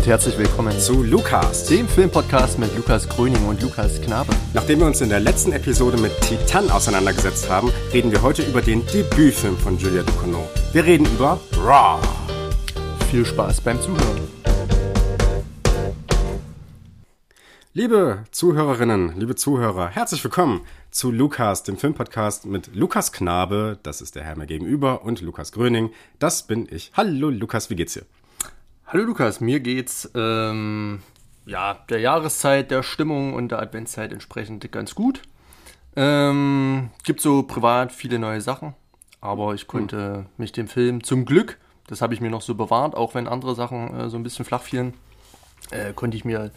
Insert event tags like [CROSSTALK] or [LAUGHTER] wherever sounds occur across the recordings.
Und herzlich willkommen zu Lukas, dem Filmpodcast mit Lukas Gröning und Lukas Knabe. Nachdem wir uns in der letzten Episode mit Titan auseinandergesetzt haben, reden wir heute über den Debütfilm von Julia Ducournau. Wir reden über Raw. Viel Spaß beim Zuhören. Liebe Zuhörerinnen, liebe Zuhörer, herzlich willkommen zu Lukas, dem Filmpodcast mit Lukas Knabe, das ist der Herr mir gegenüber, und Lukas Gröning, das bin ich. Hallo Lukas, wie geht's dir? Hallo Lukas, mir geht's ähm, ja der Jahreszeit, der Stimmung und der Adventszeit entsprechend ganz gut. Ähm, gibt so privat viele neue Sachen, aber ich konnte hm. mich dem Film zum Glück, das habe ich mir noch so bewahrt, auch wenn andere Sachen äh, so ein bisschen flach fielen, äh, konnte ich mir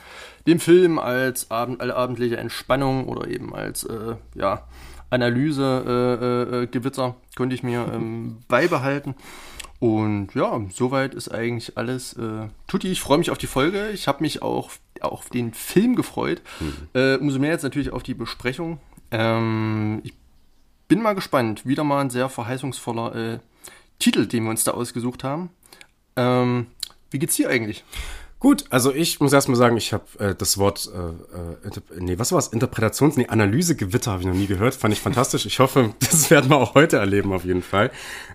den Film als Abend, allabendliche Entspannung oder eben als äh, ja, Analyse-Gewitter äh, äh, konnte ich mir ähm, [LAUGHS] beibehalten. Und ja, soweit ist eigentlich alles äh, tutti. Ich freue mich auf die Folge. Ich habe mich auch auf den Film gefreut. Mhm. Äh, umso mehr jetzt natürlich auf die Besprechung. Ähm, ich bin mal gespannt. Wieder mal ein sehr verheißungsvoller äh, Titel, den wir uns da ausgesucht haben. Ähm, wie geht's dir eigentlich? Gut, also ich muss erstmal sagen, ich habe äh, das Wort, äh, äh, nee, was war es? Interpretations-, nee, Analysegewitter habe ich noch nie gehört. Fand ich fantastisch. Ich hoffe, [LAUGHS] das werden wir auch heute erleben, auf jeden Fall.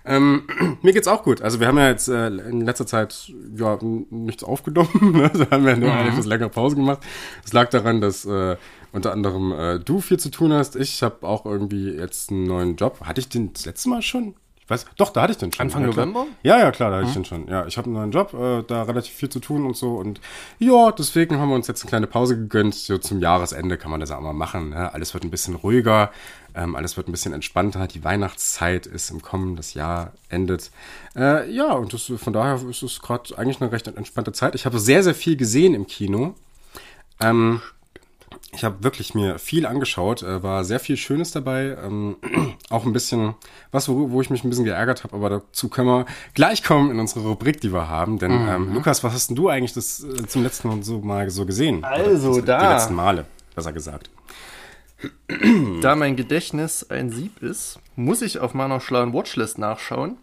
Ähm, [CLEARS THROAT] mir geht's auch gut. Also wir haben ja jetzt äh, in letzter Zeit ja nichts aufgenommen. [LAUGHS] Ne? Wir haben ja nur mhm. eine etwas längere Pause gemacht. Es lag daran, dass äh, unter anderem äh, du viel zu tun hast. Ich habe auch irgendwie jetzt einen neuen Job. Hatte ich den das letzte Mal schon? Weiß, doch, da hatte ich den schon. Anfang ja, November? Ja, ja, klar, da hatte mhm. ich den schon. Ja, ich habe einen neuen Job, äh, da relativ viel zu tun und so. Und ja, deswegen haben wir uns jetzt eine kleine Pause gegönnt. So zum Jahresende kann man das auch mal machen. Ne? Alles wird ein bisschen ruhiger, ähm, alles wird ein bisschen entspannter. Die Weihnachtszeit ist im Kommen, das Jahr endet. Äh, ja, und das, von daher ist es gerade eigentlich eine recht entspannte Zeit. Ich habe sehr, sehr viel gesehen im Kino. Ähm, ich habe wirklich mir viel angeschaut, äh, war sehr viel Schönes dabei, ähm, [CLEARS THROAT] auch ein bisschen was, wo, wo ich mich ein bisschen geärgert habe, aber dazu können wir gleich kommen in unsere Rubrik, die wir haben. Denn mhm. ähm, Lukas, was hast denn du eigentlich das äh, zum letzten Mal so mal so gesehen? Also Oder, da. Die letzten Male, besser gesagt. [CLEARS THROAT] Da mein Gedächtnis ein Sieb ist, muss ich auf meiner schlauen Watchlist nachschauen.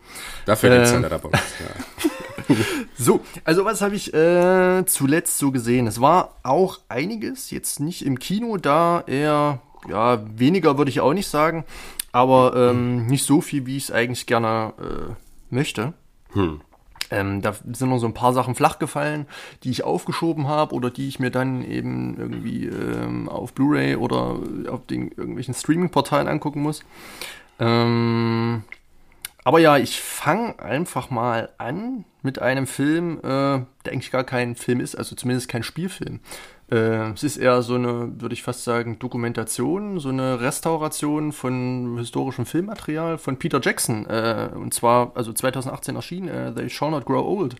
Dafür äh, gibt's ja dabei. Ja. [LAUGHS] [LAUGHS] so, also was habe ich äh, zuletzt so gesehen? Es war auch einiges, jetzt nicht im Kino, da eher, ja, weniger würde ich auch nicht sagen, aber ähm, nicht so viel, wie ich es eigentlich gerne äh, möchte. Hm. Ähm, da sind noch so ein paar Sachen flach gefallen, die ich aufgeschoben habe oder die ich mir dann eben irgendwie ähm, auf Blu-ray oder auf den irgendwelchen Streaming-Portalen angucken muss. Ähm, aber ja, ich fange einfach mal an mit einem Film, äh, der eigentlich gar kein Film ist, also zumindest kein Spielfilm. Äh, es ist eher so eine, würde ich fast sagen, Dokumentation, so eine Restauration von historischem Filmmaterial von Peter Jackson. Äh, und zwar, also 2018 erschienen, äh, They Shall Not Grow Old.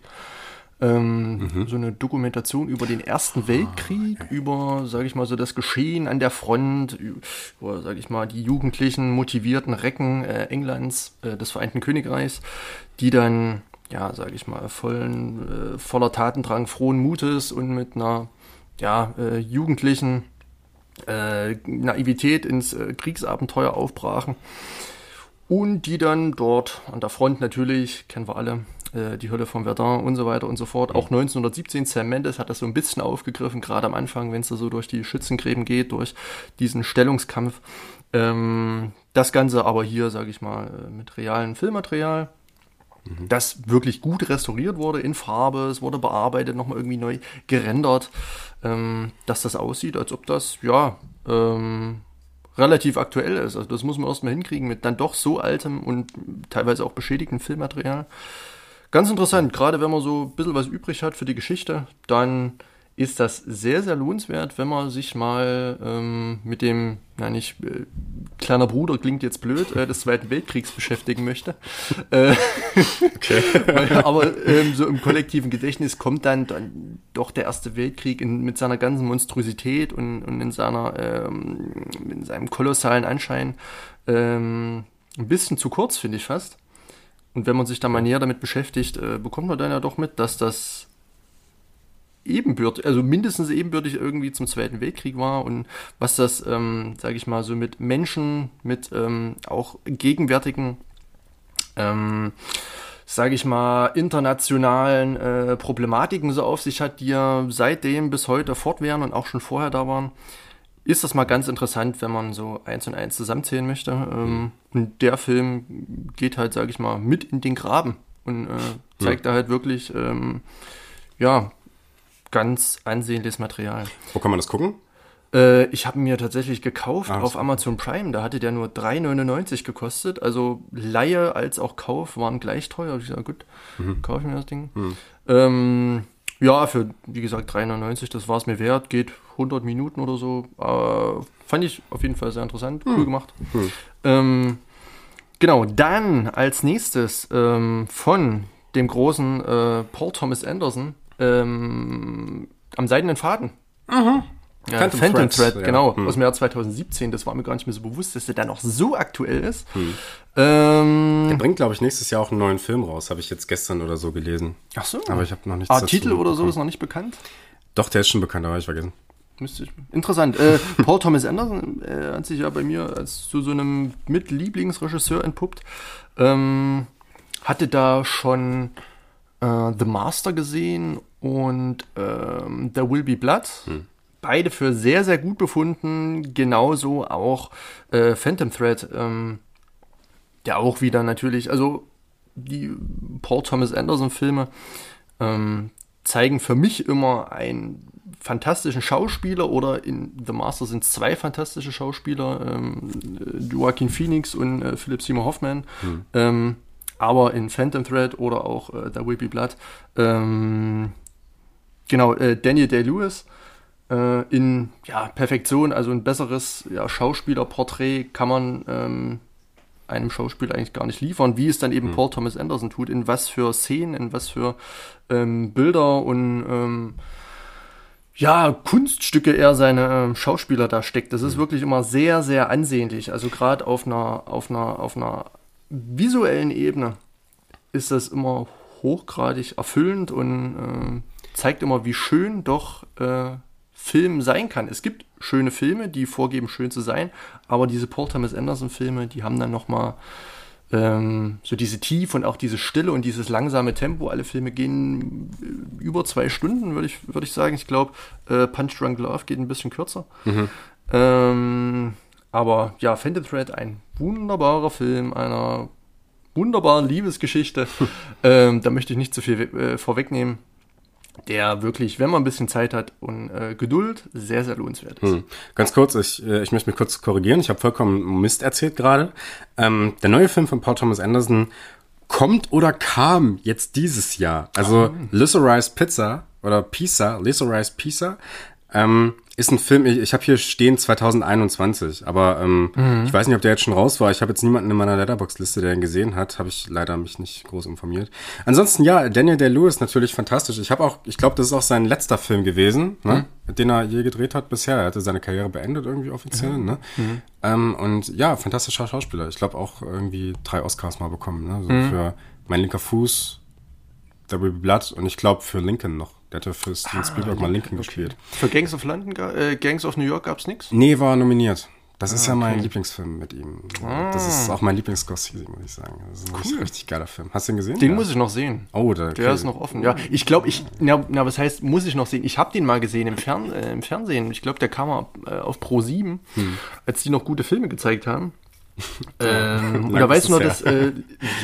Ähm, mhm. So eine Dokumentation über den Ersten ah, Weltkrieg, okay. über, sage ich mal, so das Geschehen an der Front, über, sage ich mal, die jugendlichen, motivierten Recken äh, Englands, äh, des Vereinten Königreichs, die dann, ja, sage ich mal, vollen, äh, voller Tatendrang, frohen Mutes und mit einer, ja, äh, jugendlichen äh, Naivität ins äh, Kriegsabenteuer aufbrachen. Und die dann dort an der Front natürlich, kennen wir alle, äh, die Hölle von Verdun und so weiter und so fort. Auch 1917, Sam Mendes hat das so ein bisschen aufgegriffen, gerade am Anfang, wenn es da so durch die Schützengräben geht, durch diesen Stellungskampf. Ähm, das Ganze aber hier, sage ich mal, äh, mit realem Filmmaterial, mhm. das wirklich gut restauriert wurde in Farbe, es wurde bearbeitet, nochmal irgendwie neu gerendert, ähm, dass das aussieht, als ob das, ja, ähm, relativ aktuell ist. Also das muss man erstmal hinkriegen mit dann doch so altem und teilweise auch beschädigtem Filmmaterial. Ganz interessant, gerade wenn man so ein bisschen was übrig hat für die Geschichte, dann ist das sehr, sehr lohnenswert, wenn man sich mal ähm, mit dem, na nicht, äh, kleiner Bruder klingt jetzt blöd, äh, des Zweiten Weltkriegs beschäftigen möchte. Äh, okay. [LAUGHS] aber ähm, so im kollektiven Gedächtnis kommt dann, dann doch der Erste Weltkrieg in, mit seiner ganzen Monstrosität und, und in, seiner, ähm, in seinem kolossalen Anschein ähm, ein bisschen zu kurz, finde ich fast. Und wenn man sich da mal näher damit beschäftigt, äh, bekommt man dann ja doch mit, dass das ebenbürtig, also mindestens ebenbürtig irgendwie zum Zweiten Weltkrieg war und was das, ähm, sage ich mal, so mit Menschen, mit ähm, auch gegenwärtigen ähm, sage ich mal, internationalen äh, Problematiken so auf sich hat, die ja seitdem bis heute fortwähren und auch schon vorher da waren, ist das mal ganz interessant, wenn man so eins und eins zusammenzählen möchte. Ähm, und der Film geht halt, sage ich mal, mit in den Graben und äh, zeigt ja. da halt wirklich, ähm, ja, ganz ansehnliches Material. Wo kann man das gucken? Äh, ich habe mir tatsächlich gekauft Ach, auf. Amazon Prime. Da hatte der nur 3,99 gekostet. Also Laie als auch Kauf waren gleich teuer. Ich sage, gut, mhm. kaufe ich mir das Ding. Mhm. Ähm, ja, für, wie gesagt, 3,99, das war es mir wert. Geht 100 Minuten oder so. Äh, fand ich auf jeden Fall sehr interessant. Cool mhm. gemacht. Mhm. Ähm, genau, dann als nächstes ähm, von dem großen äh, Paul Thomas Anderson ähm, am seidenen Faden. Mhm. Ja, Phantom, Phantom Thread, ja. genau, hm. aus dem Jahr 2017. Das war mir gar nicht mehr so bewusst, dass der da noch so aktuell ist. Hm. Ähm, der bringt, glaube ich, nächstes Jahr auch einen neuen Film raus, habe ich jetzt gestern oder so gelesen. Ach so. Aber ich habe noch nichts Ah, Titel oder so ist noch nicht bekannt? Doch, der ist schon bekannt, aber habe ich vergessen. Müsste ich. Interessant. Äh, [LAUGHS] Paul Thomas Anderson äh, hat sich ja bei mir als zu so einem Mitlieblingsregisseur entpuppt. Ähm, hatte da schon äh, The Master gesehen und ähm, There Will Be Blood. Hm beide für sehr, sehr gut befunden. Genauso auch äh, Phantom Thread, ähm, der auch wieder natürlich, also die Paul Thomas Anderson Filme ähm, zeigen für mich immer einen fantastischen Schauspieler oder in The Master sind es zwei fantastische Schauspieler, ähm, Joaquin Phoenix und äh, Philip Seymour Hoffman. Hm. Ähm, aber in Phantom Thread oder auch äh, There Will Be Blood, ähm, genau, äh, Daniel Day-Lewis, äh, in ja, Perfektion, also ein besseres ja, Schauspielerporträt kann man ähm, einem Schauspieler eigentlich gar nicht liefern, wie es dann eben mhm. Paul Thomas Anderson tut, in was für Szenen, in was für ähm, Bilder und ähm, ja, Kunststücke er seine ähm, Schauspieler da steckt. Das ist mhm. wirklich immer sehr, sehr ansehnlich. Also gerade auf einer, auf einer, auf einer visuellen Ebene ist das immer hochgradig erfüllend und äh, zeigt immer, wie schön doch äh, Film sein kann. Es gibt schöne Filme, die vorgeben, schön zu sein, aber diese Paul Thomas Anderson Filme, die haben dann nochmal ähm, so diese Tiefe und auch diese Stille und dieses langsame Tempo. Alle Filme gehen äh, über zwei Stunden, würde ich, würd ich sagen. Ich glaube, äh, Punch Drunk Love geht ein bisschen kürzer. Mhm. Ähm, aber ja, Phantom Thread, ein wunderbarer Film, einer wunderbaren Liebesgeschichte. [LAUGHS] ähm, da möchte ich nicht zu viel äh, vorwegnehmen der wirklich, wenn man ein bisschen Zeit hat und äh, Geduld, sehr, sehr lohnenswert ist. Hm. Ganz kurz, ich, äh, ich möchte mich kurz korrigieren. Ich habe vollkommen Mist erzählt gerade. Ähm, der neue Film von Paul Thomas Anderson kommt oder kam jetzt dieses Jahr. Also oh. Lysorise Pizza oder Pizza, Lysorise Pizza, ähm, ist ein Film, ich, ich habe hier stehen 2021, aber ähm, mhm. ich weiß nicht, ob der jetzt schon raus war. Ich habe jetzt niemanden in meiner Letterbox-Liste, der ihn gesehen hat. Habe ich leider mich nicht groß informiert. Ansonsten, ja, Daniel Day-Lewis natürlich fantastisch. Ich habe auch, ich glaube, das ist auch sein letzter Film gewesen, ne? Mhm. den er je gedreht hat bisher. Er hatte seine Karriere beendet irgendwie offiziell. Mhm. Ne? Mhm. Ähm, und ja, fantastischer Schauspieler. Ich glaube auch irgendwie drei Oscars mal bekommen. Ne? So mhm. Für Mein linker Fuß, The Will Be Blood und ich glaube für Lincoln noch. Der hatte für Steven ah, Spielberg mal Lincoln okay. gespielt. Für Gangs of London, äh, Gangs of New York gab es nichts? Nee, war nominiert. Das ah, ist ja okay. mein Lieblingsfilm mit ihm. Ah. Das ist auch mein Lieblings-Scorsese, muss ich sagen. Das ist ein cool. richtig, geiler Film. Hast du ihn gesehen? Den ja. muss ich noch sehen. Oh, der, der ist noch offen. Ja, ich glaube, ich, na, na, was heißt, muss ich noch sehen? Ich habe den mal gesehen im, Fern, äh, im Fernsehen. Ich glaube, der kam auf, äh, auf Pro 7, hm. als die noch gute Filme gezeigt haben [LAUGHS] ähm, [LAUGHS] oder weißt du noch, dass äh,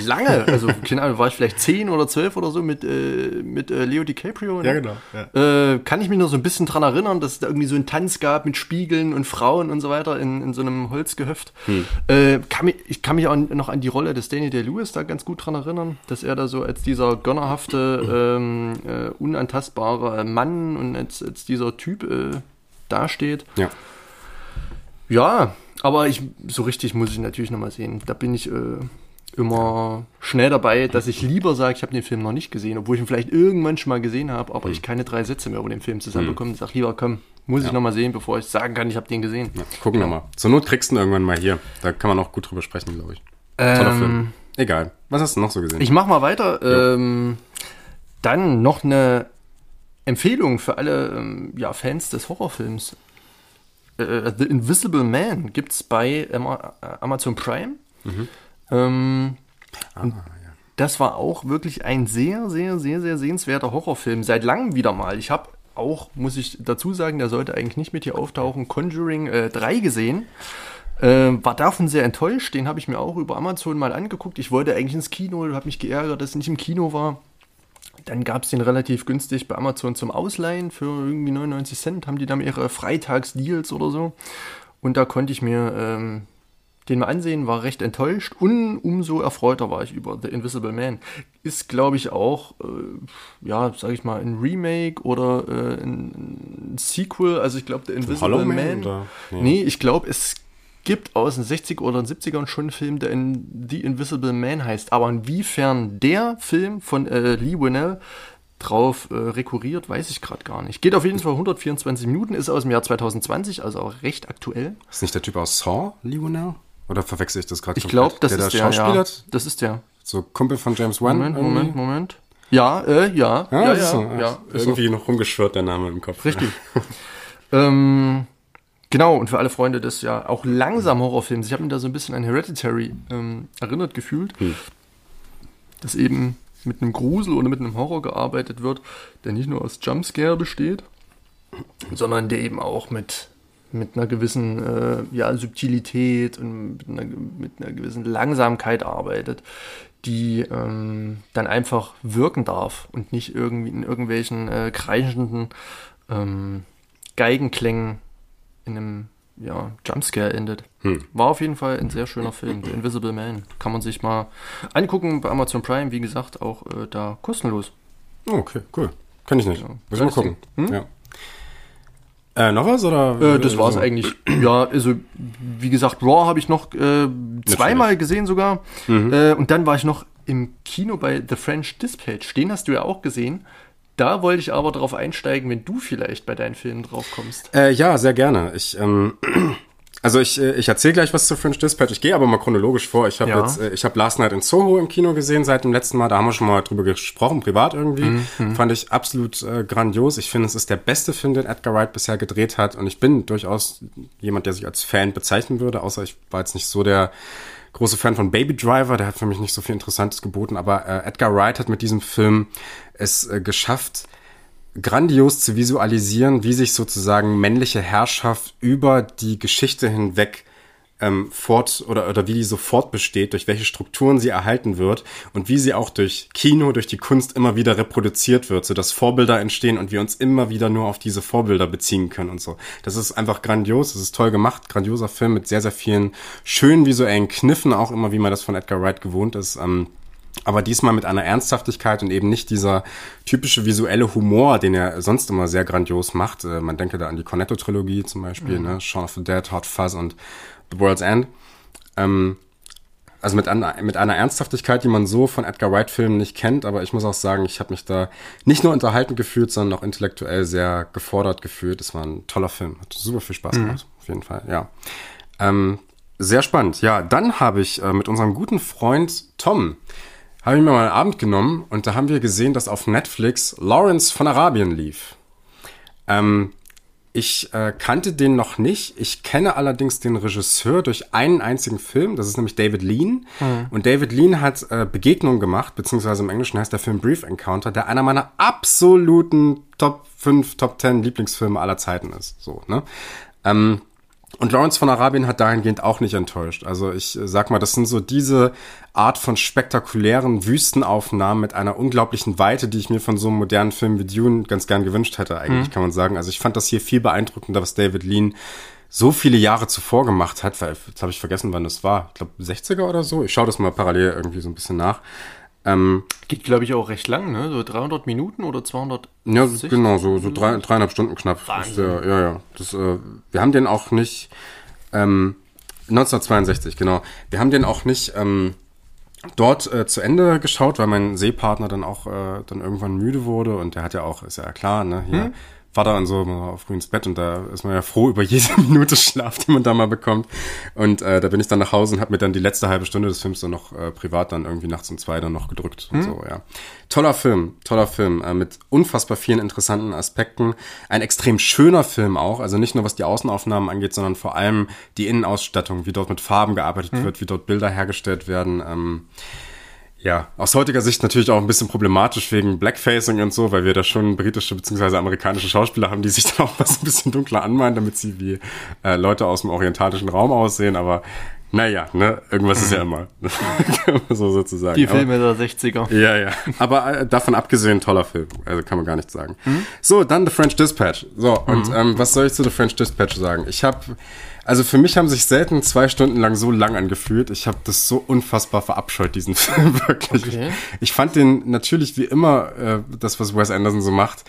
lange, also [LAUGHS] keine Ahnung, war ich vielleicht zehn oder zwölf oder so mit, äh, mit äh, Leo DiCaprio. Ne? Ja, genau. Ja. Äh, kann ich mich noch so ein bisschen dran erinnern, dass es da irgendwie so einen Tanz gab mit Spiegeln und Frauen und so weiter in, in so einem Holzgehöft. Hm. Äh, kann mich, ich kann mich auch noch an die Rolle des Danny Day-Lewis da ganz gut dran erinnern, dass er da so als dieser gönnerhafte, ähm, äh, unantastbare Mann und als, als dieser Typ dasteht. Ja. Ja, aber ich, so richtig muss ich natürlich nochmal sehen. Da bin ich äh, immer schnell dabei, dass ich lieber sage, ich habe den Film noch nicht gesehen, obwohl ich ihn vielleicht irgendwann schon mal gesehen habe, aber mhm. ich keine drei Sätze mehr über den Film zusammenbekomme. Mhm. Ich sage lieber, komm, muss ja. ich nochmal sehen, bevor ich sagen kann, ich habe den gesehen. Ja, gucken wir mal. Zur Not kriegst du ihn irgendwann mal hier. Da kann man auch gut drüber sprechen, glaube ich. Toller ähm, Film. Egal. Was hast du noch so gesehen? Ich mach mal weiter. Ähm, dann noch eine Empfehlung für alle ähm, ja, Fans des Horrorfilms äh, The Invisible Man gibt es bei Amazon Prime. Mhm. Ähm, ah, ja. das war auch wirklich ein sehr, sehr, sehr, sehr sehenswerter Horrorfilm. Seit langem wieder mal. Ich habe auch, muss ich dazu sagen, der sollte eigentlich nicht mit hier auftauchen, Conjuring äh, 3 gesehen. Äh, war davon sehr enttäuscht. Den habe ich mir auch über Amazon mal angeguckt. Ich wollte eigentlich ins Kino, habe mich geärgert, dass es nicht im Kino war. Dann gab es den relativ günstig bei Amazon zum Ausleihen für irgendwie 99 Cent. Haben die dann ihre Freitagsdeals oder so. Und da konnte ich mir ähm, den mal ansehen, war recht enttäuscht und umso erfreuter war ich über The Invisible Man. Ist, glaube ich, auch, äh, ja, sag ich mal, ein Remake oder äh, ein, Sequel. Also ich glaube, The Invisible Hollow Man. Man oder? Nee. nee, ich glaube, es gibt aus den 60er oder den 70ern schon einen Film, der in The Invisible Man heißt. Aber inwiefern der Film von äh, Lee Winnell drauf äh, rekurriert, weiß ich gerade gar nicht. Geht auf jeden Fall 124 Minuten, ist aus dem Jahr 2020, also auch recht aktuell. Ist nicht der Typ aus Saw, Lee Winnell? Oder verwechsel ich das gerade? Ich glaube, das der ist der, ja. Das ist der. So Kumpel von James Wan. Moment, irgendwie. Moment, Moment. Ja, äh, ja. Ah, ja, ja, so, ja, Irgendwie noch rumgeschwört, der Name im Kopf. Richtig. [LAUGHS] ähm, genau, und für alle Freunde des ja auch langsam Horrorfilms, ich habe mir da so ein bisschen an Hereditary ähm, erinnert gefühlt, hm. dass eben mit einem Grusel oder mit einem Horror gearbeitet wird, der nicht nur aus Jumpscare besteht, sondern der eben auch mit mit einer gewissen äh, ja, Subtilität und mit einer, mit einer, gewissen Langsamkeit arbeitet, die ähm, dann einfach wirken darf und nicht irgendwie in irgendwelchen äh, kreischenden ähm, Geigenklängen in einem ja, Jumpscare endet. Hm. War auf jeden Fall ein sehr schöner Film, The Invisible Man. Kann man sich mal angucken bei Amazon Prime, wie gesagt, auch äh, da kostenlos. Okay, cool. Kann ich nicht. Genau. Müssen wir gucken. Hm? Ja. Äh, noch was oder? Äh, das war's so? eigentlich. Ja, also wie gesagt, Raw habe ich noch äh, zweimal gesehen sogar. Mhm. Äh, und dann war ich noch im Kino bei The French Dispatch. Den hast du ja auch gesehen. Da wollte ich aber darauf einsteigen, wenn du vielleicht bei deinen Filmen drauf kommst. Äh, ja, sehr gerne. Ich ähm, [CLEARS THROAT] also ich, äh, ich erzähle gleich was zu Fringe Dispatch. Ich gehe aber mal chronologisch vor. Ich habe ja. jetzt, äh, ich habe Last Night in Soho im Kino gesehen seit dem letzten Mal. Da haben wir schon mal drüber gesprochen, privat irgendwie. Mhm. mhm. Fand ich absolut äh, grandios. Ich finde, es ist der beste Film, den Edgar Wright bisher gedreht hat. Und ich bin durchaus jemand, der sich als Fan bezeichnen würde. Außer ich war jetzt nicht so der große Fan von Baby Driver. Der hat für mich nicht so viel Interessantes geboten. Aber äh, Edgar Wright hat mit diesem Film es äh, geschafft, grandios zu visualisieren, wie sich sozusagen männliche Herrschaft über die Geschichte hinweg ähm, fort oder, oder wie die so fortbesteht, durch welche Strukturen sie erhalten wird und wie sie auch durch Kino, durch die Kunst immer wieder reproduziert wird, sodass Vorbilder entstehen und wir uns immer wieder nur auf diese Vorbilder beziehen können und so. Das ist einfach grandios, das ist toll gemacht, grandioser Film mit sehr, sehr vielen schönen visuellen Kniffen, auch immer wie man das von Edgar Wright gewohnt ist. Ähm, aber diesmal mit einer Ernsthaftigkeit und eben nicht dieser typische visuelle Humor, den er sonst immer sehr grandios macht. Äh, man denke da an die Cornetto-Trilogie zum Beispiel, mhm. ne? Shaun of the Dead, Hot Fuzz und The World's End. Ähm, also mit einer, mit einer Ernsthaftigkeit, die man so von Edgar Wright-Filmen nicht kennt, aber ich muss auch sagen, ich habe mich da nicht nur unterhalten gefühlt, sondern auch intellektuell sehr gefordert gefühlt. Es war ein toller Film, hat super viel Spaß mhm. gemacht, auf jeden Fall, ja. Ähm, sehr spannend. Ja, dann habe ich äh, mit unserem guten Freund Tom habe ich mir mal einen Abend genommen und da haben wir gesehen, dass auf Netflix Lawrence von Arabien lief. Ähm, ich äh, kannte den noch nicht. Ich kenne allerdings den Regisseur durch einen einzigen Film. Das ist nämlich David Lean. Mhm. Und David Lean hat äh, Begegnungen gemacht, beziehungsweise im Englischen heißt der Film Brief Encounter, der einer meiner absoluten Top 5, Top 10 Lieblingsfilme aller Zeiten ist. So, ne? Ähm, und Lawrence von Arabien hat dahingehend auch nicht enttäuscht. Also ich äh, sag mal, das sind so diese Art von spektakulären Wüstenaufnahmen mit einer unglaublichen Weite, die ich mir von so einem modernen Film wie Dune ganz gern gewünscht hätte, eigentlich, mhm. kann man sagen. Also ich fand das hier viel beeindruckender, was David Lean so viele Jahre zuvor gemacht hat, weil jetzt habe ich vergessen, wann das war. Ich glaube 60er oder so. Ich schaue das mal parallel irgendwie so ein bisschen nach. Ähm, Geht, glaube ich, auch recht lang, ne? So 300 Minuten oder 200? Ja, genau, so, so drei, dreieinhalb Stunden knapp. Wahnsinn. Der, ja, ja. Das, äh, wir haben den auch nicht, ähm, 1962, genau. Wir haben den auch nicht ähm, dort äh, zu Ende geschaut, weil mein Seepartner dann auch äh, dann irgendwann müde wurde und der hat ja auch, ist ja klar, ne, hier hm? Vater und so auf ins Bett und da ist man ja froh über jede [LAUGHS] Minute Schlaf, die man da mal bekommt. Und äh, da bin ich dann nach Hause und habe mir dann die letzte halbe Stunde des Films dann noch äh, privat dann irgendwie nachts um zwei dann noch gedrückt und hm? so, ja. Toller Film, toller Film, äh, mit unfassbar vielen interessanten Aspekten. Ein extrem schöner Film auch, also nicht nur was die Außenaufnahmen angeht, sondern vor allem die Innenausstattung, wie dort mit Farben gearbeitet hm? wird, wie dort Bilder hergestellt werden. Ähm, ja, aus heutiger Sicht natürlich auch ein bisschen problematisch wegen Blackfacing und so, weil wir da schon britische bzw. amerikanische Schauspieler haben, die sich [LAUGHS] dann auch was ein bisschen dunkler anmalen, damit sie wie äh, Leute aus dem orientalischen Raum aussehen. Aber naja, ne, irgendwas ist ja immer. [LAUGHS] so sozusagen. Die Filme Aber, der 60er. Ja, ja. Aber äh, davon abgesehen, toller Film. Also kann man gar nichts sagen. Mhm. So, dann The French Dispatch. So, und mhm. ähm, was soll ich zu The French Dispatch sagen? Ich habe also für mich haben sich selten zwei Stunden lang so lang angefühlt. Ich habe das so unfassbar verabscheut, diesen [LAUGHS] Film, wirklich. Okay. Ich fand den natürlich wie immer, äh, das, was Wes Anderson so macht,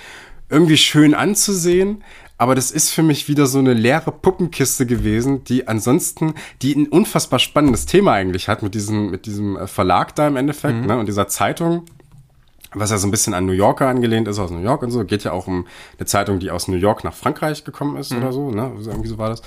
irgendwie schön anzusehen. Aber das ist für mich wieder so eine leere Puppenkiste gewesen, die ansonsten, die ein unfassbar spannendes Thema eigentlich hat mit diesem, mit diesem äh, Verlag da im Endeffekt, mhm. ne, und dieser Zeitung was ja so ein bisschen an New Yorker angelehnt ist, aus New York und so. Geht ja auch um eine Zeitung, die aus New York nach Frankreich gekommen ist mhm. oder so, ne? Irgendwie so war das.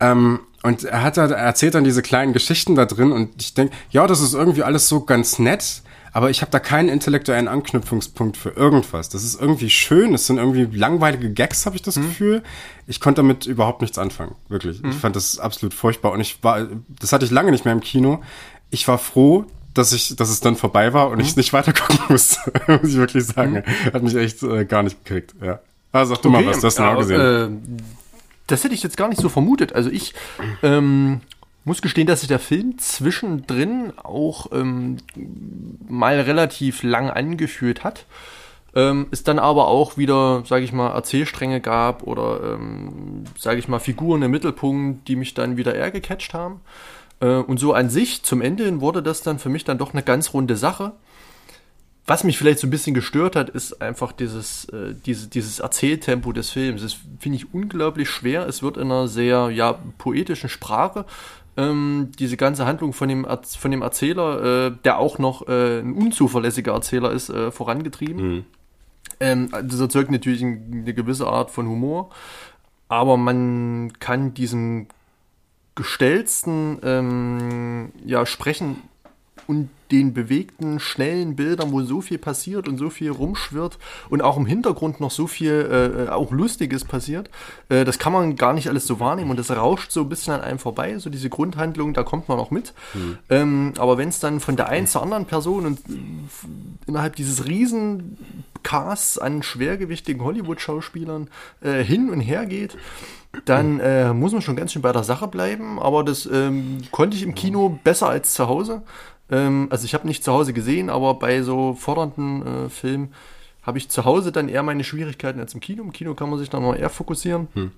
Ähm, und er hat er erzählt dann diese kleinen Geschichten da drin und ich denke, ja, das ist irgendwie alles so ganz nett, aber ich habe da keinen intellektuellen Anknüpfungspunkt für irgendwas. Das ist irgendwie schön, es sind irgendwie langweilige Gags, habe ich das mhm. Gefühl. Ich konnte damit überhaupt nichts anfangen, wirklich. Mhm. Ich fand das absolut furchtbar und ich war, das hatte ich lange nicht mehr im Kino. Ich war froh, dass ich, dass es dann vorbei war und mhm. ich nicht weiter gucken [LAUGHS] musste, muss ich wirklich sagen. Mhm. Hat mich echt äh, gar nicht gekriegt, ja. Also sag du okay, mal was, du hast ja, gesehen. Äh, das hätte ich jetzt gar nicht so vermutet. Also ich ähm, muss gestehen, dass sich der Film zwischendrin auch ähm, mal relativ lang angeführt hat. Ähm, es dann aber auch wieder, sage ich mal, Erzählstränge gab oder, ähm, sage ich mal, Figuren im Mittelpunkt, die mich dann wieder eher gecatcht haben. Äh, und so an sich, zum Ende hin, wurde das dann für mich dann doch eine ganz runde Sache. Was mich vielleicht so ein bisschen gestört hat, ist einfach dieses, äh, diese, dieses Erzähltempo des Films. Das finde ich unglaublich schwer. Es wird in einer sehr ja, poetischen Sprache ähm, diese ganze Handlung von dem, von dem Erzähler, äh, der auch noch äh, ein unzuverlässiger Erzähler ist, äh, vorangetrieben. Mhm. Ähm, das erzeugt natürlich eine gewisse Art von Humor, aber man kann diesem gestellten ähm, ja, Sprechen und den bewegten, schnellen Bildern, wo so viel passiert und so viel rumschwirrt und auch im Hintergrund noch so viel äh, auch Lustiges passiert, äh, das kann man gar nicht alles so wahrnehmen und das rauscht so ein bisschen an einem vorbei, so diese Grundhandlung, da kommt man auch mit. Mhm. Ähm, aber wenn es dann von der einen zur anderen Person und äh, innerhalb dieses riesen Casts an schwergewichtigen Hollywood-Schauspielern äh, hin und her geht, dann äh, muss man schon ganz schön bei der Sache bleiben. Aber das ähm, konnte ich im Kino besser als zu Hause. Ähm, also ich habe nicht zu Hause gesehen, aber bei so fordernden äh, Filmen habe ich zu Hause dann eher meine Schwierigkeiten als im Kino. Im Kino kann man sich dann noch eher fokussieren. Hm.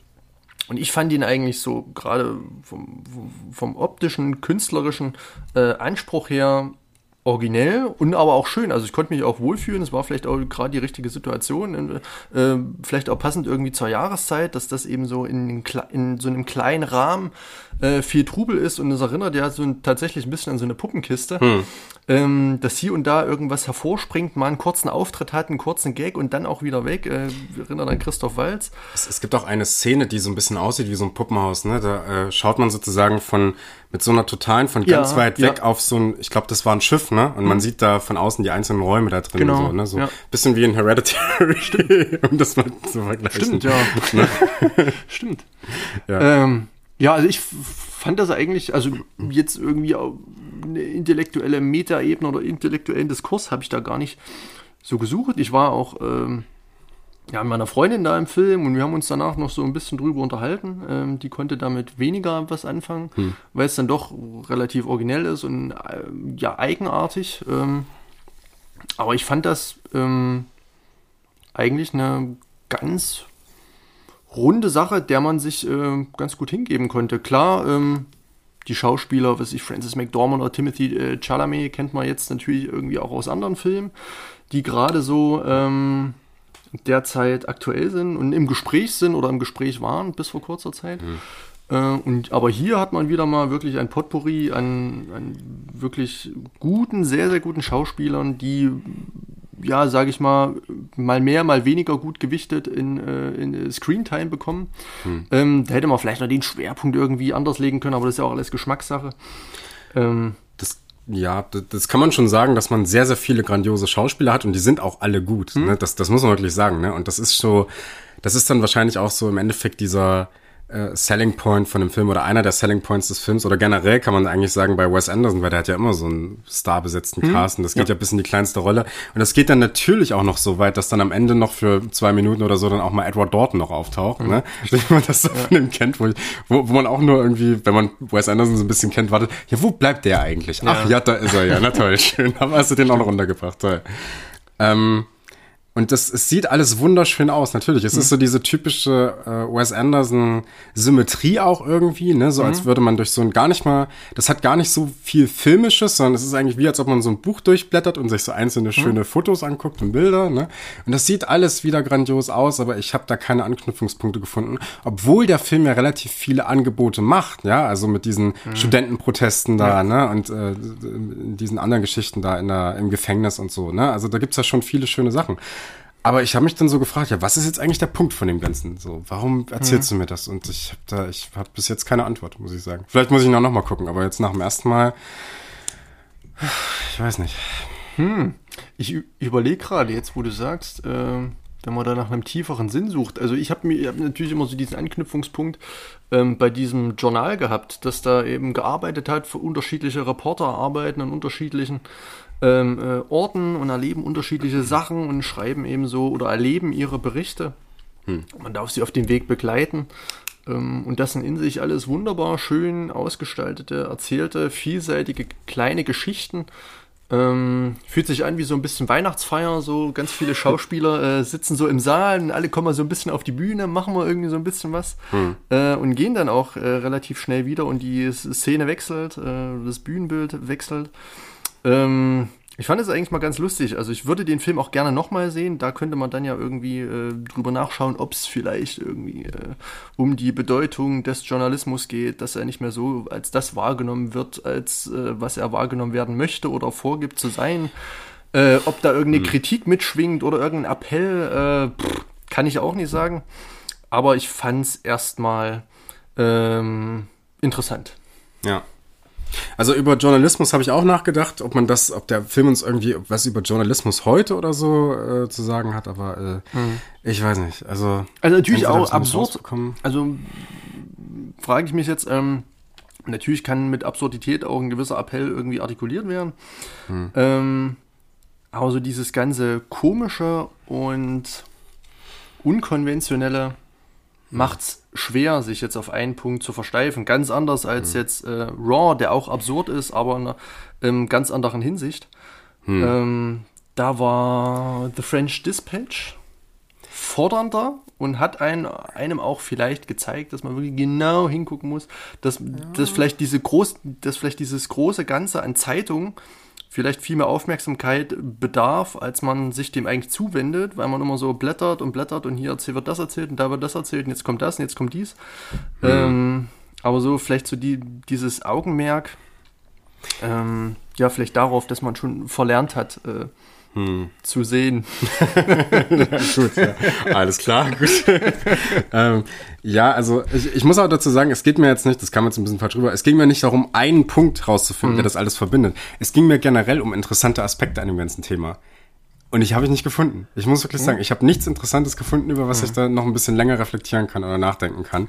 Und ich fand ihn eigentlich so gerade vom, vom optischen, künstlerischen äh, Anspruch her originell und aber auch schön. Also ich konnte mich auch wohlfühlen. Es war vielleicht auch gerade die richtige Situation, äh, vielleicht auch passend irgendwie zur Jahreszeit, dass das eben so in, in so einem kleinen Rahmen äh, viel Trubel ist und es erinnert ja so ein, tatsächlich ein bisschen an so eine Puppenkiste, hm. ähm, dass hier und da irgendwas hervorspringt, mal einen kurzen Auftritt hat, einen kurzen Gag und dann auch wieder weg. Äh, erinnert an Christoph Walz. Es, es, gibt auch eine Szene, die so ein bisschen aussieht wie so ein Puppenhaus. Ne? Da äh, schaut man sozusagen von mit so einer totalen von ganz ja, weit weg ja. auf so ein, ich glaube, das war ein Schiff, ne? Und mhm. man sieht da von außen die einzelnen Räume da drin genau, so, ne? So ja. bisschen wie in Hereditary, Stimmt. [LAUGHS] um das mal zu vergleichen. Stimmt, ja. [LAUGHS] Ne? [LAUGHS] Stimmt. Ja. Ähm, ja, also ich fand das eigentlich, also jetzt irgendwie eine intellektuelle Metaebene oder intellektuellen Diskurs habe ich da gar nicht so gesucht. Ich war auch ähm, ja, mit meiner Freundin da im Film und wir haben uns danach noch so ein bisschen drüber unterhalten. Ähm, die konnte damit weniger was anfangen, hm. weil es dann doch relativ originell ist und äh, ja eigenartig. Ähm, aber ich fand das ähm, eigentlich eine ganz runde Sache, der man sich äh, ganz gut hingeben konnte. Klar, ähm, die Schauspieler, was ich, Francis McDormand oder Timothy äh, Chalamet kennt man jetzt natürlich irgendwie auch aus anderen Filmen, die gerade so ähm, derzeit aktuell sind und im Gespräch sind oder im Gespräch waren bis vor kurzer Zeit. Mhm. Äh, und, aber hier hat man wieder mal wirklich ein Potpourri an, an wirklich guten, sehr, sehr guten Schauspielern, die ja, sage ich mal, mal mehr, mal weniger gut gewichtet in, äh, in Screentime bekommen. Hm. Ähm, da hätte man vielleicht noch den Schwerpunkt irgendwie anders legen können, aber das ist ja auch alles Geschmackssache. Ähm, das, ja, das kann man schon sagen, dass man sehr, sehr viele grandiose Schauspieler hat und die sind auch alle gut. Hm. Ne? Das, das muss man wirklich sagen. Ne? Und das ist so, das ist dann wahrscheinlich auch so im Endeffekt dieser äh, Selling Point von dem Film oder einer der Selling Points des Films oder generell kann man eigentlich sagen bei Wes Anderson, weil der hat ja immer so einen starbesetzten hm. Cast und das geht ja. ja bis in die kleinste Rolle und das geht dann natürlich auch noch so weit, dass dann am Ende noch für zwei Minuten oder so dann auch mal Edward Norton noch auftaucht, hm. ne? [LAUGHS] Wenn man das so ja. von dem kennt, wo, ich, wo, wo man auch nur irgendwie, wenn man Wes Anderson so ein bisschen kennt, wartet, ja, wo bleibt der eigentlich? Ach ja, da ist er ja, na toll, [LAUGHS] schön, aber hast du den auch noch runtergebracht, toll. Ähm, und das, es sieht alles wunderschön aus, natürlich. Es mhm. ist so diese typische äh, Wes Anderson Symmetrie auch irgendwie, ne? So mhm. als würde man durch so ein gar nicht mal, das hat gar nicht so viel Filmisches, sondern es ist eigentlich wie, als ob man so ein Buch durchblättert und sich so einzelne mhm. schöne Fotos anguckt und Bilder, ne? Und das sieht alles wieder grandios aus, aber ich habe da keine Anknüpfungspunkte gefunden, obwohl der Film ja relativ viele Angebote macht, ja, also mit diesen mhm. Studentenprotesten da, ja. ne? Und äh, diesen anderen Geschichten da in der, im Gefängnis und so, ne? Also da gibt's ja schon viele schöne Sachen. Aber ich habe mich dann so gefragt, ja, was ist jetzt eigentlich der Punkt von dem Ganzen? So, warum erzählst mhm. du mir das? Und ich habe da, ich habe bis jetzt keine Antwort, muss ich sagen. Vielleicht muss ich noch, noch mal gucken, aber jetzt nach dem ersten Mal, ich weiß nicht. Hm. Ich überlege gerade jetzt, wo du sagst, äh, wenn man da nach einem tieferen Sinn sucht. Also ich habe mir hab natürlich immer so diesen Anknüpfungspunkt ähm, bei diesem Journal gehabt, dass da eben gearbeitet hat, für unterschiedliche Reporter arbeiten an unterschiedlichen ähm, äh, Orten und erleben unterschiedliche Sachen und schreiben eben so oder erleben ihre Berichte. Hm. Man darf sie auf dem Weg begleiten. Ähm, und das sind in sich alles wunderbar schön ausgestaltete, erzählte, vielseitige kleine Geschichten. Ähm, fühlt sich an wie so ein bisschen Weihnachtsfeier, so ganz viele [LAUGHS] Schauspieler äh, sitzen so im Saal und alle kommen mal so ein bisschen auf die Bühne, machen wir irgendwie so ein bisschen was hm. äh, und gehen dann auch äh, relativ schnell wieder und die Szene wechselt, äh, das Bühnenbild wechselt. Ähm, ich fand es eigentlich mal ganz lustig. Also ich würde den Film auch gerne nochmal sehen. Da könnte man dann ja irgendwie äh, drüber nachschauen, ob es vielleicht irgendwie äh, um die Bedeutung des Journalismus geht, dass er nicht mehr so als das wahrgenommen wird, als äh, was er wahrgenommen werden möchte oder vorgibt zu sein. Äh, ob da irgendeine hm. Kritik mitschwingt oder irgendein Appell, äh, pff, kann ich auch nicht sagen. Aber ich fand es erstmal ähm, interessant. Ja. Also über Journalismus habe ich auch nachgedacht, ob man das, ob der Film uns irgendwie was über Journalismus heute oder so äh, zu sagen hat, aber äh, mhm. ich weiß nicht. Also, also natürlich auch absurd. Also frage ich mich jetzt, ähm, natürlich kann mit Absurdität auch ein gewisser Appell irgendwie artikuliert werden. Mhm. Ähm, aber so dieses ganze komische und unkonventionelle macht's schwer, sich jetzt auf einen Punkt zu versteifen. Ganz anders als mhm. jetzt äh, Raw, der auch absurd ist, aber in einer ähm, ganz anderen Hinsicht. Mhm. Ähm, da war The French Dispatch fordernder und hat ein, einem auch vielleicht gezeigt, dass man wirklich genau hingucken muss, dass, ja. dass vielleicht diese groß, dass vielleicht dieses große Ganze an Zeitungen vielleicht viel mehr Aufmerksamkeit bedarf, als man sich dem eigentlich zuwendet, weil man immer so blättert und blättert und hier wird das erzählt und da wird das erzählt und jetzt kommt das und jetzt kommt dies. Mhm. Ähm, aber so vielleicht so die, dieses Augenmerk, ähm, ja, vielleicht darauf, dass man schon verlernt hat, äh, hm. zu sehen. [LAUGHS] gut, ja. alles klar, gut. [LAUGHS] ähm, ja, also ich, ich, muss auch dazu sagen, es geht mir jetzt nicht, das kam jetzt ein bisschen falsch rüber, es ging mir nicht darum, einen Punkt rauszufinden, mhm. der das alles verbindet. Es ging mir generell um interessante Aspekte an dem ganzen Thema. Und ich habe ich nicht gefunden. Ich muss wirklich mhm. sagen, ich habe nichts Interessantes gefunden, über was mhm. ich da noch ein bisschen länger reflektieren kann oder nachdenken kann.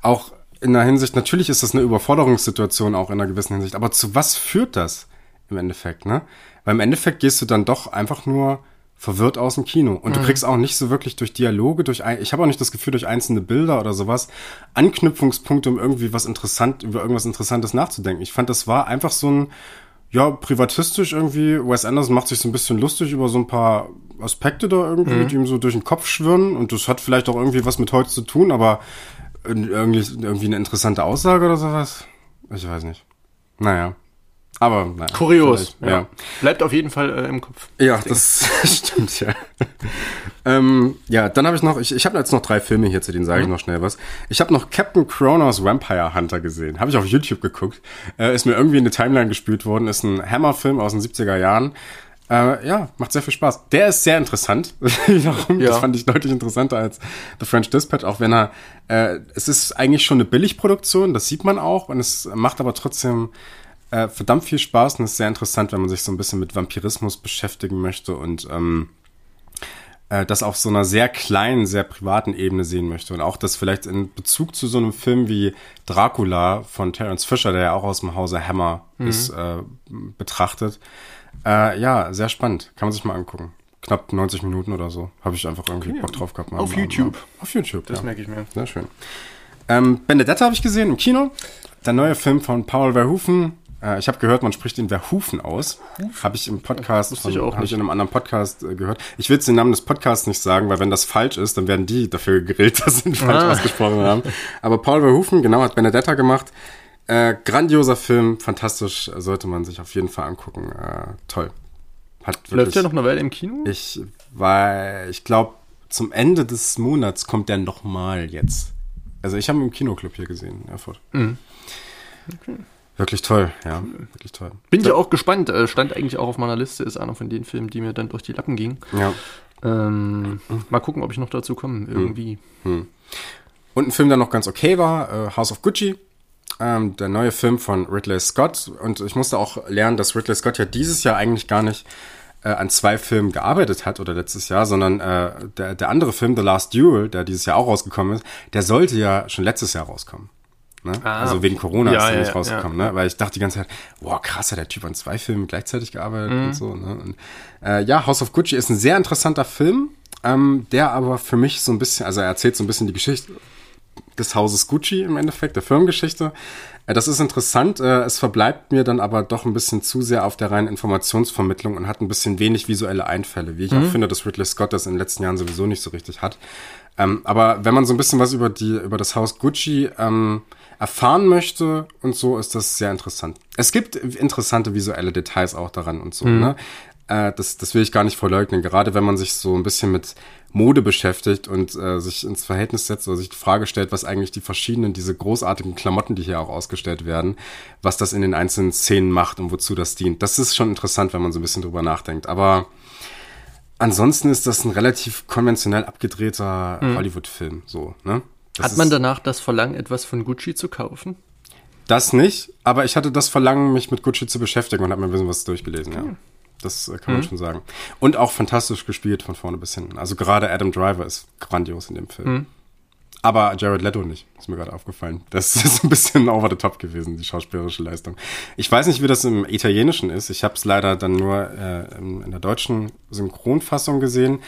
Auch in der Hinsicht, natürlich ist das eine Überforderungssituation auch in einer gewissen Hinsicht, aber zu was führt das im Endeffekt, ne? Weil im Endeffekt gehst du dann doch einfach nur verwirrt aus dem Kino. Und du mhm. kriegst auch nicht so wirklich durch Dialoge, durch ein, ich habe auch nicht das Gefühl, durch einzelne Bilder oder sowas, Anknüpfungspunkte, um irgendwie was interessant, über irgendwas Interessantes nachzudenken. Ich fand, das war einfach so ein, ja, privatistisch irgendwie. Wes Anderson macht sich so ein bisschen lustig über so ein paar Aspekte da irgendwie, mhm. die ihm so durch den Kopf schwirren. Und das hat vielleicht auch irgendwie was mit heute zu tun, aber irgendwie, irgendwie eine interessante Aussage oder sowas. Ich weiß nicht. Naja. Aber naja, kurios. Ja. ja. Bleibt auf jeden Fall äh, im Kopf. Ja, das [LAUGHS] stimmt ja. [LAUGHS] ähm, ja, dann habe ich noch, ich, ich habe jetzt noch drei Filme hier, zu denen sage ich mhm. noch schnell was. Ich habe noch Captain Kronos Vampire Hunter gesehen. Habe ich auf YouTube geguckt. Äh, ist mir irgendwie in die Timeline gespült worden. Ist ein Hammer-Film aus den 70er Jahren. Äh, ja, macht sehr viel Spaß. Der ist sehr interessant. [LAUGHS] Warum? Ja. Das fand ich deutlich interessanter als The French Dispatch, auch wenn er, äh, es ist eigentlich schon eine Billigproduktion, das sieht man auch, und es macht aber trotzdem äh, verdammt viel Spaß und ist sehr interessant, wenn man sich so ein bisschen mit Vampirismus beschäftigen möchte und ähm, äh, das auf so einer sehr kleinen, sehr privaten Ebene sehen möchte. Und auch das vielleicht in Bezug zu so einem Film wie Dracula von Terence Fisher, der ja auch aus dem Hause Hammer mhm. ist, äh, betrachtet. Äh, ja, sehr spannend. Kann man sich mal angucken. Knapp 90 Minuten oder so. Habe ich einfach irgendwie okay. Bock drauf gehabt. Mal, auf mal, YouTube. Mal. Auf YouTube, Das ja. merke ich mir. Sehr schön. Ähm, Benedetta habe ich gesehen im Kino. Der neue Film von Paul Verhoeven. Äh, ich habe gehört, man spricht ihn Verhufen aus. Habe ich im Podcast, von, ich auch hab ich in einem anderen Podcast äh, gehört. Ich will jetzt den Namen des Podcasts nicht sagen, weil wenn das falsch ist, dann werden die dafür gegrillt, [LAUGHS] dass sie ihn falsch ah. ausgesprochen haben. Aber Paul Verhoeven, genau, hat Benedetta gemacht. Äh, grandioser Film, fantastisch, sollte man sich auf jeden Fall angucken. Äh, toll. Hat wirklich, Läuft der noch eine Weile im Kino? Ich war, ich glaube, zum Ende des Monats kommt der nochmal jetzt. Also ich habe ihn im Kinoclub hier gesehen in Erfurt. Mhm. Okay. Wirklich toll, ja, wirklich toll. Bin ja auch gespannt. Äh, stand eigentlich auch auf meiner Liste, ist einer von den Filmen, die mir dann durch die Lappen gingen. Ja. Ähm, mal gucken, ob ich noch dazu komme, irgendwie. Hm. Hm. Und ein Film, der noch ganz okay war, äh, House of Gucci. Ähm, der neue Film von Ridley Scott. Und ich musste auch lernen, dass Ridley Scott ja dieses Jahr eigentlich gar nicht äh, an zwei Filmen gearbeitet hat oder letztes Jahr, sondern äh, der, der andere Film, The Last Duel, der dieses Jahr auch rausgekommen ist, der sollte ja schon letztes Jahr rauskommen. Ne? Ah, also wegen Corona ja, ist er ja, nicht rausgekommen, ja. ne? Weil ich dachte die ganze Zeit, boah, krass, hat der Typ an zwei Filmen gleichzeitig gearbeitet mhm. und so. Ne? Und, äh, ja, House of Gucci ist ein sehr interessanter Film, ähm, der aber für mich so ein bisschen, also er erzählt so ein bisschen die Geschichte des Hauses Gucci im Endeffekt, der Firmengeschichte. Äh, das ist interessant. Äh, es verbleibt mir dann aber doch ein bisschen zu sehr auf der reinen Informationsvermittlung und hat ein bisschen wenig visuelle Einfälle, wie ich mhm. auch finde, dass Ridley Scott das in den letzten Jahren sowieso nicht so richtig hat. Ähm, aber wenn man so ein bisschen was über die über das Haus Gucci ähm, erfahren möchte und so, ist das sehr interessant. Es gibt interessante visuelle Details auch daran und so. Mhm. Ne? Äh, das, das will ich gar nicht verleugnen. Gerade wenn man sich so ein bisschen mit Mode beschäftigt und äh, sich ins Verhältnis setzt oder sich die Frage stellt, was eigentlich die verschiedenen, diese großartigen Klamotten, die hier auch ausgestellt werden, was das in den einzelnen Szenen macht und wozu das dient. Das ist schon interessant, wenn man so ein bisschen drüber nachdenkt. Aber ansonsten ist das ein relativ konventionell abgedrehter mhm. Hollywood-Film. So, ne? Das Hat man danach das Verlangen, etwas von Gucci zu kaufen? Das nicht, aber ich hatte das Verlangen, mich mit Gucci zu beschäftigen und habe mir ein bisschen was durchgelesen, okay. ja. Das äh, kann man mhm. schon sagen. Und auch fantastisch gespielt von vorne bis hinten. Also gerade Adam Driver ist grandios in dem Film. Mhm. Aber Jared Leto nicht, ist mir gerade aufgefallen. Das ist ein bisschen [LAUGHS] over the top gewesen, die schauspielerische Leistung. Ich weiß nicht, wie das im Italienischen ist. Ich habe es leider dann nur äh, in, in der deutschen Synchronfassung gesehen.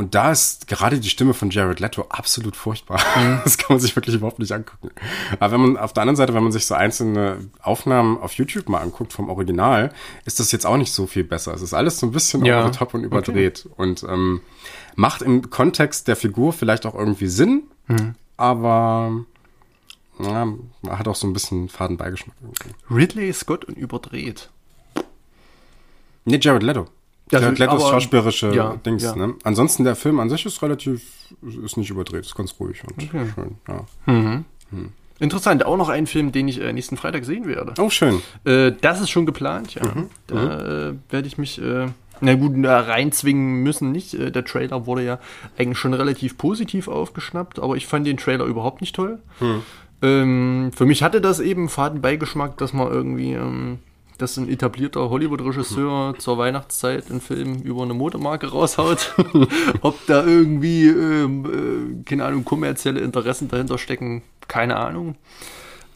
Und da ist gerade die Stimme von Jared Leto absolut furchtbar. Mhm. [LAUGHS] Das kann man sich wirklich überhaupt nicht angucken. Aber wenn man auf der anderen Seite, wenn man sich so einzelne Aufnahmen auf YouTube mal anguckt vom Original, ist das jetzt auch nicht so viel besser. Es ist alles so ein bisschen ja. over the top und überdreht. Okay. Und ähm, macht im Kontext der Figur vielleicht auch irgendwie Sinn, mhm. aber ja, hat auch so ein bisschen Fadenbeigeschmack. Irgendwie. Ridley Scott und überdreht. Nee, Jared Leto. Das ja, Letos schauspielerische ja, Dings, ja. ne? Ansonsten der Film an sich ist relativ, ist nicht überdreht, ist ganz ruhig und okay. schön, ja. Mhm. Hm. Interessant, auch noch ein Film, den ich äh, nächsten Freitag sehen werde. Oh, schön. Äh, das ist schon geplant, ja. Mhm. Da mhm. äh, werde ich mich, äh, na gut, da reinzwingen müssen nicht. Äh, der Trailer wurde ja eigentlich schon relativ positiv aufgeschnappt, aber ich fand den Trailer überhaupt nicht toll. Mhm. Ähm, für mich hatte das eben Fadenbeigeschmack, dass man irgendwie ähm, dass ein etablierter Hollywood-Regisseur zur Weihnachtszeit einen Film über eine Modemarke raushaut. [LAUGHS] Ob da irgendwie, ähm, äh, keine Ahnung, kommerzielle Interessen dahinter stecken, keine Ahnung.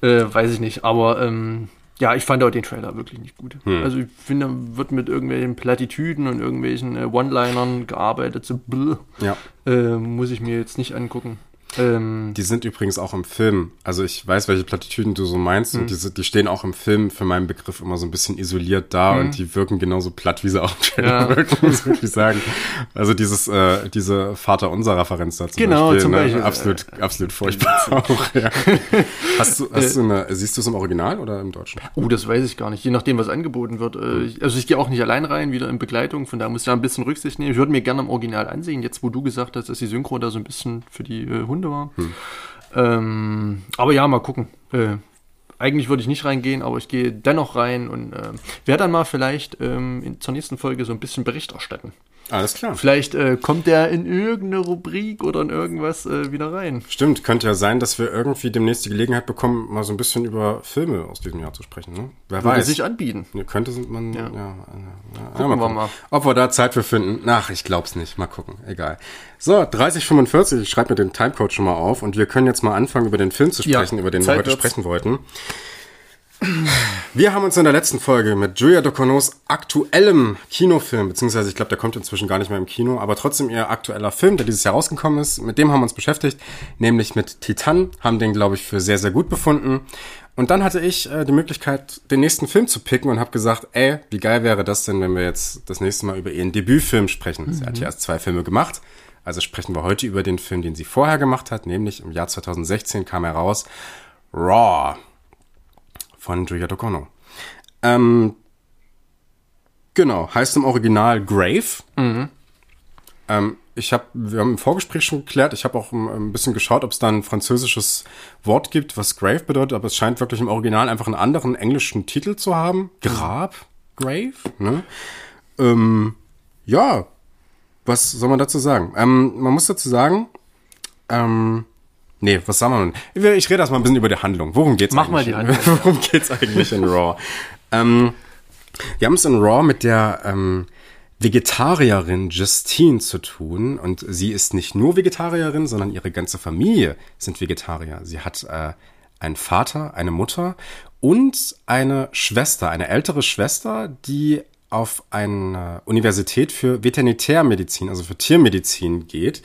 Äh, weiß ich nicht. Aber ähm, ja, ich fand auch den Trailer wirklich nicht gut. Hm. Also ich finde, wird mit irgendwelchen Plattitüden und irgendwelchen äh, One-Linern gearbeitet. So, ja. äh, muss ich mir jetzt nicht angucken. Ähm, die sind übrigens auch im Film. Also ich weiß, welche Plattitüden du so meinst. Und mhm. die, die stehen auch im Film für meinen Begriff immer so ein bisschen isoliert da mhm. und die wirken genauso platt, wie sie auch im ja. wirken, muss ich wirklich sagen. [LAUGHS] Also dieses, äh, diese Vater-Unser-Referenz da zum genau, Beispiel. Zum ne? Beispiel. Absolut, äh, absolut furchtbar [LAUGHS] auch, ja. Hast du, hast du eine, siehst du es im Original oder im Deutschen? Oh, das weiß ich gar nicht. Je nachdem, was angeboten wird. Äh, also ich gehe auch nicht allein rein, wieder in Begleitung. Von da muss ich da ein bisschen Rücksicht nehmen. Ich würde mir gerne im Original ansehen. Jetzt, wo du gesagt hast, dass die Synchro da so ein bisschen für die äh, Hunde war. Hm. Ähm, aber ja, mal gucken. Äh, eigentlich würde ich nicht reingehen, aber ich gehe dennoch rein und äh, werde dann mal vielleicht ähm, in, zur nächsten Folge so ein bisschen Bericht erstatten. Alles klar. Vielleicht äh, kommt der in irgendeine Rubrik oder in irgendwas äh, wieder rein. Stimmt, könnte ja sein, dass wir irgendwie demnächst die Gelegenheit bekommen, mal so ein bisschen über Filme aus diesem Jahr zu sprechen. Ne? Wer Würde weiß. sich anbieten. Ja, könnte man, ja. Ja. ja, ja, Gucken mal wir mal. Ob wir da Zeit für finden. Ach, ich glaub's nicht. Mal gucken. Egal. So, 3045, ich schreibe mir den Timecode schon mal auf und wir können jetzt mal anfangen, über den Film zu sprechen, über den wir Zeit heute wird's. sprechen wollten. Wir haben uns in der letzten Folge mit Julia Ducournau's aktuellem Kinofilm, beziehungsweise ich glaube, der kommt inzwischen gar nicht mehr im Kino, aber trotzdem ihr aktueller Film, der dieses Jahr rausgekommen ist, mit dem haben wir uns beschäftigt, nämlich mit Titan, haben den, glaube ich, für sehr, sehr gut befunden. Und dann hatte ich äh, die Möglichkeit, den nächsten Film zu picken und habe gesagt, ey, wie geil wäre das denn, wenn wir jetzt das nächste Mal über ihren Debütfilm sprechen. Sie hat ja erst zwei Filme gemacht, also sprechen wir heute über den Film, den sie vorher gemacht hat, nämlich im Jahr 2016 kam heraus Raw von Julia Ducournau. Ähm, genau, heißt im Original Grave. Ähm, ich habe, wir haben im Vorgespräch schon geklärt, ich habe auch ein, ein bisschen geschaut, ob es da ein französisches Wort gibt, was Grave bedeutet, aber es scheint wirklich im Original einfach einen anderen englischen Titel zu haben. Grab, Grave, ne? Ähm, ja, was soll man dazu sagen? Ähm, man muss dazu sagen, ähm, nee, was sagen wir denn? Ich rede erst mal ein bisschen über die Handlung. Worum geht's Mach mal eigentlich? die [LAUGHS] Handlung. Worum geht's eigentlich in Raw? ähm, wir haben es in Raw mit der ähm, Vegetarierin Justine zu tun und sie ist nicht nur Vegetarierin, sondern ihre ganze Familie sind Vegetarier. Sie hat äh, einen Vater, eine Mutter und eine Schwester, eine ältere Schwester, die auf eine Universität für Veterinärmedizin, also für Tiermedizin geht.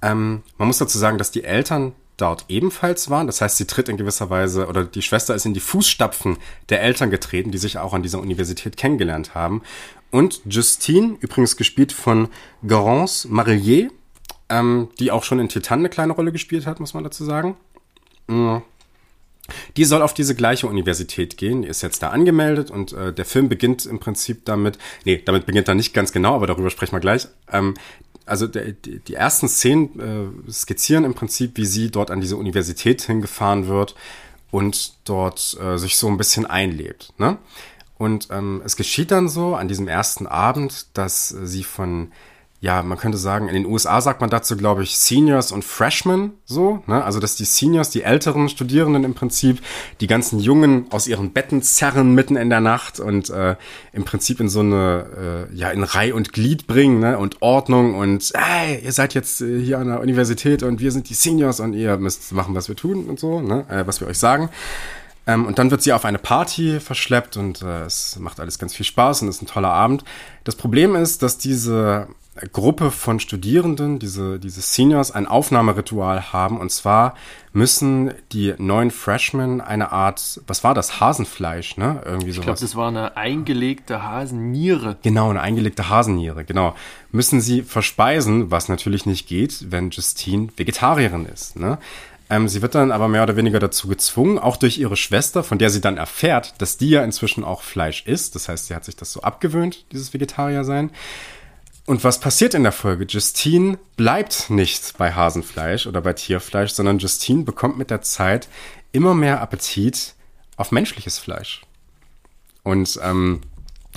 Ähm, man muss dazu sagen, dass die Eltern dort ebenfalls waren. Das heißt, sie tritt in gewisser Weise, oder die Schwester ist in die Fußstapfen der Eltern getreten, die sich auch an dieser Universität kennengelernt haben. Und Justine, übrigens gespielt von Garance Marillier, ähm, die auch schon in Titan eine kleine Rolle gespielt hat, muss man dazu sagen. Die soll auf diese gleiche Universität gehen, die ist jetzt da angemeldet und äh, der Film beginnt im Prinzip damit, nee, damit beginnt er nicht ganz genau, aber darüber sprechen wir gleich. Ähm, also der, die, die ersten Szenen äh, skizzieren im Prinzip, wie sie dort an diese Universität hingefahren wird und dort äh, sich so ein bisschen einlebt. Ne? Und ähm, es geschieht dann so an diesem ersten Abend, dass äh, sie von ja, man könnte sagen, in den USA sagt man dazu, glaube ich, Seniors und Freshmen so, ne? Also, dass die Seniors, die älteren Studierenden im Prinzip, die ganzen Jungen aus ihren Betten zerren mitten in der Nacht und äh, im Prinzip in so eine, äh, ja, in Reih und Glied bringen, ne? Und Ordnung und, ey, ihr seid jetzt äh, hier an der Universität und wir sind die Seniors und ihr müsst machen, was wir tun und so, ne? Äh, was wir euch sagen. Ähm, und dann wird sie auf eine Party verschleppt und äh, es macht alles ganz viel Spaß und ist ein toller Abend. Das Problem ist, dass diese Gruppe von Studierenden, diese, diese Seniors, ein Aufnahmeritual haben. Und zwar müssen die neuen Freshmen eine Art, was war das? Hasenfleisch, ne? Irgendwie Ich glaube, sowas. das war eine eingelegte Hasenniere. Genau, eine eingelegte Hasenniere, genau. Müssen sie verspeisen, was natürlich nicht geht, wenn Justine Vegetarierin ist. Ne? Ähm, sie wird dann aber mehr oder weniger dazu gezwungen, auch durch ihre Schwester, von der sie dann erfährt, dass die ja inzwischen auch Fleisch isst. Das heißt, sie hat sich das so abgewöhnt, dieses Vegetarier-Sein. Und was passiert in der Folge? Justine bleibt nicht bei Hasenfleisch oder bei Tierfleisch, sondern Justine bekommt mit der Zeit immer mehr Appetit auf menschliches Fleisch. Und ähm,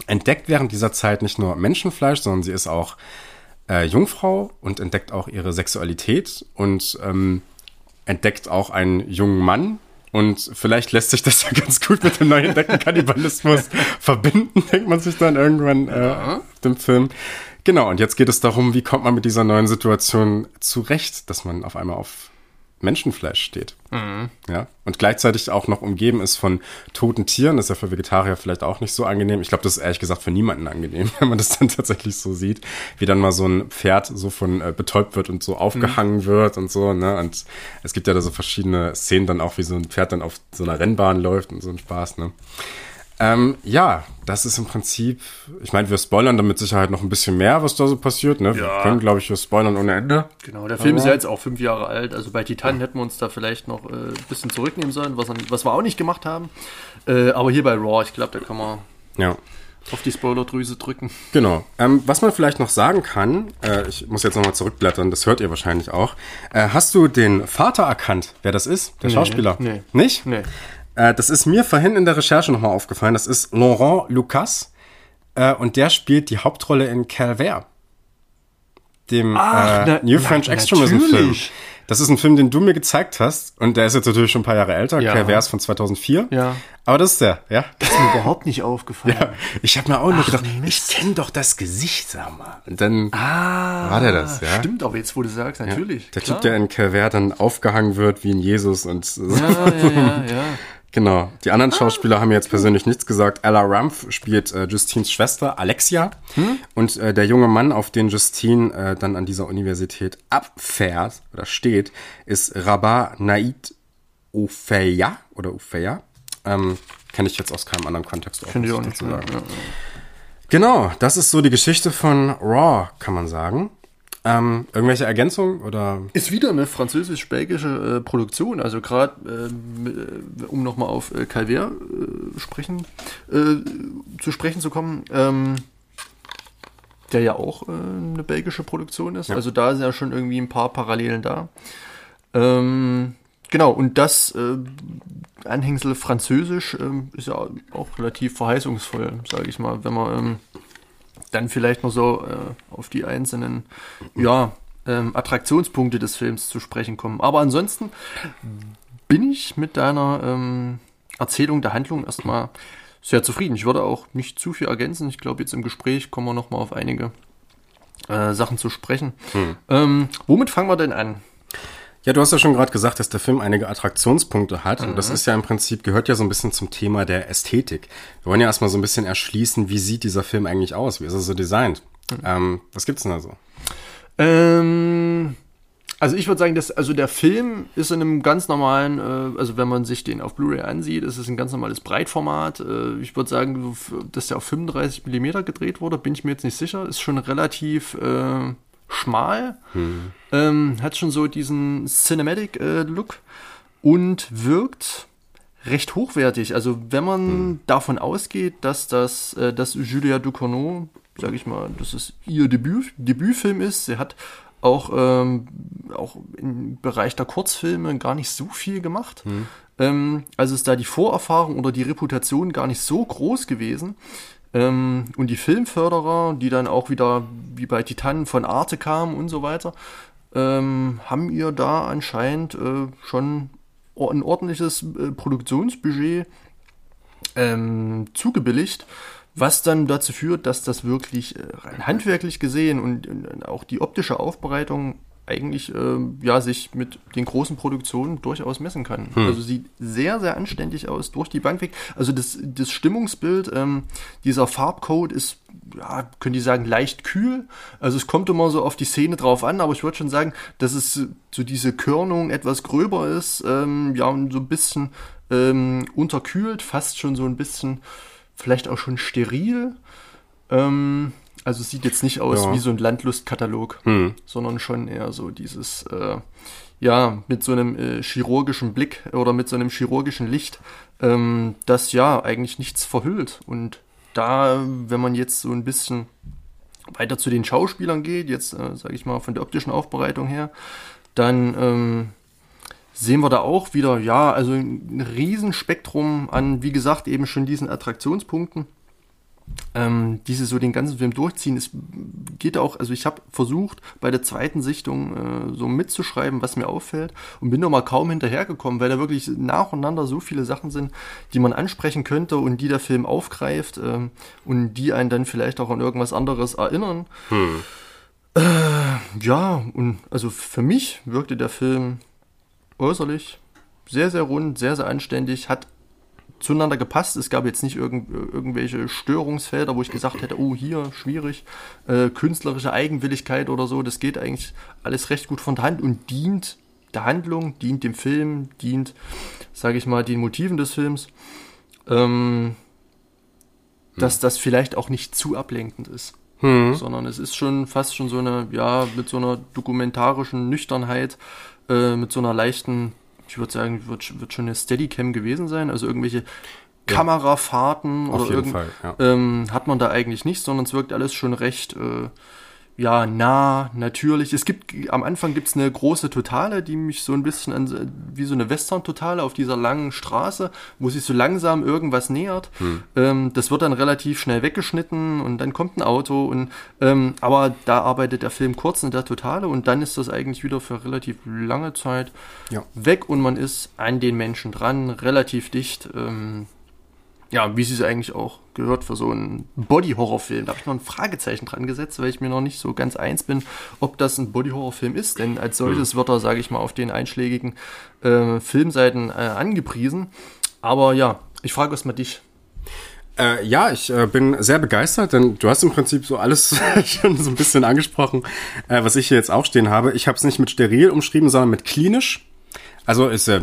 entdeckt während dieser Zeit nicht nur Menschenfleisch, sondern sie ist auch äh, Jungfrau und entdeckt auch ihre Sexualität und ähm, entdeckt auch einen jungen Mann. Und vielleicht lässt sich das [LAUGHS] ja ganz gut mit dem neu entdeckten Kannibalismus [LAUGHS] verbinden, denkt man sich dann irgendwann äh, auf dem Film. Genau, und jetzt geht es darum, wie kommt man mit dieser neuen Situation zurecht, dass man auf einmal auf Menschenfleisch steht. Ja, und gleichzeitig auch noch umgeben ist von toten Tieren. Das ist ja für Vegetarier vielleicht auch nicht so angenehm. Ich glaube, das ist ehrlich gesagt für niemanden angenehm, [LAUGHS] wenn man das dann tatsächlich so sieht, wie dann mal so ein Pferd so von äh, betäubt wird und so aufgehangen wird und so. Ne? Und es gibt ja da so verschiedene Szenen dann auch, wie so ein Pferd dann auf so einer Rennbahn läuft und so ein Spaß. Ne? Ähm, ja, das ist im Prinzip, ich meine, wir spoilern dann mit Sicherheit noch ein bisschen mehr, was da so passiert. Ne? Wir Ja. können, glaube ich, wir spoilern ohne Ende. Genau, der Film ist ja jetzt auch fünf Jahre alt. Also bei Titan hätten wir uns da vielleicht noch äh, ein bisschen zurücknehmen sollen, was, was wir auch nicht gemacht haben. Äh, aber hier bei Raw, ich glaube, da kann man Ja. auf die Spoilerdrüse drücken. Genau. Ähm, was man vielleicht noch sagen kann, äh, ich muss jetzt nochmal zurückblättern, das hört ihr wahrscheinlich auch. Äh, hast du den Vater erkannt, wer das ist? Der Schauspieler? nee. Nicht? Nee. Äh, das ist mir vorhin in der Recherche nochmal aufgefallen. Das ist Laurent Lucas. Äh, und der spielt die Hauptrolle in Calvaire. dem Ach, äh, na- New na- French Extremism Film. natürlich. Das ist ein Film, den du mir gezeigt hast. Und der ist jetzt natürlich schon ein paar Jahre älter. Ja. Calvert von 2004. Ja. Aber das ist der, ja. Das ist mir überhaupt nicht aufgefallen. Ja, ich habe mir auch nur Ach, gedacht, Mist. ich kenne doch das Gesicht, sag mal. Und dann Ah, war der das, ja. Stimmt, aber jetzt, wo du sagst, natürlich. der klar. Typ, der in Calvert dann aufgehangen wird wie ein Jesus und so. Ja, ja, ja, ja. [LAUGHS] Genau. Die anderen Schauspieler haben mir jetzt persönlich nichts gesagt. Ella Rumpf spielt äh, Justines Schwester Alexia. Und äh, der junge Mann, auf den Justine äh, dann an dieser Universität abfährt oder steht, ist Rabat Naid Ufeya oder Ufeya. Ähm, Kenne ich jetzt aus keinem anderen Kontext. Finde ich auch nicht. Ja, sagen. ja. Genau, das ist so die Geschichte von Raw, kann man sagen. Ähm, irgendwelche Ergänzungen oder Ist wieder eine französisch-belgische äh, Produktion. Also gerade, äh, um nochmal auf äh, Calvert äh, sprechen, äh, zu sprechen zu kommen, ähm, der ja auch äh, eine belgische Produktion ist. Also da sind ja schon irgendwie ein paar Parallelen da. Ähm, genau, und das äh, Anhängsel Französisch ähm, ist ja auch relativ verheißungsvoll, sage ich mal, wenn man ähm, dann vielleicht noch so äh, auf die einzelnen ja, ähm, Attraktionspunkte des Films zu sprechen kommen. Aber ansonsten bin ich mit deiner ähm, Erzählung der Handlung erstmal sehr zufrieden. Ich würde auch nicht zu viel ergänzen. Ich glaube, jetzt im Gespräch kommen wir nochmal auf einige äh, Sachen zu sprechen. Ähm, womit fangen wir denn an? Ja, du hast ja schon gerade gesagt, dass der Film einige Attraktionspunkte hat. Und das ist ja im Prinzip, gehört ja so ein bisschen zum Thema der Ästhetik. Wir wollen ja erstmal so ein bisschen erschließen, wie sieht dieser Film eigentlich aus? Wie ist er so designt? Ähm, was gibt's denn da so? Ähm, also ich würde sagen, dass also der Film ist in einem ganz normalen, äh, also wenn man sich den auf Blu-ray ansieht, ist es ein ganz normales Breitformat. Äh, ich würde sagen, dass der auf 35 mm gedreht wurde, bin ich mir jetzt nicht sicher. Ist schon relativ äh, schmal, ähm, hat schon so diesen Cinematic äh, Look und wirkt recht hochwertig. Also wenn man davon ausgeht, dass das, äh, dass Julia Ducournau, sage ich mal, dass es ihr Debüt, Debütfilm ist, sie hat auch, ähm, auch im Bereich der Kurzfilme gar nicht so viel gemacht. Ähm, also ist da die Vorerfahrung oder die Reputation gar nicht so groß gewesen. Ähm, und die Filmförderer, die dann auch wieder wie bei Titanen von Arte kamen und so weiter, ähm, haben ihr da anscheinend äh, schon ein ordentliches äh, Produktionsbudget ähm, zugebilligt, was dann dazu führt, dass das wirklich äh, handwerklich gesehen und, und auch die optische Aufbereitung eigentlich ähm, ja sich mit den großen Produktionen durchaus messen kann. Also sieht sehr, sehr anständig aus durch die Bank weg. Also das, das Stimmungsbild, ähm, dieser Farbcode ist, ja, können die sagen, leicht kühl. Also es kommt immer so auf die Szene drauf an, aber ich würde schon sagen, dass es so diese Körnung etwas gröber ist, ähm, ja, und so ein bisschen ähm, unterkühlt, fast schon so ein bisschen, vielleicht auch schon steril. Ähm, also es sieht jetzt nicht aus Ja. wie so ein Landlustkatalog, sondern schon eher so dieses, äh, ja, mit so einem äh, chirurgischen Blick oder mit so einem chirurgischen Licht, ähm, das ja eigentlich nichts verhüllt. Und da, wenn man jetzt so ein bisschen weiter zu den Schauspielern geht, jetzt äh, sage ich mal von der optischen Aufbereitung her, dann ähm, sehen wir da auch wieder, ja, also ein Riesenspektrum an, wie gesagt, eben schon diesen Attraktionspunkten ähm, die sie so den ganzen Film durchziehen. Es geht auch, also ich habe versucht, bei der zweiten Sichtung äh, so mitzuschreiben, was mir auffällt und bin noch mal kaum hinterhergekommen, weil da wirklich nacheinander so viele Sachen sind, die man ansprechen könnte und die der Film aufgreift ähm, und die einen dann vielleicht auch an irgendwas anderes erinnern. Äh, ja, und also für mich wirkte der Film äußerlich sehr, sehr rund, sehr, sehr anständig, hat zueinander gepasst. Es gab jetzt nicht irgend, irgendwelche Störungsfelder, wo ich gesagt hätte, oh, hier, schwierig, äh, künstlerische Eigenwilligkeit oder so. Das geht eigentlich alles recht gut von der Hand und dient der Handlung, dient dem Film, dient, sage ich mal, den Motiven des Films. Ähm, dass das vielleicht auch nicht zu ablenkend ist. Sondern es ist schon fast schon so eine, ja, mit so einer dokumentarischen Nüchternheit, äh, mit so einer leichten, ich würde sagen, wird, wird schon eine Steadicam gewesen sein, also irgendwelche Kamerafahrten Auf oder jeden irgend, Fall, ja. ähm, hat man da eigentlich nicht, sondern es wirkt alles schon recht, äh, ja, nah, natürlich. Es gibt, am Anfang gibt's eine große Totale, die mich so ein bisschen an, wie so eine Western-Totale auf dieser langen Straße, wo sich so langsam irgendwas nähert. Hm. Ähm, das wird dann relativ schnell weggeschnitten und dann kommt ein Auto und, ähm, aber da arbeitet der Film kurz in der Totale und dann ist das eigentlich wieder für relativ lange Zeit ja. weg und man ist an den Menschen dran, relativ dicht. Ähm, ja, wie sie es eigentlich auch gehört für so einen Body-Horror-Film. Da habe ich noch ein Fragezeichen dran gesetzt, weil ich mir noch nicht so ganz eins bin, ob das ein Body-Horror-Film ist. Denn als solches hm. wird er, sage ich mal, auf den einschlägigen äh, Filmseiten äh, angepriesen. Aber ja, ich frage erst mal dich. Äh, ja, ich äh, bin sehr begeistert, denn du hast im Prinzip so alles [LAUGHS] schon so ein bisschen angesprochen, äh, was ich hier jetzt auch stehen habe. Ich habe es nicht mit steril umschrieben, sondern mit klinisch. Also ist ja,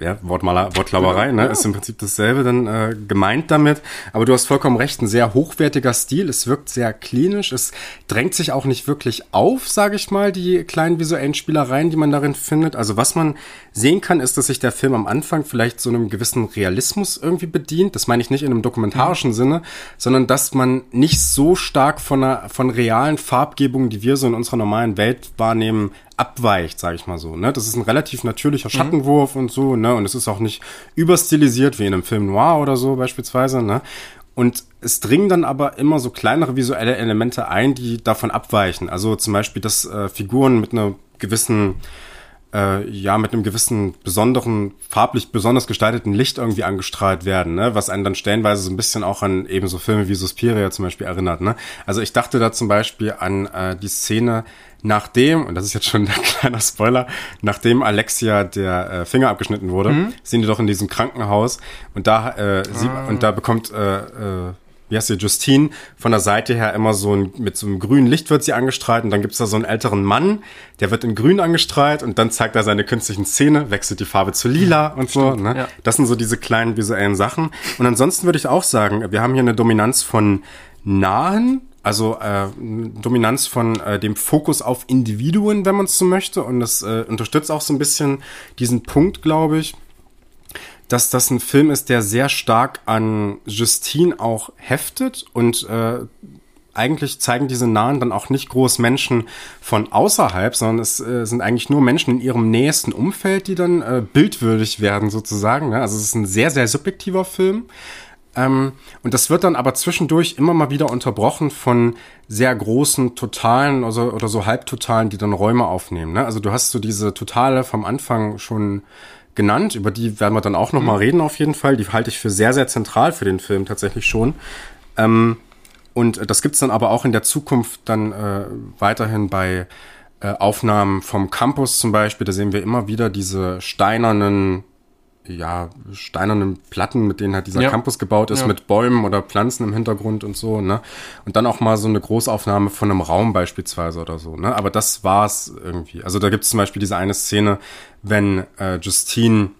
ja Wortmaler, Wortklauberei, ne? Ja. Ist im Prinzip dasselbe dann äh, gemeint damit. Aber du hast vollkommen recht, ein sehr hochwertiger Stil. Es wirkt sehr klinisch. Es drängt sich auch nicht wirklich auf, sage ich mal, die kleinen visuellen Spielereien, die man darin findet. Also was man sehen kann, ist, dass sich der Film am Anfang vielleicht so einem gewissen Realismus irgendwie bedient. Das meine ich nicht in einem dokumentarischen mhm. Sinne, sondern dass man nicht so stark von einer, von realen Farbgebungen, die wir so in unserer normalen Welt wahrnehmen, abweicht, sage ich mal so. Ne? Das ist ein relativ natürlicher mhm. Schattenwurf mhm. und so, ne? Und es ist auch nicht überstilisiert wie in einem Film noir oder so beispielsweise, ne? Und es dringen dann aber immer so kleinere visuelle Elemente ein, die davon abweichen. Also zum Beispiel, dass äh, Figuren mit einer gewissen äh, ja mit einem gewissen besonderen, farblich besonders gestalteten Licht irgendwie angestrahlt werden, ne? was einen dann stellenweise so ein bisschen auch an eben so Filme wie Suspiria zum Beispiel erinnert. Ne? Also ich dachte da zum Beispiel an äh, die Szene, nachdem, und das ist jetzt schon ein [LAUGHS] kleiner Spoiler, nachdem Alexia der äh, Finger abgeschnitten wurde, mhm. sind die doch in diesem Krankenhaus und da äh, sie, ah. und da bekommt äh, äh, wie heißt sie, Justine, von der Seite her immer so ein, mit so einem grünen Licht wird sie angestrahlt und dann gibt's da so einen älteren Mann, der wird in grün angestrahlt und dann zeigt er seine künstlichen Zähne, wechselt die Farbe zu lila [LAUGHS] und so. Stimmt, ne? Ja. Das sind so diese kleinen visuellen Sachen. Und ansonsten würde ich auch sagen, wir haben hier eine Dominanz von nahen, also äh, Dominanz von äh, dem Fokus auf Individuen, wenn man es so möchte. Und das äh, unterstützt auch so ein bisschen diesen Punkt, glaube ich dass das ein Film ist, der sehr stark an Justine auch heftet und äh, eigentlich zeigen diese Nahen dann auch nicht groß Menschen von außerhalb, sondern es äh, sind eigentlich nur Menschen in ihrem nächsten Umfeld, die dann äh, bildwürdig werden sozusagen. Ne? Also es ist ein sehr, sehr subjektiver Film. Ähm, und das wird dann aber zwischendurch immer mal wieder unterbrochen von sehr großen Totalen oder, oder so Halbtotalen, die dann Räume aufnehmen. Ne? Also du hast so diese Totale vom Anfang schon genannt, über die werden wir dann auch noch mal mhm. reden auf jeden Fall. Die halte ich für sehr, sehr zentral für den Film tatsächlich schon. Ähm, und das gibt's dann aber auch in der Zukunft dann äh, weiterhin bei äh, Aufnahmen vom Campus zum Beispiel. Da sehen wir immer wieder diese steinernen ja, steinernen Platten, mit denen halt dieser ja. Campus gebaut ist, ja. mit Bäumen oder Pflanzen im Hintergrund und so, ne? Und dann auch mal so eine Großaufnahme von einem Raum beispielsweise oder so, ne? Aber das war's irgendwie. Also da gibt's zum Beispiel diese eine Szene, wenn äh, Justine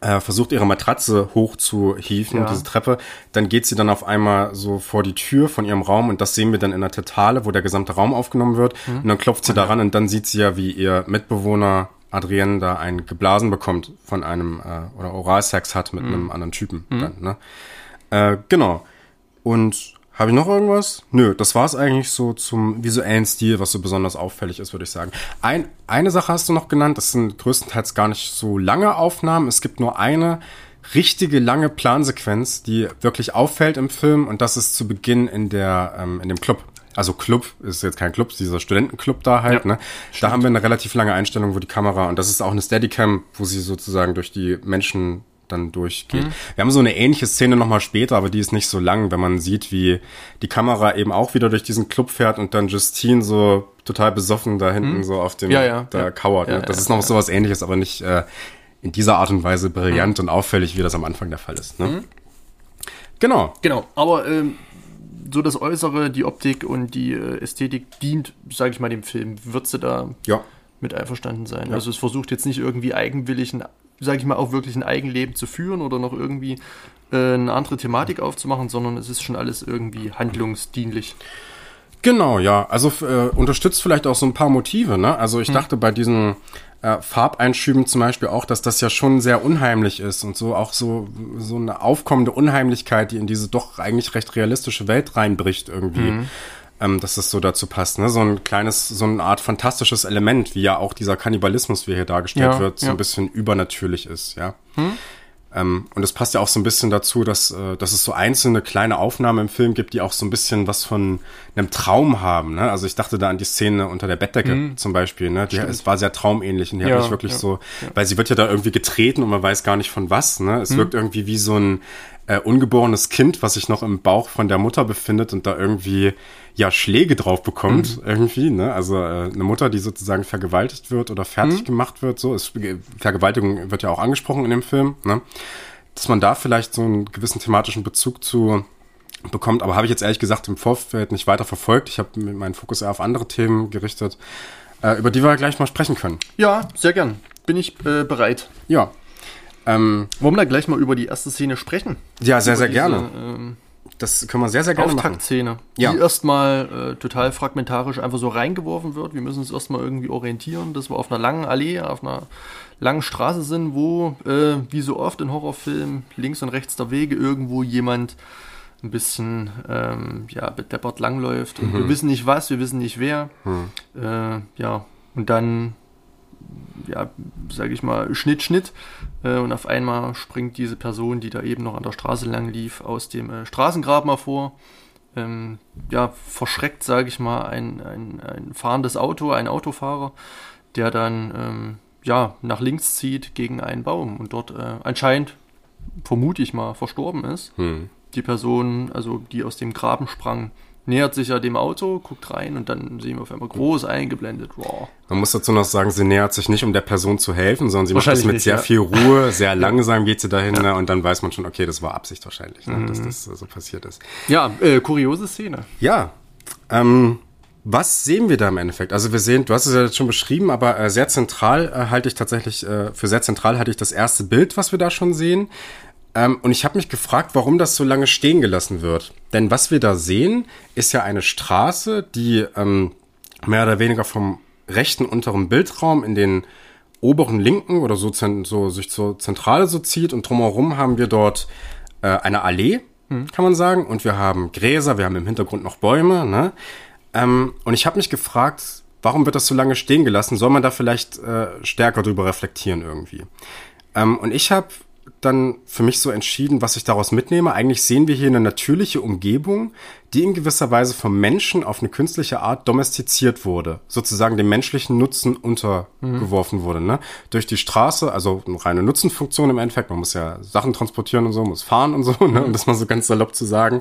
äh, versucht ihre Matratze hochzuhieven, ja. diese Treppe, dann geht sie dann auf einmal so vor die Tür von ihrem Raum und das sehen wir dann in der Totale, wo der gesamte Raum aufgenommen wird mhm. und dann klopft sie daran und dann sieht sie ja, wie ihr Mitbewohner Adrienne da ein geblasen bekommt von einem äh, oder Oralsex hat mit mhm. einem anderen Typen. Mhm. Dann, ne? Äh, genau. Und habe ich noch irgendwas? Nö, das war es eigentlich so zum visuellen Stil, was so besonders auffällig ist, würde ich sagen. Ein, eine Sache hast du noch genannt, das sind größtenteils gar nicht so lange Aufnahmen. Es gibt nur eine richtige lange Plansequenz, die wirklich auffällt im Film und das ist zu Beginn in der ähm, in dem Club also Club ist jetzt kein Club, dieser Studentenclub da halt, ja, ne? Stimmt. Da haben wir eine relativ lange Einstellung, wo die Kamera, und das ist auch eine Steadicam, wo sie sozusagen durch die Menschen dann durchgeht. Mhm. Wir haben so eine ähnliche Szene nochmal später, aber die ist nicht so lang, wenn man sieht, wie die Kamera eben auch wieder durch diesen Club fährt und dann Justine so total besoffen da hinten mhm. so auf dem ja, ja, da ja. kauert. Ne? das ist noch so was ähnliches, aber nicht äh, in dieser Art und Weise brillant mhm. und auffällig, wie das am Anfang der Fall ist. Ne? Mhm. Genau. Genau, aber ähm, so das Äußere, die Optik und die äh, Ästhetik dient, sage ich mal, dem Film. Wird sie da ja. mit einverstanden sein? Ja. Also es versucht jetzt nicht irgendwie eigenwillig, sage ich mal, auch wirklich ein Eigenleben zu führen oder noch irgendwie äh, eine andere Thematik aufzumachen, sondern es ist schon alles irgendwie handlungsdienlich. Genau, ja. Also äh, unterstützt vielleicht auch so ein paar Motive, ne? Also ich hm. dachte bei diesen äh, Farbeinschüben zum Beispiel auch, dass das ja schon sehr unheimlich ist und so auch so, so eine aufkommende Unheimlichkeit, die in diese doch eigentlich recht realistische Welt reinbricht irgendwie. Mhm. ähm, dass das so dazu passt. Ne? So ein kleines, so eine Art fantastisches Element, wie ja auch dieser Kannibalismus, wie hier dargestellt Ja, wird, so ja. ein bisschen übernatürlich ist, ja. Hm? Ähm, und es passt ja auch so ein bisschen dazu, dass, äh, dass es so einzelne kleine Aufnahmen im Film gibt, die auch so ein bisschen was von einem Traum haben. Ne? Also ich dachte da an die Szene unter der Bettdecke zum Beispiel. Ne? Die es war sehr traumähnlich und die. Ja, hat mich wirklich ja, so, weil sie wird ja da irgendwie getreten und man weiß gar nicht von was. Ne? Es wirkt irgendwie wie so ein äh, ungeborenes Kind, was sich noch im Bauch von der Mutter befindet und da irgendwie ja Schläge drauf bekommt Mhm. irgendwie. Ne? Also äh, eine Mutter, die sozusagen vergewaltigt wird oder Mhm. fertig gemacht wird. So ist Vergewaltigung wird ja auch angesprochen in dem Film. Ne? dass man da vielleicht so einen gewissen thematischen Bezug zu bekommt. Aber habe ich jetzt ehrlich gesagt im Vorfeld nicht weiter verfolgt. Ich habe meinen Fokus eher auf andere Themen gerichtet, äh, über die wir gleich mal sprechen können. Ja, sehr gern. Bin ich äh, bereit. Ja. Ähm, Wollen wir da gleich mal über die erste Szene sprechen? ja, sehr, Über sehr diese, gerne. Ähm, Das können wir sehr, sehr gerne machen. Auftaktszene, Ja. die erstmal äh, total fragmentarisch einfach so reingeworfen wird. Wir müssen uns erstmal irgendwie orientieren, dass wir auf einer langen Allee, auf einer langen Straße sind, wo, äh, wie so oft in Horrorfilmen, links und rechts der Wege irgendwo jemand ein bisschen ähm, ja, bedeppert langläuft. Und wir wissen nicht was, wir wissen nicht wer. Äh, ja, und dann, ja, sage ich mal, Schnitt, Schnitt. Äh, und auf einmal springt diese Person, die da eben noch an der Straße lang lief, aus dem äh, Straßengraben hervor. Ähm, ja, verschreckt, sage ich mal, ein, ein, ein fahrendes Auto, ein Autofahrer, der dann ähm, ja, nach links zieht gegen einen Baum und dort äh, anscheinend, vermute ich mal, verstorben ist. Hm. Die Person, also die aus dem Graben sprang, nähert sich ja dem Auto, guckt rein und dann sehen wir auf einmal groß eingeblendet. Wow. Man muss dazu noch sagen, sie nähert sich nicht, um der Person zu helfen, sondern sie macht das mit nicht, sehr ja. viel Ruhe, [LAUGHS] sehr langsam geht sie dahin ne, und dann weiß man schon, okay, das war Absicht wahrscheinlich, ne, Mhm. dass das äh, so passiert ist. Ja, äh, kuriose Szene. Ja, ähm, was sehen wir da im Endeffekt? Also wir sehen, du hast es ja jetzt schon beschrieben, aber äh, sehr zentral äh, halte ich tatsächlich, äh, für sehr zentral halte ich das erste Bild, was wir da schon sehen. Ähm, und ich habe mich gefragt, warum das so lange stehen gelassen wird. Denn was wir da sehen, ist ja eine Straße, die ähm, mehr oder weniger vom rechten unteren Bildraum in den oberen linken oder so, so sich zur Zentrale so zieht und drumherum haben wir dort äh, eine Allee, kann man sagen, und wir haben Gräser, wir haben im Hintergrund noch Bäume, ne? Ähm, und ich habe mich gefragt, warum wird das so lange stehen gelassen? Soll man da vielleicht äh, stärker drüber reflektieren irgendwie? Ähm, und ich habe dann für mich so entschieden, was ich daraus mitnehme. Eigentlich sehen wir hier eine natürliche Umgebung, die in gewisser Weise vom Menschen auf eine künstliche Art domestiziert wurde, sozusagen dem menschlichen Nutzen untergeworfen wurde. Ne? Durch die Straße, also eine reine Nutzenfunktion im Endeffekt. Man muss ja Sachen transportieren und so, muss fahren und so, ne? um das mal so ganz salopp zu sagen.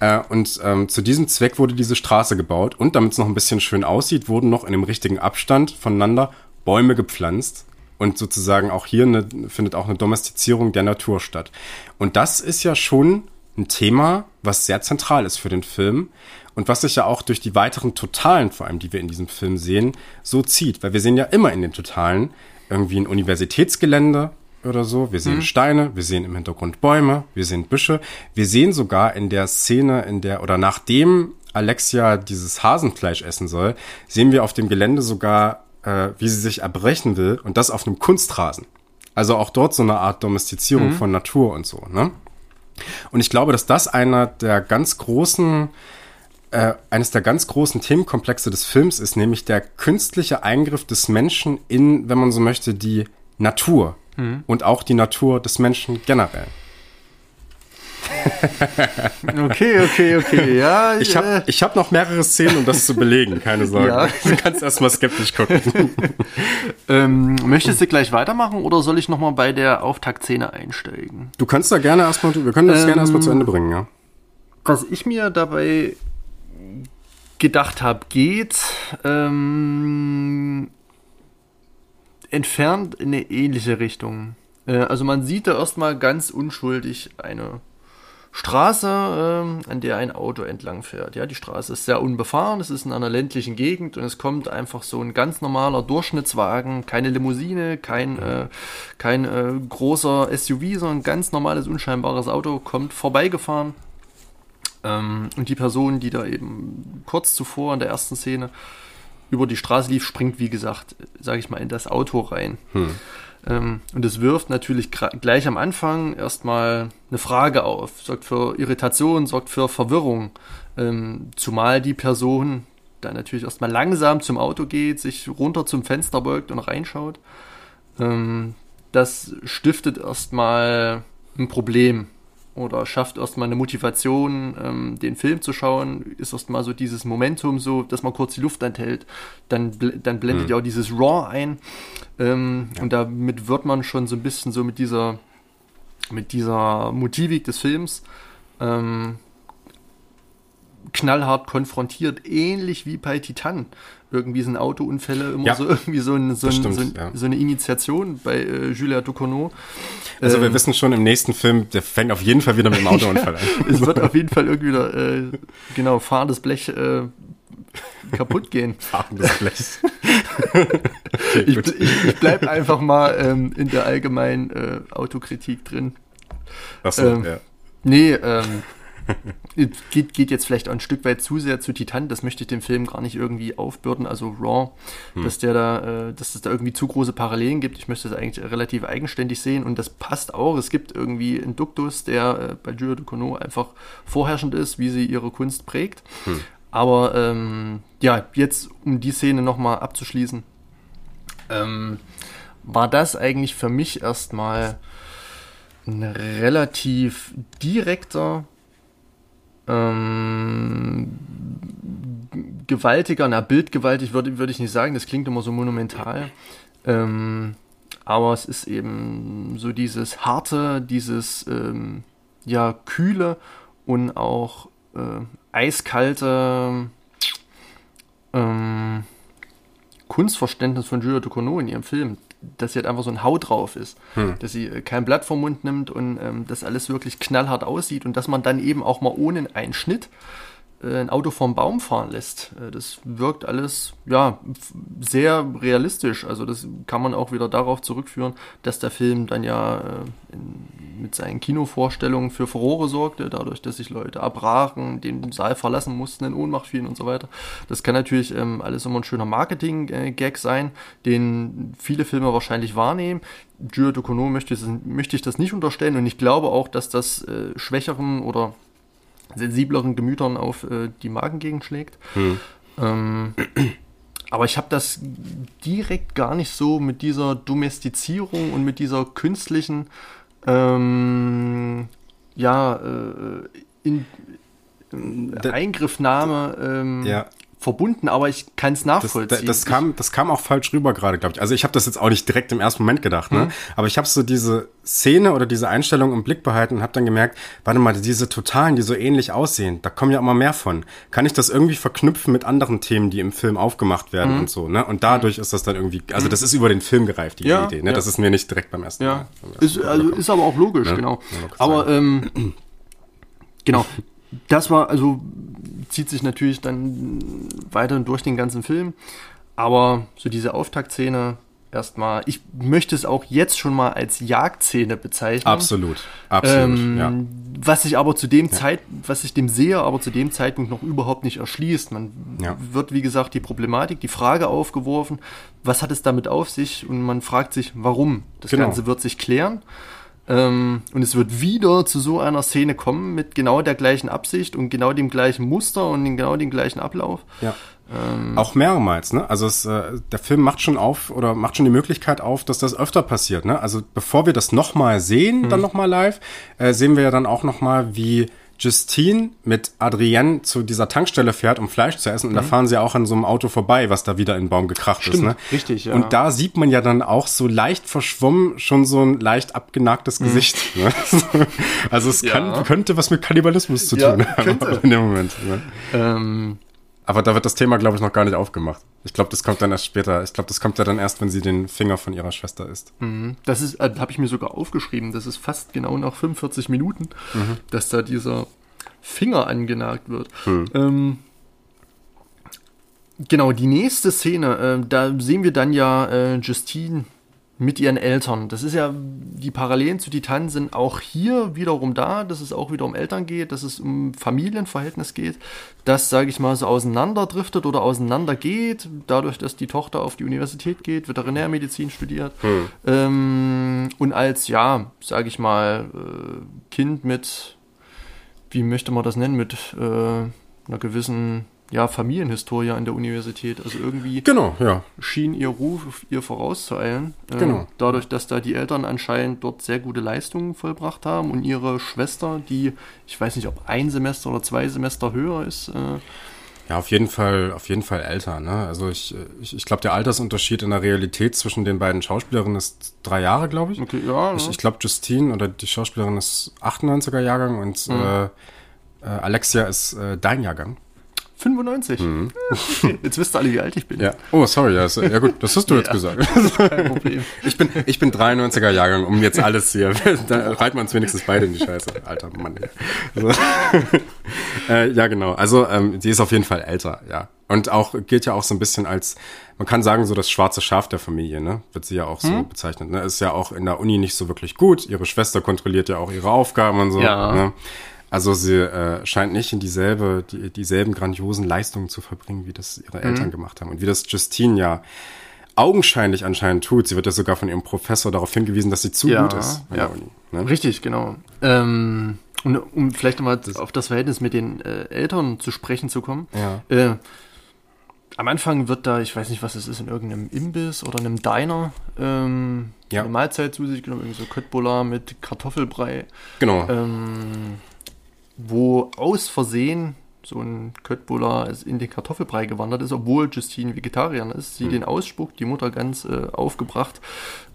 Äh, und ähm, zu diesem Zweck wurde diese Straße gebaut. Und damit es noch ein bisschen schön aussieht, wurden noch in dem richtigen Abstand voneinander Bäume gepflanzt. Und sozusagen auch hier eine, findet auch eine Domestizierung der Natur statt. Und das ist ja schon ein Thema, was sehr zentral ist für den Film und was sich ja auch durch die weiteren Totalen, vor allem die wir in diesem Film sehen, so zieht. Weil wir sehen ja immer in den Totalen irgendwie ein Universitätsgelände oder so. Wir sehen Steine, wir sehen im Hintergrund Bäume, wir sehen Büsche. Wir sehen sogar in der Szene, in der, oder nachdem Alexia dieses Hasenfleisch essen soll, sehen wir auf dem Gelände sogar, äh, wie sie sich erbrechen will und das auf einem Kunstrasen. Also auch dort so eine Art Domestizierung von Natur und so, ne? Und ich glaube, dass das einer der ganz großen, äh, eines der ganz großen Themenkomplexe des Films ist, nämlich der künstliche Eingriff des Menschen in, wenn man so möchte, die Natur und auch die Natur des Menschen generell. [LAUGHS] Okay, okay, okay. Ja, Ich habe äh, ich hab noch mehrere Szenen, um das zu belegen, keine Sorge. Ja. [LAUGHS] Du kannst erstmal skeptisch gucken. [LAUGHS] ähm, möchtest du gleich weitermachen oder soll ich nochmal bei der Auftaktszene einsteigen? Du kannst da gerne erstmal, wir können das Ähm, gerne erstmal zu Ende bringen, ja. Was ich mir dabei gedacht habe, geht ähm, entfernt in eine ähnliche Richtung. Äh, also man sieht da erstmal ganz unschuldig eine Straße, ähm, an der ein Auto entlang fährt. Ja, die Straße ist sehr unbefahren, es ist in einer ländlichen Gegend und es kommt einfach so ein ganz normaler Durchschnittswagen, keine Limousine, kein, äh, kein äh, großer SUV, sondern ein ganz normales, unscheinbares Auto kommt vorbeigefahren. Ähm, und die Person, die da eben kurz zuvor in der ersten Szene über die Straße lief, springt, wie gesagt, sage ich mal, in das Auto rein. Hm. Ähm, und es wirft natürlich gleich am Anfang erstmal eine Frage auf, sorgt für Irritation, sorgt für Verwirrung. Ähm, zumal die Person dann natürlich erstmal langsam zum Auto geht, sich runter zum Fenster beugt und reinschaut. Ähm, das stiftet erstmal ein Problem oder schafft erstmal eine Motivation, ähm, den Film zu schauen, ist erstmal so dieses Momentum so, dass man kurz die Luft anhält, dann, bl dann blendet mhm. ja auch dieses Raw ein ähm, ja. und damit wird man schon so ein bisschen so mit dieser mit dieser Motivik des Films ähm, knallhart konfrontiert, ähnlich wie bei Titan. Irgendwie sind Autounfälle immer ja, so irgendwie so, ein, so, ein, stimmt, so, ein, ja. so, eine Initiation bei äh, Julia Ducournau. Also ähm, wir wissen schon im nächsten Film, der fängt auf jeden Fall wieder mit dem Autounfall an. [LAUGHS] es wird auf jeden Fall irgendwie wieder, äh, genau, fahrendes Blech äh, kaputt gehen. [LAUGHS] Fahrendes Blech. [LAUGHS] okay, ich, ich, ich bleib einfach mal ähm, in der allgemeinen äh, Autokritik drin. Achso, ähm, ja. Nee, ähm, geht, geht jetzt vielleicht auch ein Stück weit zu sehr zu Titan, das möchte ich dem Film gar nicht irgendwie aufbürden, also Raw, hm. dass der da, äh, dass es da irgendwie zu große Parallelen gibt. Ich möchte das eigentlich relativ eigenständig sehen und das passt auch. Es gibt irgendwie einen Duktus, der äh, bei Julia Ducournau einfach vorherrschend ist, wie sie ihre Kunst prägt. Hm. Aber ähm, ja, jetzt um die Szene nochmal abzuschließen, ähm, war das eigentlich für mich erstmal ein relativ direkter ähm, gewaltiger, na, bildgewaltig würde, würde ich nicht sagen, das klingt immer so monumental. Ähm, aber es ist eben so dieses harte, dieses ähm, ja kühle und auch äh, eiskalte ähm, Kunstverständnis von Julia Ducournau in ihrem Film dass sie halt einfach so ein Haut drauf ist. Hm. Dass sie äh, kein Blatt vom Mund nimmt und ähm, das alles wirklich knallhart aussieht und dass man dann eben auch mal ohne einen Schnitt ein Auto vom Baum fahren lässt. Äh, das wirkt alles ja sehr realistisch. Also das kann man auch wieder darauf zurückführen, dass der Film dann ja äh, in, mit seinen Kinovorstellungen für Furore sorgte, dadurch, dass sich Leute abbrachen, den Saal verlassen mussten, in Ohnmacht fielen und so weiter. Das kann natürlich ähm, alles immer ein schöner Marketing-Gag sein, den viele Filme wahrscheinlich wahrnehmen. Jules Ducournau möchte, möchte ich das nicht unterstellen und ich glaube auch, dass das äh, schwächeren oder sensibleren Gemütern auf äh, die Magengegend schlägt. Hm. Ähm, aber ich habe das direkt gar nicht so mit dieser Domestizierung und mit dieser künstlichen ähm, ja, äh, in, Eingriffnahme ähm, ja verbunden, aber ich kann es nachvollziehen. Das, das, kam, das kam auch falsch rüber gerade, glaube ich. Also ich habe das jetzt auch nicht direkt im ersten Moment gedacht, ne? Mhm. Aber ich habe so diese Szene oder diese Einstellung im Blick behalten und habe dann gemerkt, warte mal, diese Totalen, die so ähnlich aussehen, da kommen ja immer mehr von. Kann ich das irgendwie verknüpfen mit anderen Themen, die im Film aufgemacht werden mhm. und so, ne? Und dadurch ist das dann irgendwie, also das ist über den Film gereift, die ja, Idee, ne? Ja. Das ist mir nicht direkt beim ersten ja. Mal. Ist, also ist aber auch logisch, ne? genau. Aber ähm, genau, das war, also zieht sich natürlich dann weiter durch den ganzen Film. Aber so diese Auftaktszene erstmal, ich möchte es auch jetzt schon mal als Jagdszene bezeichnen. Absolut, absolut. Ähm, ja. Was sich aber zu dem ja. Zeit, was sich dem Seher aber zu dem Zeitpunkt noch überhaupt nicht erschließt. Man ja. wird, wie gesagt, die Problematik, die Frage aufgeworfen, was hat es damit auf sich? Und man fragt sich, warum? Das genau. Ganze wird sich klären. Ähm, und es wird wieder zu so einer Szene kommen mit genau der gleichen Absicht und genau dem gleichen Muster und genau dem gleichen Ablauf. Ja. Ähm, Auch mehrmals, ne? Also es, äh, der Film macht schon auf oder macht schon die Möglichkeit auf, dass das öfter passiert, ne? Also bevor wir das nochmal sehen, mhm. dann nochmal live, äh, sehen wir ja dann auch nochmal, wie Justine mit Adrienne zu dieser Tankstelle fährt, um Fleisch zu essen. Und mhm. da fahren sie auch an so einem Auto vorbei, was da wieder in den Baum gekracht Stimmt, ist. Ne? Richtig, ja. Und da sieht man ja dann auch so leicht verschwommen schon so ein leicht abgenagtes mhm. Gesicht. Ne? [LAUGHS] also es ja. kann, könnte was mit Kannibalismus zu ja, tun haben [LAUGHS] in dem Moment. Ne? Ähm, aber da wird das Thema, glaube ich, noch gar nicht aufgemacht. Ich glaube, das kommt dann erst später. Ich glaube, das kommt ja dann erst, wenn sie den Finger von ihrer Schwester isst. Mhm. Das ist, äh, habe ich mir sogar aufgeschrieben. Das ist fast genau nach 45 Minuten, mhm. dass da dieser Finger angenagt wird. Mhm. Ähm, genau, die nächste Szene, äh, da sehen wir dann ja äh, Justine mit ihren Eltern. Das ist ja, die Parallelen zu Titan sind auch hier wiederum da, dass es auch wieder um Eltern geht, dass es um Familienverhältnis geht, das, sage ich mal, so auseinanderdriftet oder auseinandergeht, dadurch, dass die Tochter auf die Universität geht, Veterinärmedizin studiert hm. ähm, und als, ja, sage ich mal, äh, Kind mit, wie möchte man das nennen, mit äh, einer gewissen ja, Familienhistorie an der Universität. Also irgendwie genau, ja. schien ihr Ruf ihr vorauszueilen. Äh, genau. Dadurch, dass da die Eltern anscheinend dort sehr gute Leistungen vollbracht haben und ihre Schwester, die, ich weiß nicht, ob ein Semester oder zwei Semester höher ist. Äh, ja, auf jeden Fall, auf jeden Fall älter. Ne? Also ich, ich, ich glaube, der Altersunterschied in der Realität zwischen den beiden Schauspielerinnen ist drei Jahre, glaube ich. Okay, ja. Ich, ich glaube, Justine oder die Schauspielerin ist 98er Jahrgang und mhm. äh, äh, Alexia ist äh, dein Jahrgang. 95. Mhm. [LAUGHS] Jetzt wisst ihr alle, wie alt ich bin. Ja. Oh, sorry. Ja, ja gut, das hast du jetzt gesagt. [LAUGHS] Kein Problem. Ich bin, ich bin 93er Jahrgang, um jetzt alles hier. [LAUGHS] Da reiten wir uns wenigstens beide in die Scheiße. Alter Mann. Also, äh, ja, genau. Also, ähm, die ist auf jeden Fall älter, ja. Und auch, gilt ja auch so ein bisschen als, man kann sagen, so das schwarze Schaf der Familie, ne? Wird sie ja auch so hm? bezeichnet. Ne? Ist ja auch in der Uni nicht so wirklich gut. Ihre Schwester kontrolliert ja auch ihre Aufgaben und so. Ja. Ne? Also sie äh, scheint nicht in dieselbe, die, dieselben grandiosen Leistungen zu verbringen, wie das ihre Eltern mhm. gemacht haben. Und wie das Justine ja augenscheinlich anscheinend tut. Sie wird ja sogar von ihrem Professor darauf hingewiesen, dass sie zu ja, gut ist ja. Uni, ne? Richtig, genau. Ähm, und um vielleicht nochmal auf das Verhältnis mit den äh, Eltern zu sprechen zu kommen. Ja. Äh, am Anfang wird da, ich weiß nicht, was es ist, in irgendeinem Imbiss oder einem Diner ähm, ja. eine Mahlzeit zu sich genommen, irgendwie so Köttbullar mit Kartoffelbrei. Genau. Ähm, wo aus Versehen so ein Köttbullar in den Kartoffelbrei gewandert ist, obwohl Justine Vegetarierin ist, sie mhm. den ausspuckt, die Mutter ganz äh, aufgebracht,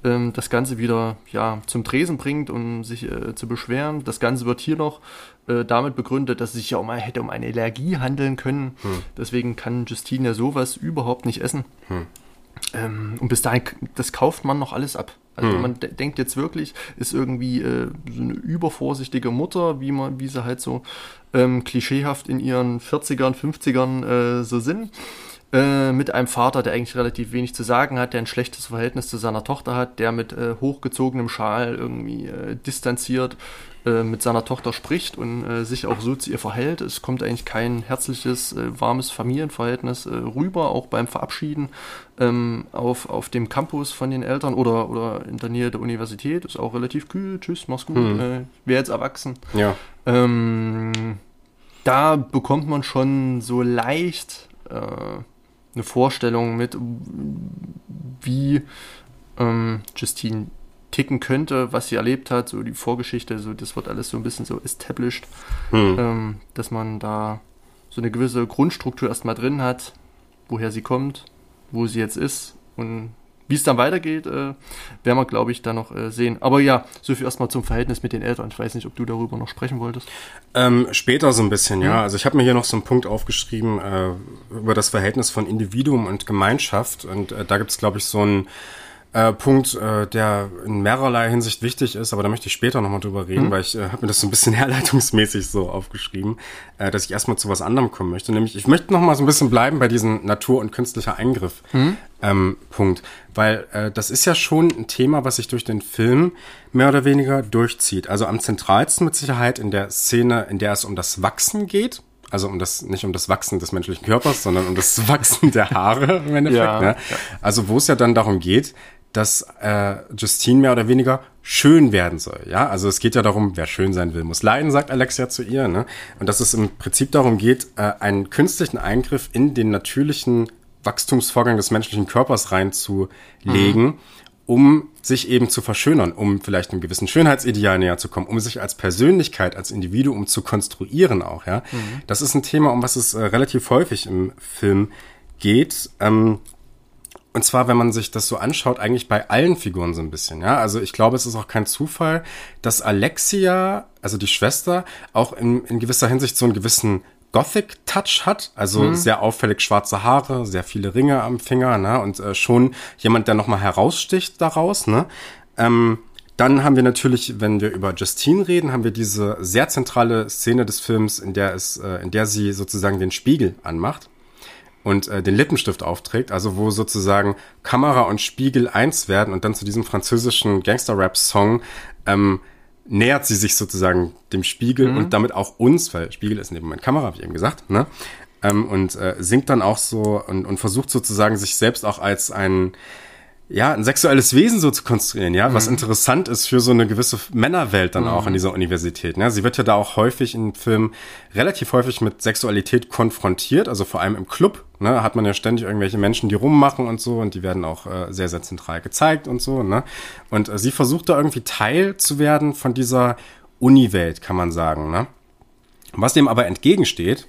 ähm, das Ganze wieder ja, zum Tresen bringt, um sich äh, zu beschweren. Das Ganze wird hier noch äh, damit begründet, dass es sich ja um, hätte um eine Allergie handeln können. Mhm. Deswegen kann Justine ja sowas überhaupt nicht essen. Mhm. Ähm, und bis dahin, das kauft man noch alles ab. Also hm. man denkt jetzt wirklich, ist irgendwie äh, so eine übervorsichtige Mutter, wie man, wie sie halt so ähm, klischeehaft in ihren 40ern, 50ern äh, so sind. Äh, mit einem Vater, der eigentlich relativ wenig zu sagen hat, der ein schlechtes Verhältnis zu seiner Tochter hat, der mit äh, hochgezogenem Schal irgendwie äh, distanziert äh, mit seiner Tochter spricht und äh, sich auch so zu ihr verhält. Es kommt eigentlich kein herzliches, äh, warmes Familienverhältnis äh, rüber, auch beim Verabschieden ähm, auf, auf dem Campus von den Eltern oder, oder in der Nähe der Universität. Ist auch relativ kühl. Tschüss, mach's gut. Hm. Äh, Wer jetzt erwachsen. Ja. Ähm, da bekommt man schon so leicht eine Vorstellung mit, wie ähm, Justine ticken könnte, was sie erlebt hat, so die Vorgeschichte, so das wird alles so ein bisschen so established, hm. ähm, dass man da so eine gewisse Grundstruktur erstmal drin hat, woher sie kommt, wo sie jetzt ist und wie es dann weitergeht, äh, werden wir, glaube ich, da noch äh, sehen. Aber ja, so viel erstmal zum Verhältnis mit den Eltern. Ich weiß nicht, ob du darüber noch sprechen wolltest. Ähm, später so ein bisschen, ja. Mhm. Also ich habe mir hier noch so einen Punkt aufgeschrieben äh, über das Verhältnis von Individuum und Gemeinschaft. Und äh, da gibt es, glaube ich, so ein äh, Punkt, äh, der in mehrerlei Hinsicht wichtig ist, aber da möchte ich später nochmal drüber reden, mhm. weil ich äh, habe mir das so ein bisschen [LAUGHS] herleitungsmäßig so aufgeschrieben, äh, dass ich erstmal zu was anderem kommen möchte. Nämlich, ich möchte nochmal so ein bisschen bleiben bei diesem Natur- und künstlicher Eingriff mhm. ähm, Punkt. Weil äh, das ist ja schon ein Thema, was sich durch den Film mehr oder weniger durchzieht. Also am zentralsten mit Sicherheit in der Szene, in der es um das Wachsen geht also um das, nicht um das Wachsen des menschlichen Körpers, sondern um das [LAUGHS] Wachsen der Haare im Endeffekt. Ja, ne? Also wo es ja dann darum geht, dass äh, Justine mehr oder weniger schön werden soll. Ja, also es geht ja darum, wer schön sein will, muss leiden, sagt Alexia zu ihr. Ne? Und dass es im Prinzip darum geht, äh, einen künstlichen Eingriff in den natürlichen Wachstumsvorgang des menschlichen Körpers reinzulegen, mhm. um sich eben zu verschönern, um vielleicht einem gewissen Schönheitsideal näher zu kommen, um sich als Persönlichkeit, als Individuum zu konstruieren auch. Ja, mhm. das ist ein Thema, um was es äh, relativ häufig im Film geht. Ähm, und zwar, wenn man sich das so anschaut, eigentlich bei allen Figuren so ein bisschen, ja. Also ich glaube, es ist auch kein Zufall, dass Alexia, also die Schwester, auch in, in gewisser Hinsicht so einen gewissen Gothic-Touch hat, also mhm. sehr auffällig schwarze Haare, sehr viele Ringe am Finger, ne? Und äh, schon jemand, der nochmal heraussticht daraus, ne? Ähm, dann haben wir natürlich, wenn wir über Justine reden, haben wir diese sehr zentrale Szene des Films, in der es, äh, in der sie sozusagen den Spiegel anmacht und äh, den Lippenstift aufträgt, also wo sozusagen Kamera und Spiegel eins werden und dann zu diesem französischen Gangster-Rap-Song ähm, nähert sie sich sozusagen dem Spiegel mhm. und damit auch uns, weil Spiegel ist in dem Moment Kamera, ich eben gesagt, ne? Ähm, und äh, singt dann auch so und, und versucht sozusagen sich selbst auch als ein ja, ein sexuelles Wesen so zu konstruieren, ja, mhm. was interessant ist für so eine gewisse Männerwelt dann mhm. auch an dieser Universität. Ne? Sie wird ja da auch häufig in Filmen relativ häufig mit Sexualität konfrontiert, also vor allem im Club, ne, hat man ja ständig irgendwelche Menschen, die rummachen und so und die werden auch äh, sehr, sehr zentral gezeigt und so, ne? Und äh, sie versucht da irgendwie Teil zu werden von dieser Uni-Welt, kann man sagen, ne? Was dem aber entgegensteht,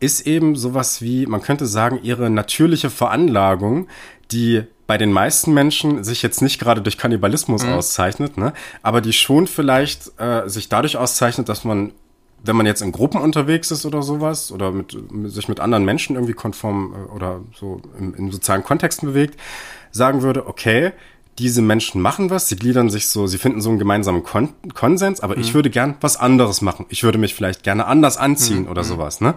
ist eben sowas wie, man könnte sagen, ihre natürliche Veranlagung, die bei den meisten Menschen sich jetzt nicht gerade durch Kannibalismus mhm. auszeichnet, ne? aber die schon vielleicht äh, sich dadurch auszeichnet, dass man, wenn man jetzt in Gruppen unterwegs ist oder sowas oder mit, mit sich mit anderen Menschen irgendwie konform äh, oder so im, in sozialen Kontexten bewegt, sagen würde, okay, diese Menschen machen was, sie gliedern sich so, sie finden so einen gemeinsamen Kon Konsens, aber mhm. ich würde gern was anderes machen. Ich würde mich vielleicht gerne anders anziehen mhm. oder mhm. sowas, ne?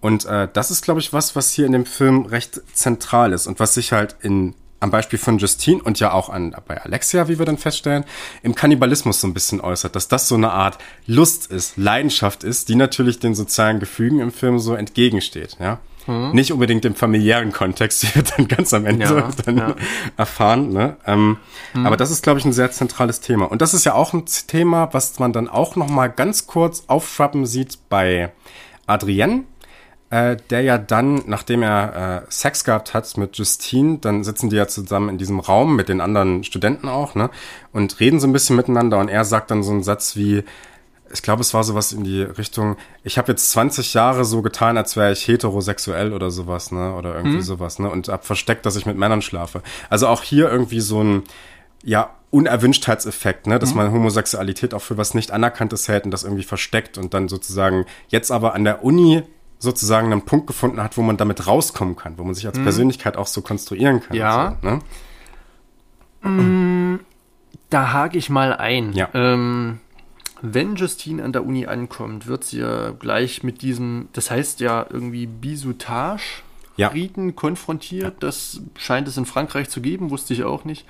Und äh, das ist, glaube ich, was, was hier in dem Film recht zentral ist und was sich halt in am Beispiel von Justine und ja auch an, bei Alexia, wie wir dann feststellen, im Kannibalismus so ein bisschen äußert, dass das so eine Art Lust ist, Leidenschaft ist, die natürlich den sozialen Gefügen im Film so entgegensteht, ja. Mhm. Nicht unbedingt im familiären Kontext, [LAUGHS] wie wir dann ganz am Ende ja, dann ja. erfahren, ne? Ähm, mhm. Aber das ist, glaube ich, ein sehr zentrales Thema. Und das ist ja auch ein Thema, was man dann auch noch mal ganz kurz aufschwappen sieht bei Adrienne, äh, der ja dann, nachdem er äh, Sex gehabt hat mit Justine, dann sitzen die ja zusammen in diesem Raum mit den anderen Studenten auch, ne? Und reden so ein bisschen miteinander und er sagt dann so einen Satz wie, ich glaube, es war sowas in die Richtung, ich habe jetzt 20 Jahre so getan, als wäre ich heterosexuell oder sowas, ne? Oder irgendwie mhm. sowas, ne? Und hab versteckt, dass ich mit Männern schlafe. Also auch hier irgendwie so ein, ja, Unerwünschtheitseffekt, ne? dass mhm. man Homosexualität auch für was nicht Anerkanntes hält und das irgendwie versteckt und dann sozusagen jetzt aber an der Uni sozusagen einen Punkt gefunden hat, wo man damit rauskommen kann, wo man sich als mhm. Persönlichkeit auch so konstruieren kann. Ja. So, ne? Mm, da hake ich mal ein. Ja. Ähm, wenn Justine an der Uni ankommt, wird sie ja gleich mit diesem, das heißt ja irgendwie Bisutage Riten ja. konfrontiert. Ja. Das scheint es in Frankreich zu geben, wusste ich auch nicht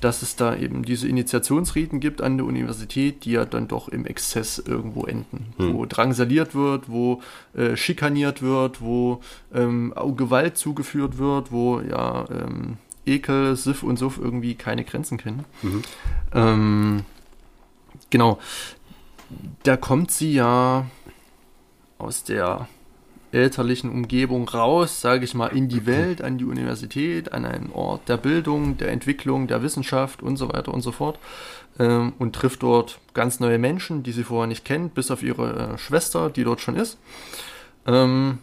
dass es da eben diese Initiationsriten gibt an der Universität, die ja dann doch im Exzess irgendwo enden, hm. wo drangsaliert wird, wo äh, schikaniert wird, wo ähm, Gewalt zugeführt wird, wo ja ähm, Ekel, Siff und Suff irgendwie keine Grenzen kennen. Mhm. Ähm, genau, da kommt sie ja aus der elterlichen Umgebung raus, sage ich mal, in die Welt, an die Universität, an einen Ort der Bildung, der Entwicklung, der Wissenschaft und so weiter und so fort ähm, und trifft dort ganz neue Menschen, die sie vorher nicht kennt, bis auf ihre äh, Schwester, die dort schon ist ähm,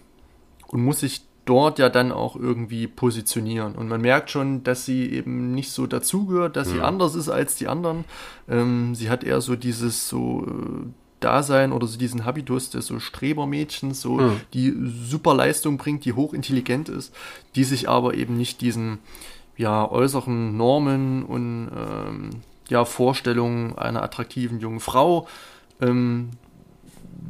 und muss sich dort ja dann auch irgendwie positionieren. Und man merkt schon, dass sie eben nicht so dazugehört, dass sie ja. anders ist als die anderen. Ähm, sie hat eher so dieses so äh, Dasein oder so diesen Habitus des so Strebermädchens, so mhm. die super Leistung bringt, die hochintelligent ist, die sich aber eben nicht diesen ja äußeren Normen und ähm, ja Vorstellungen einer attraktiven jungen Frau, ähm,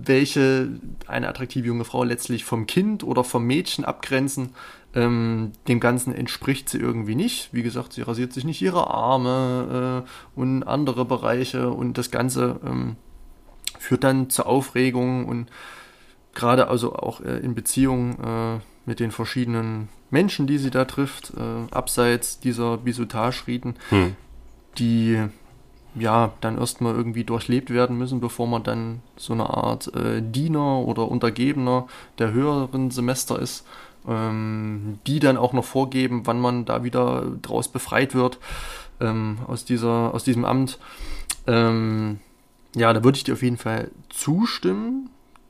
welche eine attraktive junge Frau letztlich vom Kind oder vom Mädchen abgrenzen, ähm, dem Ganzen entspricht sie irgendwie nicht. Wie gesagt, sie rasiert sich nicht ihre Arme äh, und andere Bereiche und das Ganze ähm, führt dann zur Aufregung und gerade also auch äh, in Beziehung äh, mit den verschiedenen Menschen, die sie da trifft, äh, abseits dieser Bisutage-Riten, hm. die ja dann erstmal irgendwie durchlebt werden müssen, bevor man dann so eine Art äh, Diener oder Untergebener der höheren Semester ist, ähm, die dann auch noch vorgeben, wann man da wieder draus befreit wird ähm, aus dieser aus diesem Amt. Ähm, ja, da würde ich dir auf jeden Fall zustimmen,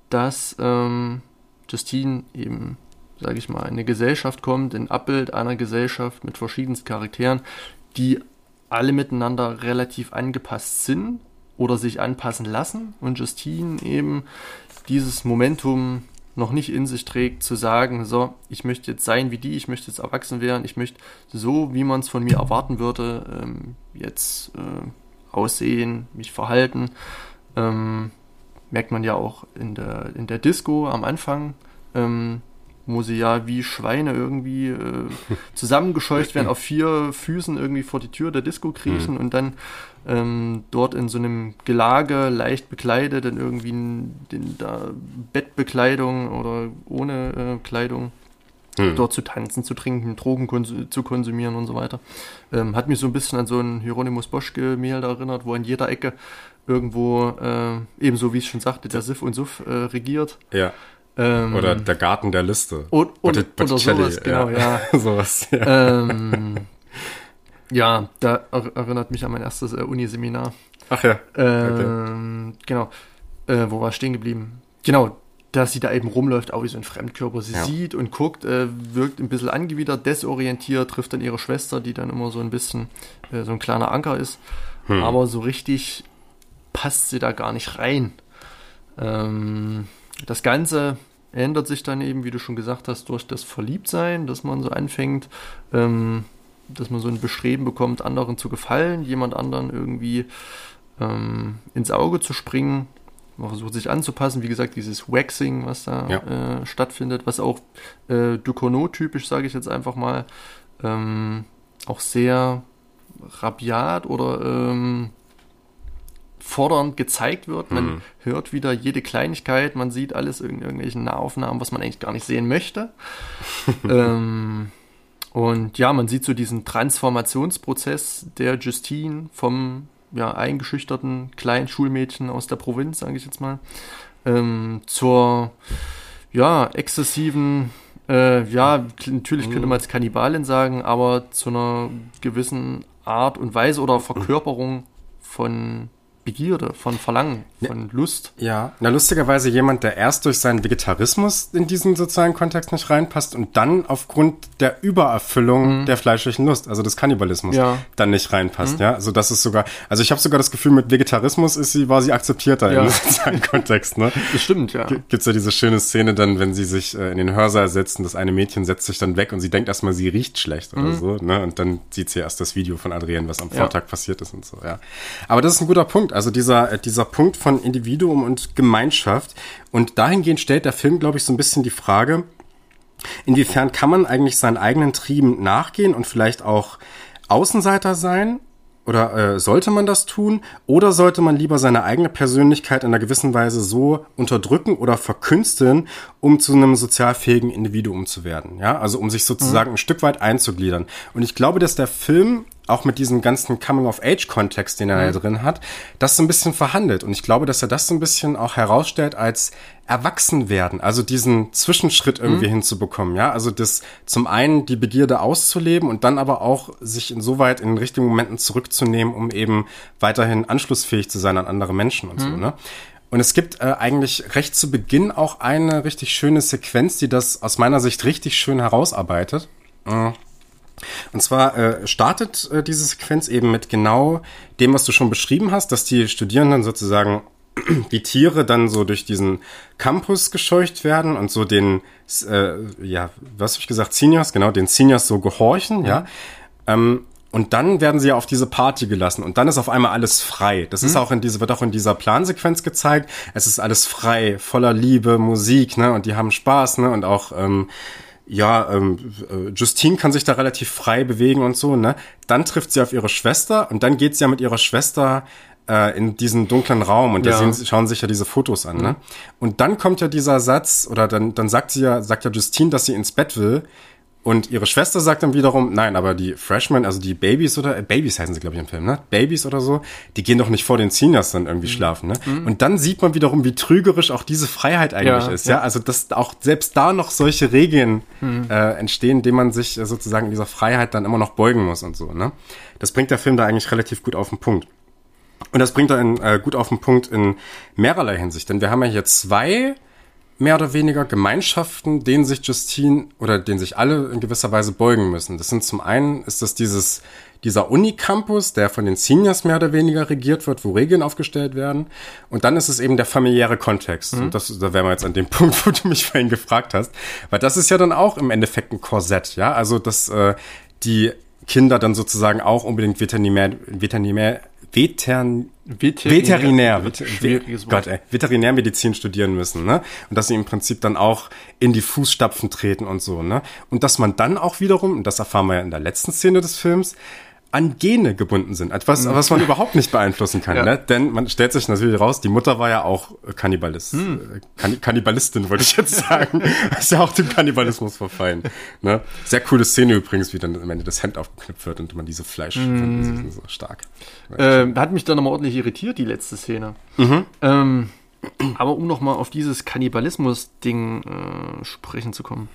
dass ähm, Justine eben, sage ich mal, in eine Gesellschaft kommt, ein Abbild einer Gesellschaft mit verschiedensten Charakteren, die alle miteinander relativ angepasst sind oder sich anpassen lassen und Justine eben dieses Momentum noch nicht in sich trägt, zu sagen, so, ich möchte jetzt sein wie die, ich möchte jetzt erwachsen werden, ich möchte so, wie man es von mir erwarten würde, ähm, jetzt äh, aussehen, mich verhalten. Ähm, merkt man ja auch in der, in der Disco am Anfang, ähm, wo sie ja wie Schweine irgendwie äh, [LAUGHS] zusammengescheucht werden, auf vier Füßen irgendwie vor die Tür der Disco kriechen mhm. und dann ähm, dort in so einem Gelage leicht bekleidet, in irgendwie in, in Bettbekleidung oder ohne äh, Kleidung hm. dort zu tanzen, zu trinken, Drogen kons zu konsumieren und so weiter. Ähm, hat mich so ein bisschen an so ein Hieronymus Boschke-Mail erinnert, wo an jeder Ecke irgendwo, äh, ebenso wie ich schon sagte, der Sif und Suff äh, regiert. Ja. Ähm, oder der Garten der Liste. Und, und, oder sowas, genau, ja. ja. [LAUGHS] sowas, ja. Ähm, ja, da erinnert mich an mein erstes äh, Uniseminar. Ach ja. Ähm, okay. Genau. Äh, wo war ich stehen geblieben? Genau, dass sie da eben rumläuft, auch wie so ein Fremdkörper. Sie ja. sieht und guckt, äh, wirkt ein bisschen angewidert, desorientiert, trifft dann ihre Schwester, die dann immer so ein bisschen äh, so ein kleiner Anker ist. Hm. Aber so richtig passt sie da gar nicht rein. Ähm, das Ganze ändert sich dann eben, wie du schon gesagt hast, durch das Verliebtsein, dass man so anfängt, ähm, dass man so ein Bestreben bekommt, anderen zu gefallen, jemand anderen irgendwie ähm, ins Auge zu springen man versucht sich anzupassen. Wie gesagt, dieses Waxing, was da ja. äh, stattfindet, was auch äh, Ducournau-typisch, sage ich jetzt einfach mal, ähm, auch sehr rabiat oder ähm, fordernd gezeigt wird. Man mhm. hört wieder jede Kleinigkeit, man sieht alles in irgendwelchen Nahaufnahmen, was man eigentlich gar nicht sehen möchte. [LAUGHS] ähm, und ja, man sieht so diesen Transformationsprozess der Justine vom ja, eingeschüchterten kleinen Schulmädchen aus der Provinz, sage ich jetzt mal, ähm, zur ja, exzessiven, äh, ja, natürlich könnte mhm. man es Kannibalin sagen, aber zu einer gewissen Art und Weise oder [CLEARS THROAT] Verkörperung von Begierde, von Verlangen, von Lust. Ja, na lustigerweise jemand, der erst durch seinen Vegetarismus in diesen sozialen Kontext nicht reinpasst und dann aufgrund der Übererfüllung mhm. der fleischlichen Lust, also des Kannibalismus, ja. dann nicht reinpasst. Mhm. Ja, also das ist sogar, also ich habe sogar das Gefühl, mit Vegetarismus ist sie, war sie akzeptierter ja. im [LAUGHS] sozialen Kontext. Ne? Das stimmt, ja. Gibt's ja diese schöne Szene dann, wenn sie sich äh, in den Hörsaal setzen, das eine Mädchen setzt sich dann weg und sie denkt erstmal, sie riecht schlecht oder mhm. so, ne? Und dann sieht sie erst das Video von Adrienne, was am Vortag ja. passiert ist und so. Ja, aber das ist ein guter Punkt. Also dieser, äh, dieser Punkt von Individuum und Gemeinschaft. Und dahingehend stellt der Film, glaube ich, so ein bisschen die Frage, inwiefern kann man eigentlich seinen eigenen Trieben nachgehen und vielleicht auch Außenseiter sein oder äh, sollte man das tun? Oder sollte man lieber seine eigene Persönlichkeit in einer gewissen Weise so unterdrücken oder verkünsteln, um zu einem sozialfähigen Individuum zu werden? Ja, also um sich sozusagen mhm. ein Stück weit einzugliedern. Und ich glaube, dass der Film auch mit diesem ganzen Coming-of-Age-Kontext, den er mhm. da drin hat, das so ein bisschen verhandelt. Und ich glaube, dass er das so ein bisschen auch herausstellt als erwachsen werden, also diesen Zwischenschritt irgendwie mhm. hinzubekommen, ja, also das zum einen die Begierde auszuleben und dann aber auch sich insoweit in den richtigen Momenten zurückzunehmen, um eben weiterhin anschlussfähig zu sein an andere Menschen und mhm. so, ne? Und es gibt äh, eigentlich recht zu Beginn auch eine richtig schöne Sequenz, die das aus meiner Sicht richtig schön herausarbeitet. Mhm. Und zwar äh, startet äh, diese Sequenz eben mit genau dem, was du schon beschrieben hast, dass die Studierenden sozusagen [CLEARS THROAT] wie Tiere dann so durch diesen Campus gescheucht werden und so den, äh, ja, was habe ich gesagt, Seniors, genau, den Seniors so gehorchen, ja. Ähm, und dann werden sie ja auf diese Party gelassen und dann ist auf einmal alles frei. Das mhm. ist auch in diese, wird auch in dieser Plansequenz gezeigt. Es ist alles frei, voller Liebe, Musik, ne, und die haben Spaß, ne, und auch, ähm, ja, ähm, äh, Justine kann sich da relativ frei bewegen und so, ne? Dann trifft sie auf ihre Schwester und dann geht sie ja mit ihrer Schwester äh, in diesen dunklen Raum und ja. da sehen, schauen sich ja diese Fotos an, ne? mhm. ne? Und dann kommt ja dieser Satz, oder dann, dann sagt sie ja, sagt ja Justine, dass sie ins Bett will und ihre Schwester sagt dann wiederum, nein, aber die Freshmen, also die Babys oder, äh, Babys heißen sie, glaube ich, im Film, ne? Babys oder so, die gehen doch nicht vor den Seniors dann irgendwie mhm. schlafen, ne? Mhm. Und dann sieht man wiederum, wie trügerisch auch diese Freiheit eigentlich ja, ist, ja? ja? Also, dass auch selbst da noch solche Regeln mhm. äh, entstehen, denen man sich äh, sozusagen dieser Freiheit dann immer noch beugen muss und so, ne? Das bringt der Film da eigentlich relativ gut auf den Punkt. Und das bringt er in, äh, gut auf den Punkt in mehrerlei Hinsicht, denn wir haben ja hier zwei mehr oder weniger Gemeinschaften, denen sich Justine oder denen sich alle in gewisser Weise beugen müssen. Das sind zum einen ist das dieses dieser Unicampus, der von den Seniors mehr oder weniger regiert wird, wo Regeln aufgestellt werden. Und dann ist es eben der familiäre Kontext. Mhm. Und das, da wären wir jetzt an dem [LAUGHS] Punkt, wo du mich vorhin gefragt hast. Weil das ist ja dann auch im Endeffekt ein Korsett, ja. Also, dass äh, die Kinder dann sozusagen auch unbedingt Veterinär, Veterinär, Vetern Veterinär. Veterinär. Gott, ey, Veterinärmedizin studieren müssen, ne? Und dass sie im Prinzip dann auch in die Fußstapfen treten und so, ne? Und dass man dann auch wiederum, und das erfahren wir ja in der letzten Szene des Films, an Gene gebunden sind. Etwas, was man überhaupt nicht beeinflussen kann, Ja. ne? Denn man stellt sich natürlich raus, die Mutter war ja auch äh, Kannibalist. Hm. äh, Kann Kannibalistin, wollte ich jetzt sagen. [LAUGHS] ist ja auch dem Kannibalismus verfallen. Ne? Sehr coole Szene übrigens, wie dann am Ende das Hemd aufgeknüpft wird und man diese Fleisch Hm. so stark. Ähm, hat mich dann nochmal ordentlich irritiert, die letzte Szene. Ähm, aber um nochmal auf dieses Kannibalismus-Ding äh, sprechen zu kommen.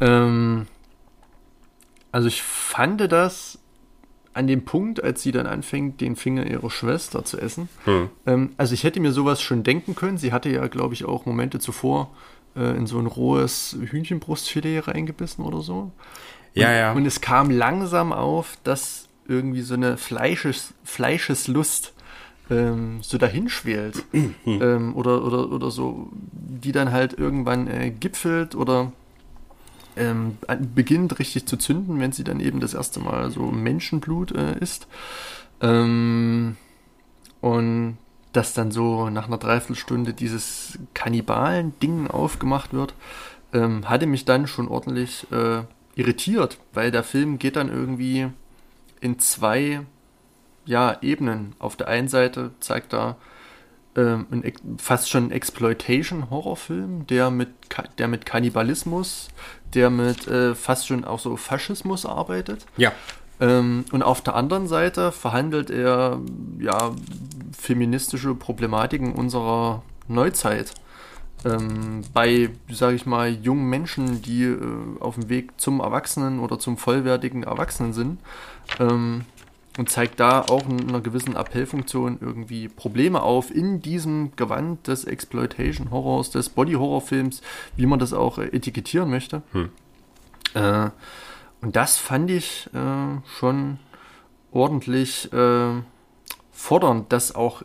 Ähm, also ich fand das an dem Punkt, als sie dann anfängt, den Finger ihrer Schwester zu essen. Hm. Ähm, also ich hätte mir sowas schon denken können. Sie hatte ja, glaube ich, auch Momente zuvor äh, in so ein rohes Hühnchenbrustfilet reingebissen oder so. Ja, ja. Und es kam langsam auf, dass irgendwie so eine Fleisches, Fleischeslust ähm, so dahinschwelt. [CLEARS THROAT] ähm, oder, oder, oder so, die dann halt irgendwann äh, gipfelt oder ähm, beginnt richtig zu zünden, wenn sie dann eben das erste Mal so Menschenblut äh, isst. Ähm, und dass dann so nach einer Dreiviertelstunde dieses Kannibalen-Ding aufgemacht wird, ähm, hatte mich dann schon ordentlich äh, irritiert, weil der Film geht dann irgendwie in zwei ja, Ebenen. Auf der einen Seite zeigt er ähm, ein, fast schon Exploitation-Horrorfilm, der mit, der mit Kannibalismus, der mit äh, fast schon auch so Faschismus arbeitet. Ja. Ähm, und auf der anderen Seite verhandelt er ja feministische Problematiken unserer Neuzeit. Ähm, bei, sage ich mal, jungen Menschen, die äh, auf dem Weg zum Erwachsenen oder zum vollwertigen Erwachsenen sind. Ähm, und zeigt da auch in einer gewissen Appellfunktion irgendwie Probleme auf in diesem Gewand des Exploitation-Horrors, des Body-Horror-Films, wie man das auch äh, etikettieren möchte. Äh, und das fand ich äh, schon ordentlich äh, fordernd, dass auch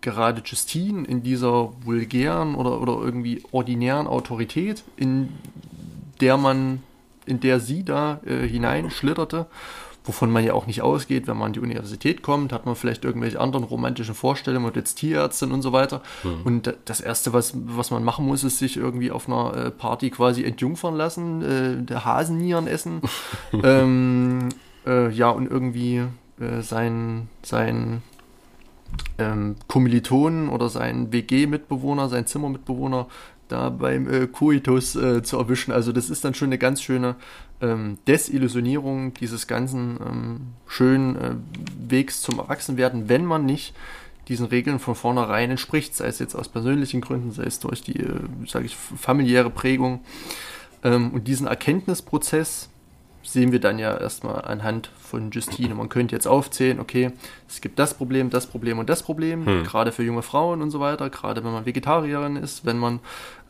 gerade Justine in dieser vulgären oder, oder irgendwie ordinären Autorität, in der man, in der sie da äh, hineinschlitterte, wovon man ja auch nicht ausgeht, wenn man an die Universität kommt, hat man vielleicht irgendwelche anderen romantischen Vorstellungen und jetzt Tierärztin und so weiter. Und da- das Erste, was, was man machen muss, ist sich irgendwie auf einer äh, Party quasi entjungfern lassen, äh, Hasennieren essen, [LAUGHS] ähm, äh, ja, und irgendwie äh, sein, sein ähm, Kommilitonen oder seinen WG-Mitbewohner, seinen Zimmermitbewohner da beim äh, Coitus äh, zu erwischen. Also das ist dann schon eine ganz schöne ähm, Desillusionierung dieses ganzen ähm, schönen äh, Wegs zum Erwachsenwerden, wenn man nicht diesen Regeln von vornherein entspricht, sei es jetzt aus persönlichen Gründen, sei es durch die, äh, sage ich, familiäre Prägung. Ähm, und diesen Erkenntnisprozess sehen wir dann ja erstmal anhand von Justine. Man könnte jetzt aufzählen, okay, es gibt das Problem, das Problem und das Problem, gerade für junge Frauen und so weiter, gerade wenn man Vegetarierin ist, wenn man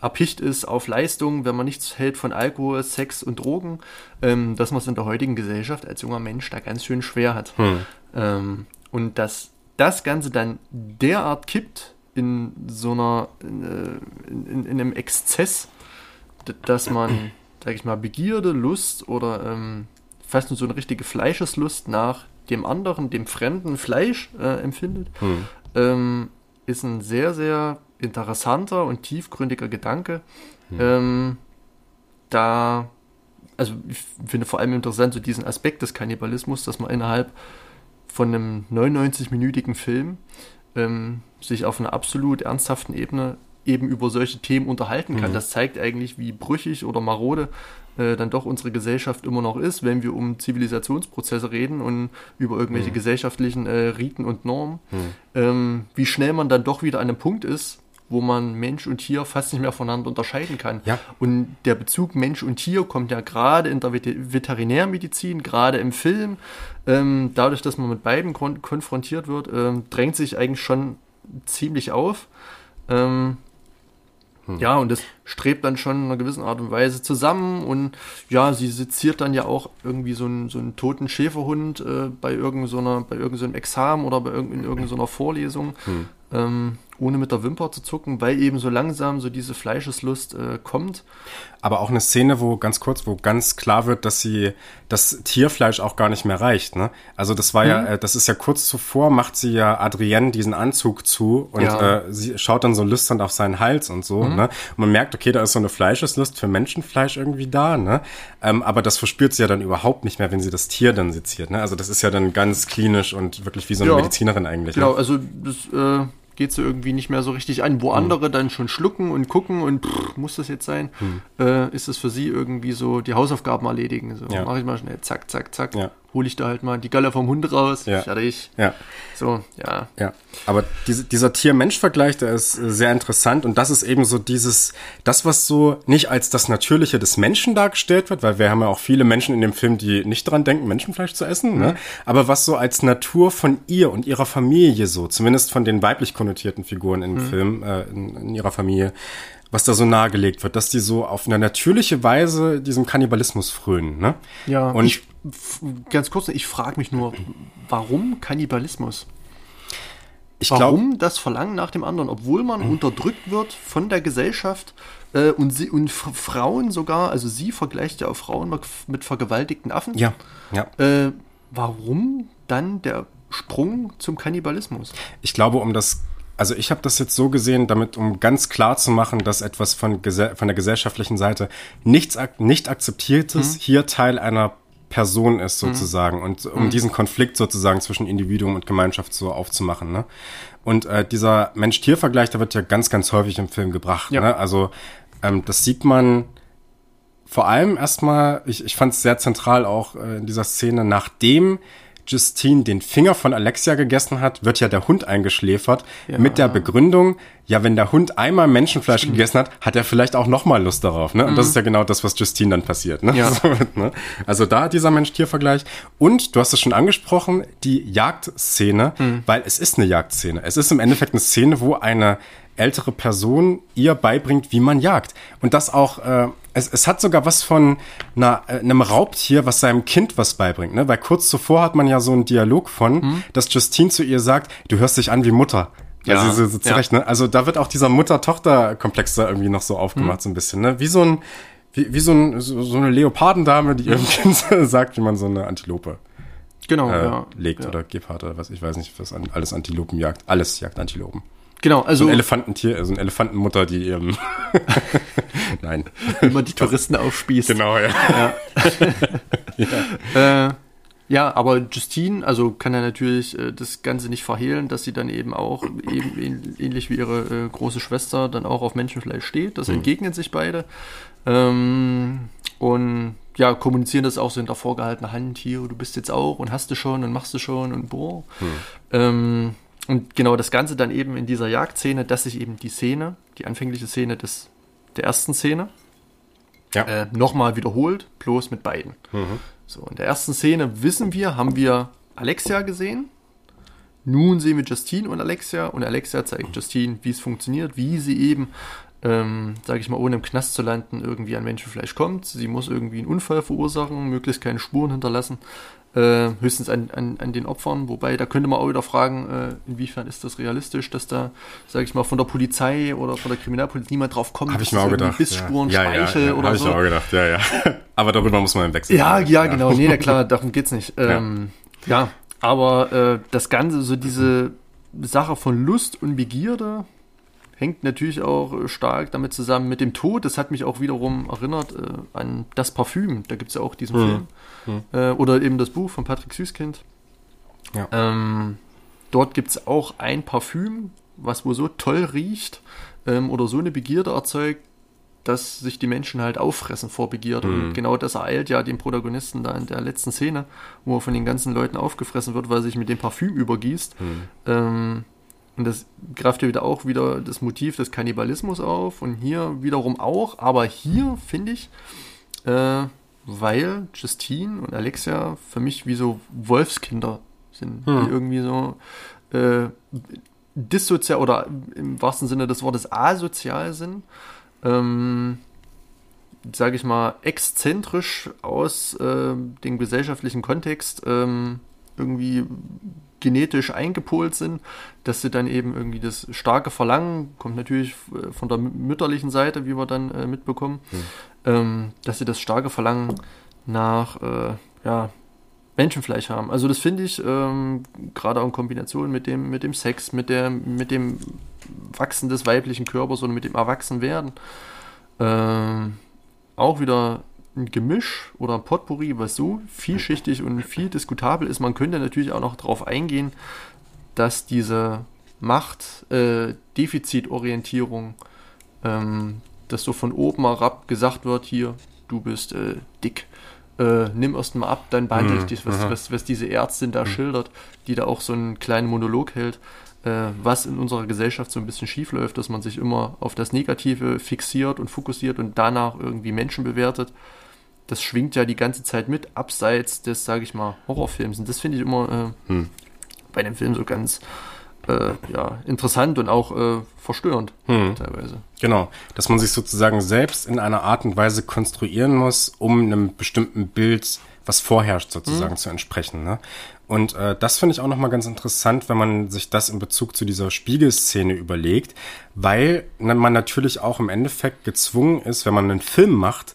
erpicht ist auf Leistung, wenn man nichts hält von Alkohol, Sex und Drogen, ähm, dass man es in der heutigen Gesellschaft als junger Mensch da ganz schön schwer hat. Ähm, und dass das Ganze dann derart kippt in so einer, in, äh, in, in, in einem Exzess, dass man, sag ich mal, Begierde, Lust oder ähm, fast nur so eine richtige Fleischeslust nach dem anderen, dem fremden Fleisch äh, empfindet, ähm, ist ein sehr, sehr interessanter und tiefgründiger Gedanke. Ähm, da, also ich finde vor allem interessant so diesen Aspekt des Kannibalismus, dass man innerhalb von einem 99-minütigen Film ähm, sich auf einer absolut ernsthaften Ebene eben über solche Themen unterhalten kann. Das zeigt eigentlich, wie brüchig oder marode äh, dann doch unsere Gesellschaft immer noch ist, wenn wir um Zivilisationsprozesse reden und über irgendwelche gesellschaftlichen äh, Riten und Normen, ähm, wie schnell man dann doch wieder an einem Punkt ist, wo man Mensch und Tier fast nicht mehr voneinander unterscheiden kann. Ja. Und der Bezug Mensch und Tier kommt ja gerade in der Vet- Veterinärmedizin, gerade im Film, ähm, dadurch, dass man mit beiden kon konfrontiert wird, ähm, drängt sich eigentlich schon ziemlich auf. Ähm, Ja, und das strebt dann schon in einer gewissen Art und Weise zusammen und ja, sie seziert dann ja auch irgendwie so einen, so einen toten Schäferhund äh, bei irgendeiner, bei irgendeinem Examen oder bei irgend, in irgendeiner Vorlesung. Ähm, ohne mit der Wimper zu zucken, weil eben so langsam so diese Fleischeslust äh, kommt. Aber auch eine Szene, wo ganz kurz, wo ganz klar wird, dass sie das Tierfleisch auch gar nicht mehr reicht. Ne? Also das war mhm. ja, äh, das ist ja kurz zuvor, macht sie ja Adrienne diesen Anzug zu und ja. äh, sie schaut dann so lüsternd auf seinen Hals und so. Mhm. Ne? Und man merkt, okay, da ist so eine Fleischeslust für Menschenfleisch irgendwie da. Ne? Ähm, aber das verspürt sie ja dann überhaupt nicht mehr, wenn sie das Tier dann seziert. Ne? Also das ist ja dann ganz klinisch und wirklich wie so eine ja. Medizinerin eigentlich. Genau, ne? also das äh, geht sie irgendwie nicht mehr so richtig an. Wo hm. andere dann schon schlucken und gucken und pff, muss das jetzt sein, hm. äh, ist es für sie irgendwie so die Hausaufgaben erledigen. So, ja. mach ich mal schnell, zack, zack, zack. Ja hole ich da halt mal die Galle vom Hund raus, ja. fertig. Ja. So, ja. Ja, aber diese, dieser Tier-Mensch-Vergleich, der ist äh, sehr interessant und das ist eben so dieses, das, was so nicht als das Natürliche des Menschen dargestellt wird, weil wir haben ja auch viele Menschen in dem Film, die nicht dran denken, Menschenfleisch zu essen, ne? mhm. ne? aber was so als Natur von ihr und ihrer Familie so, zumindest von den weiblich konnotierten Figuren im mhm. Film, äh, in, in ihrer Familie, was da so nahegelegt wird, dass die so auf eine natürliche Weise diesem Kannibalismus frönen. Ne? Ja, und ich, ganz kurz, ich frage mich nur, warum Kannibalismus? Ich warum glaub, das Verlangen nach dem anderen, obwohl man mhm. unterdrückt wird von der Gesellschaft äh, und, sie, und Frauen sogar, also sie vergleicht ja auch Frauen mit vergewaltigten Affen. Ja, ja. Äh, warum dann der Sprung zum Kannibalismus? Ich glaube, um das also ich habe das jetzt so gesehen, damit um ganz klar zu machen, dass etwas von, von der gesellschaftlichen Seite nichts nicht akzeptiertes mhm. hier Teil einer Person ist mhm. sozusagen mhm. und um mhm. diesen Konflikt sozusagen zwischen Individuum und Gemeinschaft so aufzumachen. Ne? Und äh, dieser Mensch-Tier-Vergleich, der wird ja ganz, ganz häufig im Film gebracht. Ja. Ne? Also ähm, das sieht man vor allem erstmal, ich, ich fand es sehr zentral auch äh, in dieser Szene, nachdem Justine den Finger von Alexia gegessen hat, wird ja der Hund eingeschläfert ja. mit der Begründung, ja, wenn der Hund einmal Menschenfleisch Stimmt. gegessen hat, hat er vielleicht auch noch mal Lust darauf. Ne? Und mhm. das ist ja genau das, was Justine dann passiert. Ne? Ja. [LAUGHS] So, ne? Also da dieser Mensch-Tier-Vergleich. Und du hast es schon angesprochen, die Jagdszene, mhm. weil es ist eine Jagdszene. Es ist im Endeffekt eine Szene, wo eine ältere Person ihr beibringt, wie man jagt. Und das auch, äh, es, es hat sogar was von einer, äh, einem Raubtier, was seinem Kind was beibringt. Ne? Weil kurz zuvor hat man ja so einen Dialog von, mhm. dass Justine zu ihr sagt, du hörst dich an wie Mutter. Ja, also, so, so zurecht, ja. ne? also da wird auch dieser Mutter-Tochter-Komplex da irgendwie noch so aufgemacht, mhm. so ein bisschen. Ne? Wie so ein, wie, wie so, ein, so, so eine Leopardendame, die ihrem [LAUGHS] Kind sagt, wie man so eine Antilope genau, äh, ja. legt ja. oder Gepard oder was, ich weiß nicht, was an, alles Antilopen jagt. Alles jagt Antilopen. Genau, also. So ein Elefantentier, also eine Elefantenmutter, die eben. [LAUGHS] Nein. Immer die Touristen aufspießt. Genau, ja. Ja, [LAUGHS] ja. Äh, ja aber Justine, also kann er natürlich äh, das Ganze nicht verhehlen, dass sie dann eben auch, eben ähnlich wie ihre äh, große Schwester, dann auch auf Menschenfleisch steht. Das mhm. entgegnen sich beide. Ähm, und ja, kommunizieren das auch so in der vorgehaltenen Hand, hier, du bist jetzt auch und hast du schon und machst du schon und boah. Mhm. Ähm, und genau das Ganze dann eben in dieser Jagdszene, dass sich eben die Szene, die anfängliche Szene des, der ersten Szene, ja. äh, nochmal wiederholt, bloß mit beiden. Mhm. So, in der ersten Szene wissen wir, haben wir Alexia gesehen. Nun sehen wir Justine und Alexia und Alexia zeigt Justine, wie es funktioniert, wie sie eben, ähm, sage ich mal, ohne im Knast zu landen, irgendwie an Menschenfleisch kommt. Sie muss irgendwie einen Unfall verursachen, möglichst keine Spuren hinterlassen äh, höchstens an, an, an den Opfern. Wobei, da könnte man auch wieder fragen, äh, inwiefern ist das realistisch, dass da, sage ich mal, von der Polizei oder von der Kriminalpolizei niemand drauf kommt. Habe ich mir auch gedacht. Bissspuren, ja. Speichel ja, ja, oder hab so. Habe ich mir auch gedacht, ja, ja. [LAUGHS] Aber darüber muss man im Wechsel. Ja, ja, ja, genau. Nee, na klar, darum geht's nicht. Ähm, ja. aber äh, das Ganze, so diese Sache von Lust und Begierde, hängt natürlich auch stark damit zusammen mit dem Tod. Das hat mich auch wiederum erinnert äh, an das Parfüm. Da gibt es ja auch diesen mhm. Film. Mhm. Äh, oder eben das Buch von Patrick Süßkind. Ja. Ähm, dort gibt es auch ein Parfüm, was wohl so toll riecht ähm, oder so eine Begierde erzeugt, dass sich die Menschen halt auffressen vor Begierde. Mhm. Und genau das ereilt ja den Protagonisten da in der letzten Szene, wo er von den ganzen Leuten aufgefressen wird, weil er sich mit dem Parfüm übergießt. Mhm. Ähm, und das greift ja wieder auch wieder das Motiv des Kannibalismus auf und hier wiederum auch, aber hier finde ich, äh, weil Justine und Alexia für mich wie so Wolfskinder sind, hm. die irgendwie so äh, dissozial oder im wahrsten Sinne des Wortes asozial sind. Ähm, sage ich mal, exzentrisch aus äh, dem gesellschaftlichen Kontext ähm, irgendwie genetisch eingepolt sind, dass sie dann eben irgendwie das starke Verlangen, kommt natürlich äh, von der mütterlichen Seite, wie wir dann äh, mitbekommen, mhm. ähm, dass sie das starke Verlangen nach äh, ja, Menschenfleisch haben. Also das finde ich ähm, gerade auch in Kombination mit dem, mit dem Sex, mit, der, mit dem Wachsen des weiblichen Körpers oder mit dem Erwachsenwerden ähm, auch wieder ein Gemisch oder ein Potpourri, was so vielschichtig und viel diskutabel ist. Man könnte natürlich auch noch darauf eingehen, dass diese Macht-Defizitorientierung, äh, ähm, dass so von oben herab gesagt wird, hier, du bist äh, dick, äh, nimm erst mal ab, dann behandle ich mhm, dich, was, was, was, diese Ärztin da mhm. schildert, die da auch so einen kleinen Monolog hält, äh, was in unserer Gesellschaft so ein bisschen schief läuft, dass man sich immer auf das Negative fixiert und fokussiert und danach irgendwie Menschen bewertet das schwingt ja die ganze Zeit mit, abseits des, sage ich mal, Horrorfilms. Und das finde ich immer äh, hm. bei dem Film so ganz äh, ja, interessant und auch äh, verstörend hm. teilweise. Genau, dass man sich sozusagen selbst in einer Art und Weise konstruieren muss, um einem bestimmten Bild, was vorherrscht, sozusagen hm. zu entsprechen. Ne? Und äh, das finde ich auch nochmal ganz interessant, wenn man sich das in Bezug zu dieser Spiegelszene überlegt, weil man natürlich auch im Endeffekt gezwungen ist, wenn man einen Film macht,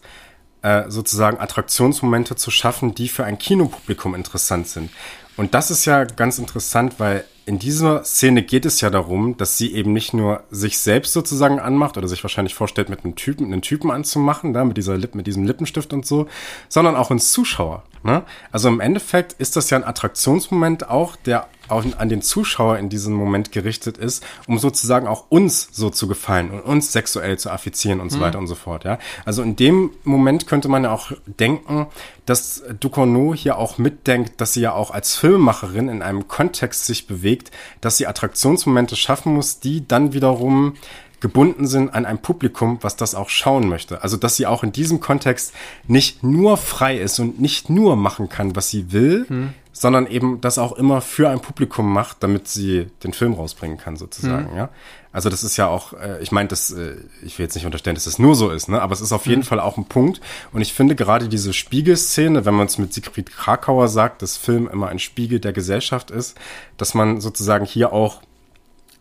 äh, sozusagen Attraktionsmomente zu schaffen, die für ein Kinopublikum interessant sind. Und das ist ja ganz interessant, weil in dieser Szene geht es ja darum, dass sie eben nicht nur sich selbst sozusagen anmacht oder sich wahrscheinlich vorstellt, mit einem Typen, einen Typen anzumachen, da mit dieser Lip, mit diesem Lippenstift und so, sondern auch uns Zuschauer. Ne? Also im Endeffekt ist das ja ein Attraktionsmoment auch, der auch an den Zuschauer in diesem Moment gerichtet ist, um sozusagen auch uns so zu gefallen und uns sexuell zu affizieren und so mhm. weiter und so fort. Ja? Also in dem Moment könnte man ja auch denken, dass Ducournau hier auch mitdenkt, dass sie ja auch als Filmemacherin in einem Kontext sich bewegt, dass sie Attraktionsmomente schaffen muss, die dann wiederum gebunden sind an ein Publikum, was das auch schauen möchte. Also, dass sie auch in diesem Kontext nicht nur frei ist und nicht nur machen kann, was sie will, hm. sondern eben das auch immer für ein Publikum macht, damit sie den Film rausbringen kann, sozusagen, hm. ja. Also das ist ja auch, äh, ich meine, das, äh, ich will jetzt nicht unterstellen, dass es das nur so ist, ne? aber es ist auf jeden mhm. Fall auch ein Punkt. Und ich finde gerade diese Spiegelszene, wenn man es mit Siegfried Krakauer sagt, dass Film immer ein Spiegel der Gesellschaft ist, dass man sozusagen hier auch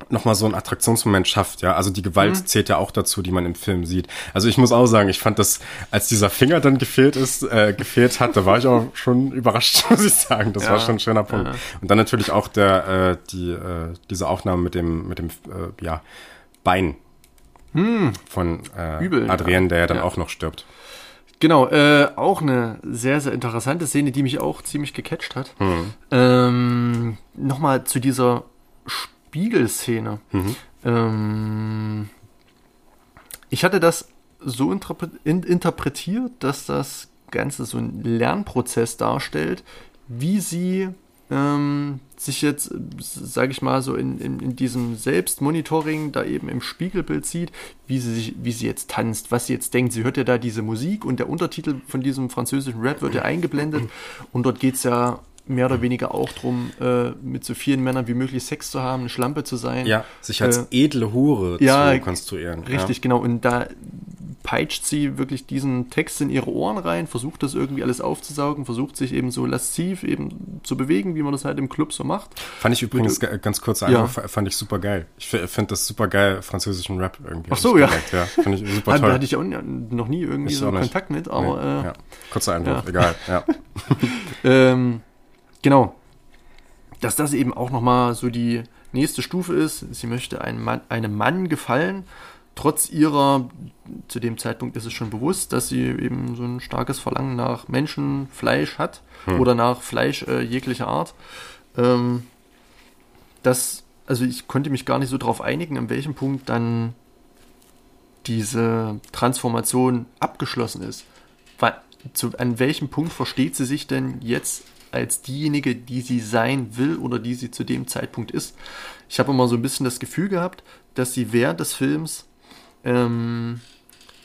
nochmal so ein Attraktionsmoment schafft, ja. Also die Gewalt mhm. zählt ja auch dazu, die man im Film sieht. Also ich muss auch sagen, ich fand das, als dieser Finger dann gefehlt ist, äh, gefehlt hat, da war ich auch schon [LAUGHS] überrascht, [LAUGHS] muss ich sagen. Das ja. war schon ein schöner Punkt. Ja. Und dann natürlich auch der, äh, die, äh, diese Aufnahme mit dem, mit dem, äh, ja, Bein hm. von äh, Übel, Adrien, der ja dann ja. auch noch stirbt. Genau, äh, auch eine sehr, sehr interessante Szene, die mich auch ziemlich gecatcht hat. Hm. Ähm, Nochmal zu dieser Sp Spiegelszene. Mhm. Ähm, ich hatte das so interpretiert, dass das Ganze so ein Lernprozess darstellt, wie sie ähm, sich jetzt, sage ich mal, so in, in, in, diesem Selbstmonitoring da eben im Spiegelbild sieht, wie sie sich, wie sie jetzt tanzt, was sie jetzt denkt. Sie hört ja da diese Musik und der Untertitel von diesem französischen Rap wird ja eingeblendet [CLEARS THROAT] und dort geht es ja mehr oder weniger auch darum, äh, mit so vielen Männern wie möglich Sex zu haben, eine Schlampe zu sein. Ja, sich als äh, edle Hure ja, zu konstruieren. Richtig, ja. genau. Und da peitscht sie wirklich diesen Text in ihre Ohren rein, versucht das irgendwie alles aufzusaugen, versucht sich eben so lasziv eben zu bewegen, wie man das halt im Club so macht. Fand ich übrigens Mit, ganz kurz ja. fand ich super geil. Ich finde das super geil, französischen Rap irgendwie. Ach so, ja. ja. Fand ich super [LAUGHS] toll. Da hatte ich auch noch nie irgendwie ich so Kontakt mit, aber. Nee. Äh, ja. Kurzer Einwurf, egal, ja. [LAUGHS] ähm, Genau. Dass das eben auch nochmal so die nächste Stufe ist. Sie möchte einem Mann, einem Mann gefallen, trotz ihrer, zu dem Zeitpunkt ist es schon bewusst, dass sie eben so ein starkes Verlangen nach Menschenfleisch hat hm. oder nach Fleisch äh, jeglicher Art. Ähm, das, also ich konnte mich gar nicht so darauf einigen, an welchem Punkt dann diese Transformation abgeschlossen ist. Weil, zu, an welchem Punkt versteht sie sich denn jetzt als diejenige, die sie sein will oder die sie zu dem Zeitpunkt ist. Ich habe immer so ein bisschen das Gefühl gehabt, dass sie während des Films ähm,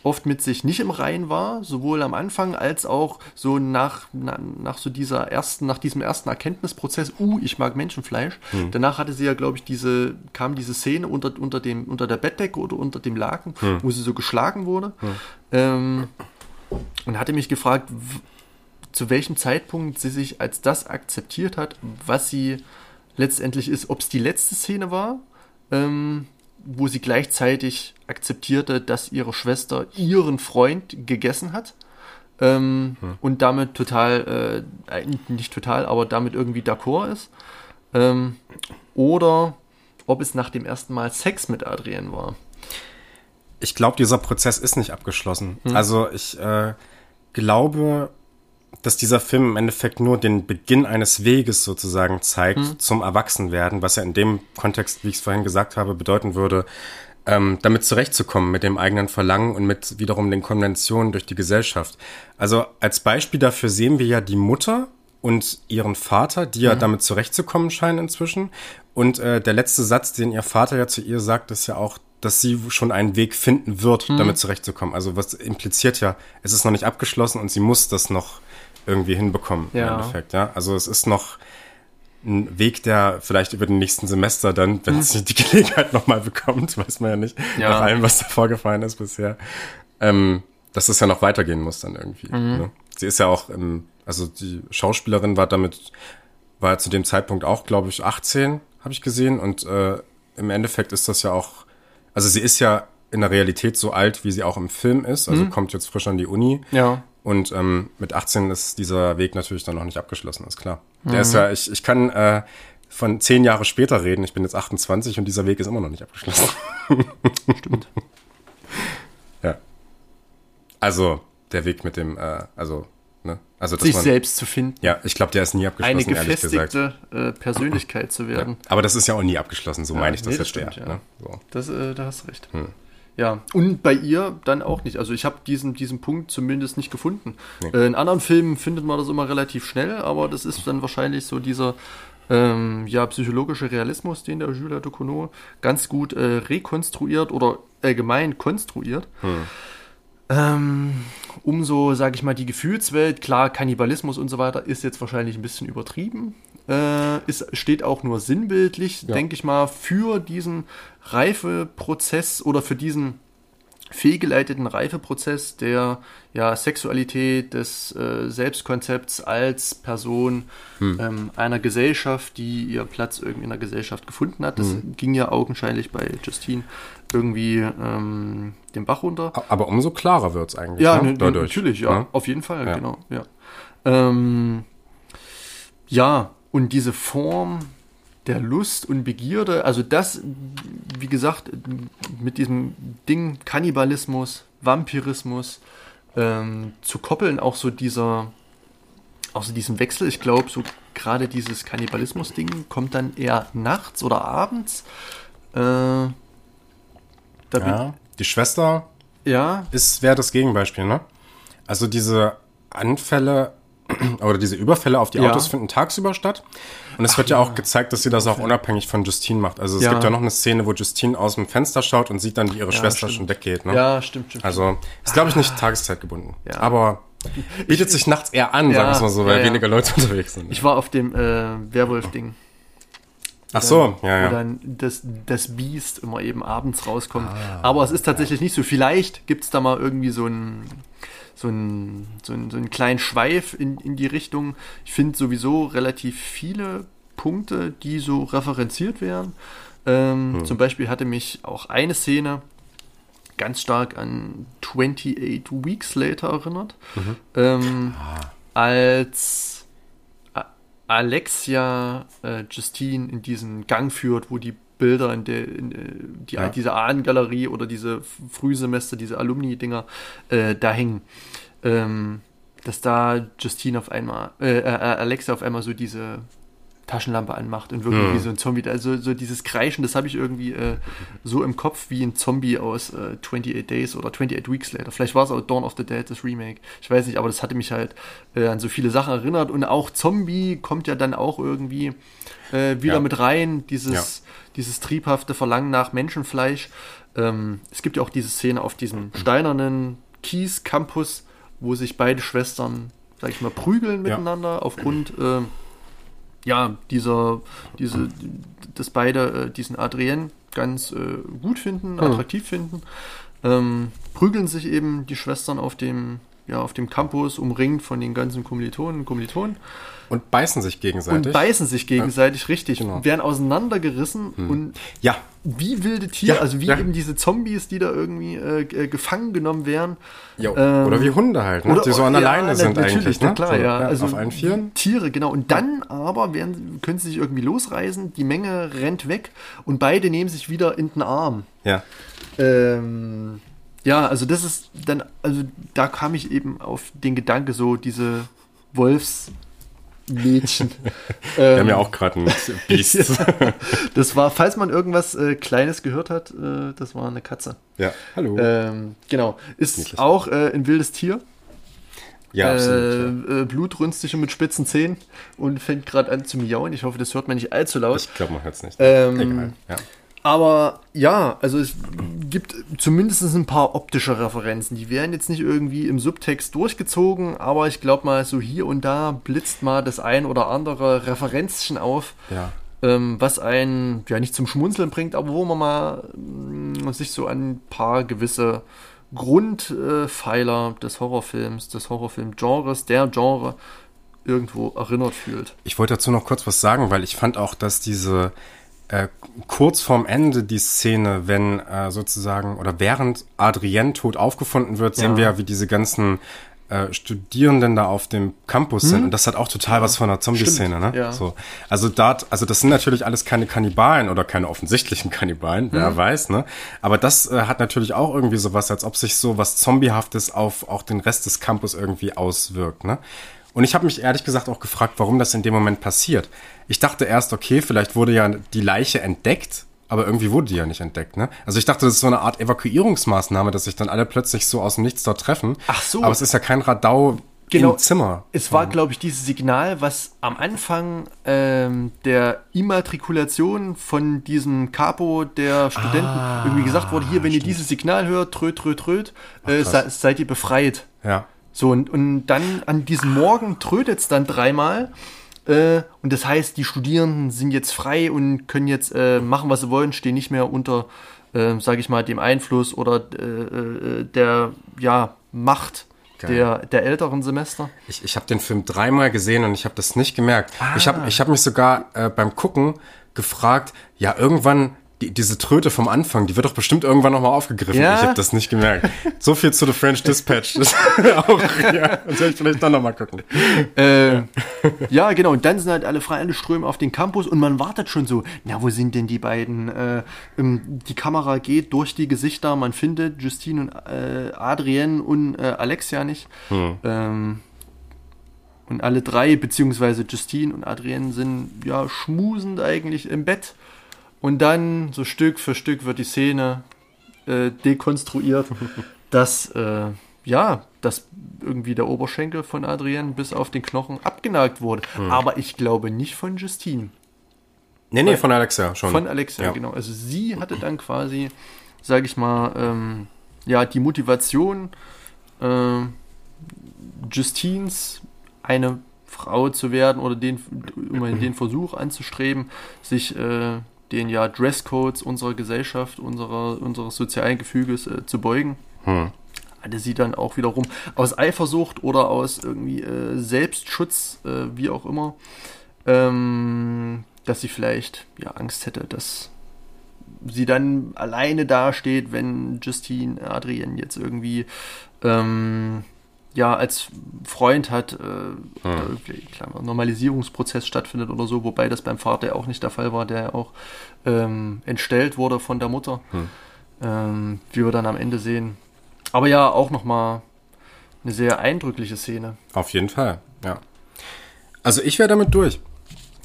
oft mit sich nicht im Reinen war, sowohl am Anfang als auch so nach, na, nach so dieser ersten, nach diesem ersten Erkenntnisprozess, uh, ich mag Menschenfleisch. Mhm. Danach hatte sie ja, glaube ich, diese, kam diese Szene unter, unter dem, unter der Bettdecke oder unter dem Laken, mhm. wo sie so geschlagen wurde. Mhm. Ähm, und hatte mich gefragt, zu welchem Zeitpunkt sie sich als das akzeptiert hat, was sie letztendlich ist, ob es die letzte Szene war, ähm, wo sie gleichzeitig akzeptierte, dass ihre Schwester ihren Freund gegessen hat. Ähm, hm. Und damit total, äh, nicht total, aber damit irgendwie d'accord ist. Ähm, oder ob es nach dem ersten Mal Sex mit Adrienne war. Ich glaube, dieser Prozess ist nicht abgeschlossen. Hm. Also ich äh, glaube, dass dieser Film im Endeffekt nur den Beginn eines Weges sozusagen zeigt hm. zum Erwachsenwerden, was ja in dem Kontext, wie ich es vorhin gesagt habe, bedeuten würde, ähm, damit zurechtzukommen mit dem eigenen Verlangen und mit wiederum den Konventionen durch die Gesellschaft. Also als Beispiel dafür sehen wir ja die Mutter und ihren Vater, die ja mhm. damit zurechtzukommen scheinen inzwischen. Und äh, der letzte Satz, den ihr Vater ja zu ihr sagt, ist ja auch, dass sie schon einen Weg finden wird, mhm. damit zurechtzukommen. Also was impliziert ja, es ist noch nicht abgeschlossen und sie muss das noch irgendwie hinbekommen ja. im Endeffekt. Ja, also es ist noch ein Weg, der vielleicht über den nächsten Semester dann, wenn sie die Gelegenheit nochmal bekommt, [LAUGHS] weiß man ja nicht, ja. nach allem, was da vorgefallen ist bisher, ähm, dass es ja noch weitergehen muss dann irgendwie. Mhm. Ne? Sie ist ja auch im, also die Schauspielerin war damit, war zu dem Zeitpunkt auch, glaube ich, 18, habe ich gesehen. Und äh, im Endeffekt ist das ja auch, also sie ist ja in der Realität so alt, wie sie auch im Film ist, also mhm. kommt jetzt frisch an die Uni. Ja. Und ähm, mit 18 ist dieser Weg natürlich dann noch nicht abgeschlossen, ist klar. Mhm. Der ist ja, ich, ich kann äh, von zehn Jahre später reden. Ich bin jetzt 28 und dieser Weg ist immer noch nicht abgeschlossen. [LAUGHS] Stimmt. [LAUGHS] ja. Also der Weg mit dem, äh, also ne, also sich man, selbst zu finden. Ja, ich glaube, der ist nie abgeschlossen. Eine gefestigte äh, Persönlichkeit zu werden. Ja, aber das ist ja auch nie abgeschlossen. So ja, meine ich das nee, jetzt stimmt, ja. Ne? So. Das, äh, da hast recht. Hm. Ja, und bei ihr dann auch nicht. Also ich habe diesen, diesen Punkt zumindest nicht gefunden. Nee. Äh, in anderen Filmen findet man das immer relativ schnell, aber das ist dann wahrscheinlich so dieser ähm, ja, psychologische Realismus, den der Jules Ducournau ganz gut äh, rekonstruiert oder allgemein konstruiert. Hm. Ähm, umso, sage ich mal, die Gefühlswelt, klar, Kannibalismus und so weiter, ist jetzt wahrscheinlich ein bisschen übertrieben. Äh, ist, steht auch nur sinnbildlich, ja. denke ich mal, für diesen Reifeprozess oder für diesen fehlgeleiteten Reifeprozess der ja, Sexualität, des äh, Selbstkonzepts als Person hm. ähm, einer Gesellschaft, die ihr Platz irgendwie in der Gesellschaft gefunden hat. Das hm. ging ja augenscheinlich bei Justine irgendwie ähm, den Bach runter. Aber umso klarer wird es eigentlich. Ja, ne? Dadurch. natürlich, ja, ja, auf jeden Fall, ja. genau. Ja. Ähm, ja, und diese Form der Lust und Begierde, also das, wie gesagt, mit diesem Ding Kannibalismus, Vampirismus ähm, zu koppeln, auch so dieser, auch so diesen Wechsel, ich glaube, so gerade dieses Kannibalismus-Ding kommt dann eher nachts oder abends. Äh, ja, die Schwester ja. ist wäre das Gegenbeispiel, ne? Also diese Anfälle [CLEARS THROAT] oder diese Überfälle auf die ja. Autos finden tagsüber statt. Und es wird ja auch gezeigt, dass sie das auch unabhängig von Justine macht. Also es ja. gibt ja noch eine Szene, wo Justine aus dem Fenster schaut und sieht dann, wie ihre ja, Schwester stimmt. schon weggeht. Ne? Ja, stimmt, stimmt. Also ist, glaube ich, nicht ah. tageszeitgebunden. Ja. Aber bietet sich nachts eher an, sagen wir es mal so, weil weniger Leute [LAUGHS] unterwegs sind. Ich war auf dem äh, Werwolf-Ding. Ach so, ja, ja. Wo dann das, das Biest immer eben abends rauskommt. Ah, Aber es ist tatsächlich nicht so. Vielleicht gibt es da mal irgendwie so ein so einen, so einen, so einen kleinen Schweif in, in die Richtung. Ich finde sowieso relativ viele Punkte, die so referenziert werden. Ähm, hm. Zum Beispiel hatte mich auch eine Szene ganz stark an 28 Weeks Later erinnert, mhm. ähm, ah. als Alexia äh, Justine in diesen Gang führt, wo die Bilder in der, in, äh, die, ja. diese Ahnengalerie oder diese Frühsemester, diese Alumni-Dinger äh, da hängen. Ähm, dass da Justine auf einmal, äh, äh, Alexa auf einmal so diese Taschenlampe anmacht und wirklich mhm. wie so ein Zombie. Also so dieses Kreischen, das habe ich irgendwie äh, so im Kopf wie ein Zombie aus äh, 28 Days oder 28 Weeks Later. Vielleicht war es auch Dawn of the Dead, das Remake. Ich weiß nicht, aber das hatte mich halt äh, an so viele Sachen erinnert. Und auch Zombie kommt ja dann auch irgendwie äh, wieder ja. mit rein. Dieses, ja. Dieses triebhafte Verlangen nach Menschenfleisch. Ähm, es gibt ja auch diese Szene auf diesem steinernen Kies-Campus, wo sich beide Schwestern, sag ich mal, prügeln miteinander ja. aufgrund äh, ja, dieser, diese, dass beide äh, diesen Adrien ganz äh, gut finden, attraktiv finden, ähm, prügeln sich eben die Schwestern auf dem ja, auf dem Campus umringt von den ganzen Kommilitonen und Kommilitonen Und beißen sich gegenseitig. und beißen sich gegenseitig richtig genau. werden auseinandergerissen und ja, wie wilde Tiere, Ja, also wie ja. eben diese Zombies, die da irgendwie äh, äh, gefangen genommen werden. Ähm, oder wie Hunde halt, ne? Oder- die so an ja, der Leine sind eigentlich. Ne? klar, so, ja. Also auf allen Vieren. Tiere, genau. Und dann aber werden, können sie sich irgendwie losreißen, die Menge rennt weg und beide nehmen sich wieder in den Arm. Ja. Ähm, ja, also das ist dann, also da kam ich eben auf den Gedanke, so diese Wolfsmädchen. [LAUGHS] Wir haben ähm, ja auch gerade ein [LAUGHS] Biest. [LAUGHS] das war, falls man irgendwas äh, Kleines gehört hat, äh, das war eine Katze. ja, hallo. Ähm, genau. Ist Niedlich. auch äh, ein wildes Tier. ja, absolut. äh, äh, blutrünstig und mit spitzen Zähnen und fängt gerade an zu miauen. Ich hoffe, das hört man nicht allzu laut. Ich glaube, man hört es nicht. ähm, Egal. Ja. Aber ja, also es gibt zumindest ein paar optische Referenzen. Die werden jetzt nicht irgendwie im Subtext durchgezogen, aber ich glaube mal, so hier und da blitzt mal das ein oder andere Referenzchen auf, ja. ähm, was einen ja nicht zum Schmunzeln bringt, aber wo man mal mm, sich so an ein paar gewisse Grundpfeiler des Horrorfilms, des Horrorfilm-Genres, der Genre irgendwo erinnert fühlt. Ich wollte dazu noch kurz was sagen, weil ich fand auch, dass diese äh, kurz vorm Ende die Szene, wenn äh, sozusagen oder während Adrienne tot aufgefunden wird, sehen Ja. wir ja, wie diese ganzen äh, Studierenden da auf dem Campus sind. Und das hat auch total was von einer Zombie-Szene, ne? Hm? ja. So. Also dort, also das sind natürlich alles keine Kannibalen oder keine offensichtlichen Kannibalen, wer Hm. weiß, ne? Aber das äh, hat natürlich auch irgendwie sowas, als ob sich so was Zombiehaftes auf auch den Rest des Campus irgendwie auswirkt, ne? Und ich habe mich ehrlich gesagt auch gefragt, warum das in dem Moment passiert. Ich dachte erst, okay, vielleicht wurde ja die Leiche entdeckt, aber irgendwie wurde die ja nicht entdeckt, ne? Also ich dachte, das ist so eine Art Evakuierungsmaßnahme, dass sich dann alle plötzlich so aus dem Nichts dort treffen. Ach so. Aber es ist ja kein Radau Genau. im Zimmer. Es war, glaube ich, dieses Signal, was am Anfang ähm, der Immatrikulation von diesem Capo der Studenten Ah, irgendwie gesagt wurde, hier, wenn ihr dieses Signal hört, tröd, tröd, tröd, äh, se, seid ihr befreit. Ja. So, und, und dann an diesem Morgen trödet es dann dreimal. Äh, und das heißt, die Studierenden sind jetzt frei und können jetzt äh, machen, was sie wollen, stehen nicht mehr unter, äh, sage ich mal, dem Einfluss oder äh, äh, der ja, Macht Geil. der, der älteren Semester. Ich, ich habe den Film dreimal gesehen und ich habe das nicht gemerkt. Ich habe ich hab mich sogar äh, beim Gucken gefragt, ja, irgendwann, die, diese Tröte vom Anfang, die wird doch bestimmt irgendwann nochmal aufgegriffen. Ja. Ich habe das nicht gemerkt. So viel zu The French Dispatch. Das [LAUGHS] auch, ja, das soll ich vielleicht dann nochmal gucken. Äh, ja, genau. Und dann sind halt alle frei, alle strömen auf den Campus und man wartet schon so, na, wo sind denn die beiden? Äh, die Kamera geht durch die Gesichter, man findet Justine und äh, Adrienne und äh, Alexia nicht. Ähm, und alle drei, beziehungsweise Justine und Adrienne, sind ja schmusend eigentlich im Bett. Und dann, so Stück für Stück, wird die Szene äh, dekonstruiert, [LAUGHS] dass, äh, ja, dass irgendwie der Oberschenkel von Adrienne bis auf den Knochen abgenagt wurde. Aber ich glaube nicht von Justine. Nee, nee, von Alexia schon. Von Alexia, Ja. genau. Also sie hatte dann quasi, sage ich mal, ähm, ja, die Motivation, ähm, Justines eine Frau zu werden oder den, immerhin den [CLEARS THROAT] Versuch anzustreben, sich äh, den ja Dresscodes unserer Gesellschaft, unserer, unseres sozialen Gefüges äh, zu beugen. Hm. Hatte sie dann auch wiederum aus Eifersucht oder aus irgendwie äh, Selbstschutz, äh, wie auch immer, ähm, dass sie vielleicht ja Angst hätte, dass sie dann alleine dasteht, wenn Justine Adrienne jetzt irgendwie ähm, ja als Freund hat, äh, irgendwie ein kleiner Normalisierungsprozess stattfindet oder so, wobei das beim Vater auch nicht der Fall war, der ja auch ähm, entstellt wurde von der Mutter, ähm, wie wir dann am Ende sehen. Aber ja, auch nochmal eine sehr eindrückliche Szene. Auf jeden Fall, ja. Also ich wäre damit durch.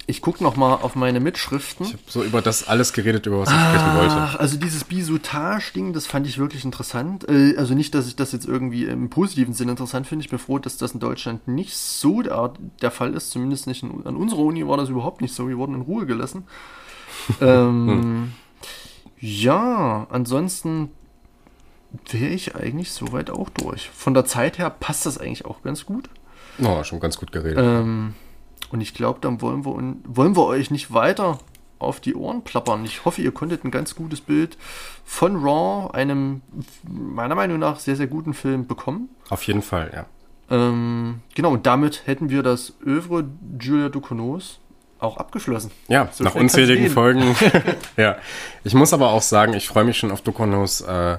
Ich gucke nochmal auf meine Mitschriften. Ich habe so über das alles geredet, über was ich sprechen wollte. Also dieses Bisutage-Ding, das fand ich wirklich interessant. Äh, also nicht, dass ich das jetzt irgendwie im positiven Sinne interessant finde. Ich bin froh, dass das in Deutschland nicht so der, der Fall ist. Zumindest nicht in, an unserer Uni war das überhaupt nicht so. Wir wurden in Ruhe gelassen. [LAUGHS] ähm, ja, ansonsten wäre ich eigentlich soweit auch durch. Von der Zeit her passt das eigentlich auch ganz gut. Oh, schon ganz gut geredet. Ähm, und ich glaube, dann wollen wir, wollen wir euch nicht weiter auf die Ohren plappern. Ich hoffe, ihr konntet ein ganz gutes Bild von Raw, einem meiner Meinung nach sehr, sehr guten Film bekommen. Auf jeden Fall, ja. Ähm, genau, und damit hätten wir das Övre Julia Ducournau's auch abgeschlossen. Ja, so nach unzähligen Folgen. [LAUGHS] ja, ich muss aber auch sagen, ich freue mich schon auf Ducournau's äh,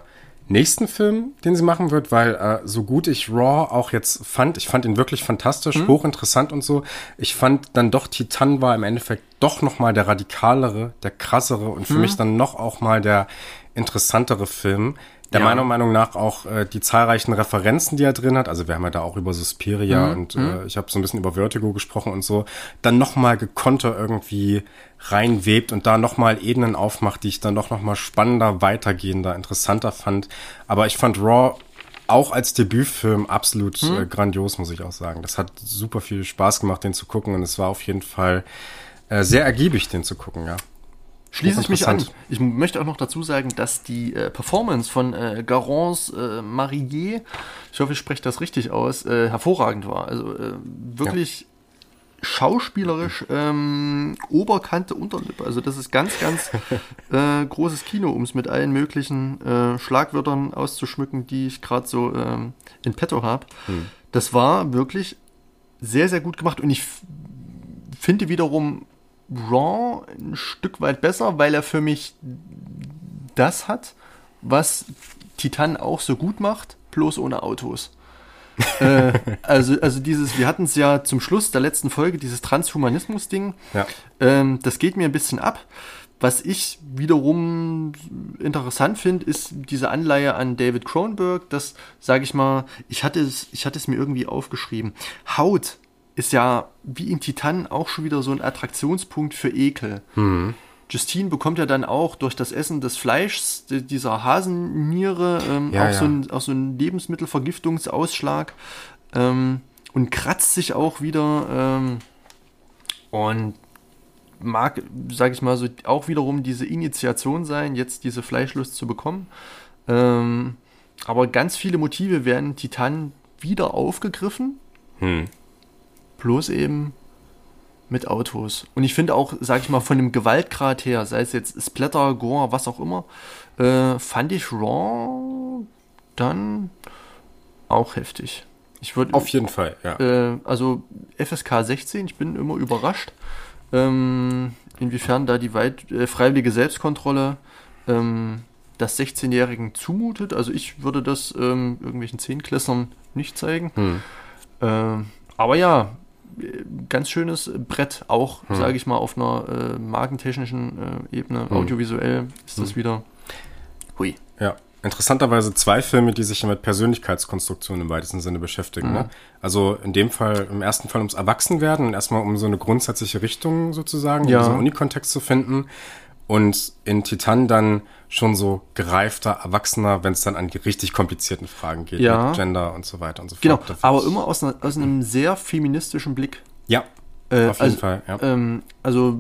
nächsten Film, den sie machen wird, weil äh, so gut ich Raw auch jetzt fand, ich fand ihn wirklich fantastisch, mhm. hochinteressant und so. Ich fand dann doch Titan war im Endeffekt doch noch mal der radikalere, der krassere und für mhm. mich dann noch auch mal der interessantere Film, der ja. meiner Meinung nach auch äh, die zahlreichen Referenzen, die er drin hat, also wir haben ja da auch über Suspiria mhm. und äh, mhm. ich habe so ein bisschen über Vertigo gesprochen und so, dann nochmal gekonter irgendwie reinwebt und da nochmal Ebenen aufmacht, die ich dann doch nochmal spannender, weitergehender, interessanter fand. Aber ich fand Raw auch als Debütfilm absolut mhm. äh, grandios, muss ich auch sagen. Das hat super viel Spaß gemacht, den zu gucken und es war auf jeden Fall äh, sehr ergiebig, den zu gucken, ja. Schließe ich mich an. Ich möchte auch noch dazu sagen, dass die äh, Performance von äh, Garance äh, Marillier, ich hoffe, ich spreche das richtig aus, äh, hervorragend war. Also äh, wirklich ja. schauspielerisch ähm, Oberkante Unterlippe. Also das ist ganz, ganz [LAUGHS] äh, großes Kino, um es mit allen möglichen äh, Schlagwörtern auszuschmücken, die ich gerade so ähm, in petto habe. Hm. Das war wirklich sehr, sehr gut gemacht und ich finde wiederum Raw ein Stück weit besser, weil er für mich das hat, was Titan auch so gut macht, bloß ohne Autos. äh, [LAUGHS] also, also dieses, wir hatten es ja zum Schluss der letzten Folge, dieses Transhumanismus-Ding. Ja. Ähm, das geht mir ein bisschen ab. Was ich wiederum interessant finde, ist diese Anleihe an David Cronenberg. Das, sage ich mal, ich hatte es, ich hatte es mir irgendwie aufgeschrieben. Haut ist ja wie in Titan auch schon wieder so ein Attraktionspunkt für Ekel. Mhm. Justine bekommt ja dann auch durch das Essen des Fleischs, dieser Hasenniere, ähm, ja, auch, ja. So ein, auch so ein Lebensmittelvergiftungsausschlag ähm, und kratzt sich auch wieder ähm, und mag, sage ich mal so, auch wiederum diese Initiation sein, jetzt diese Fleischlust zu bekommen. Ähm, aber ganz viele Motive werden Titan wieder aufgegriffen. Hm bloß eben mit Autos. Und ich finde auch, sag ich mal, von dem Gewaltgrad her, sei es jetzt Splatter, Gore, was auch immer, äh, fand ich Raw dann auch heftig. Ich würde auf jeden Fall, ja. Äh, also FSK 16, ich bin immer überrascht, ähm, inwiefern da die weit, äh, freiwillige Selbstkontrolle ähm, das 16-Jährigen zumutet. Also ich würde das ähm, irgendwelchen Zehnklässern nicht zeigen. Hm. Äh, aber ja, ganz schönes Brett, auch, hm. sage ich mal, auf einer äh, markentechnischen äh, Ebene. Hm. Audiovisuell ist das hm. wieder. Hui. Ja. Interessanterweise zwei Filme, die sich mit Persönlichkeitskonstruktion im weitesten Sinne beschäftigen. Mhm. Ne? Also in dem Fall, im ersten Fall ums Erwachsenwerden und erstmal um so eine grundsätzliche Richtung sozusagen, ja. um so einen Unikontext zu finden. Und in Titan dann schon so gereifter, erwachsener, wenn es dann an die richtig komplizierten Fragen geht, ja. Gender und so weiter und so fort. Genau, aber immer aus, einer, aus einem sehr feministischen Blick. Ja, äh, auf jeden also, Fall. Ja. Ähm, also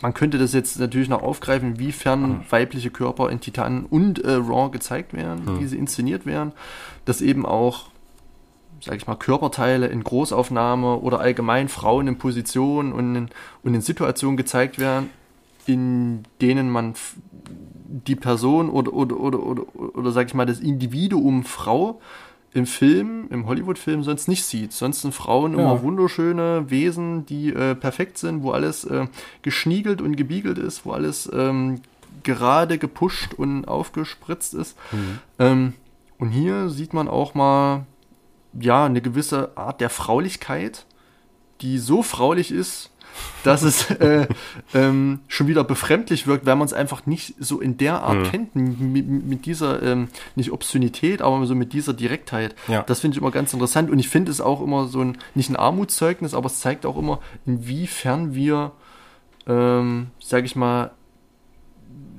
man könnte das jetzt natürlich noch aufgreifen, inwiefern mhm. weibliche Körper in Titan und äh, Raw gezeigt werden, mhm. wie sie inszeniert werden, dass eben auch, sag ich mal, Körperteile in Großaufnahme oder allgemein Frauen in Positionen und in, und in Situationen gezeigt werden, in denen man die Person oder, oder, oder, oder, oder sag ich mal, das Individuum Frau im Film, im Hollywood-Film sonst nicht sieht. Sonst sind Frauen ja. immer wunderschöne Wesen, die äh, perfekt sind, wo alles äh, geschniegelt und gebiegelt ist, wo alles ähm, gerade gepusht und aufgespritzt ist. Mhm. Ähm, und hier sieht man auch mal, ja, eine gewisse Art der Fraulichkeit, die so fraulich ist, dass es äh, ähm, schon wieder befremdlich wirkt, weil man es einfach nicht so in der Art mhm. kennt, mit, mit dieser, ähm, nicht Obszönität, aber so mit dieser Direktheit. Ja. Das finde ich immer ganz interessant und ich finde es auch immer so ein, nicht ein Armutszeugnis, aber es zeigt auch immer, inwiefern wir, ähm, sage ich mal,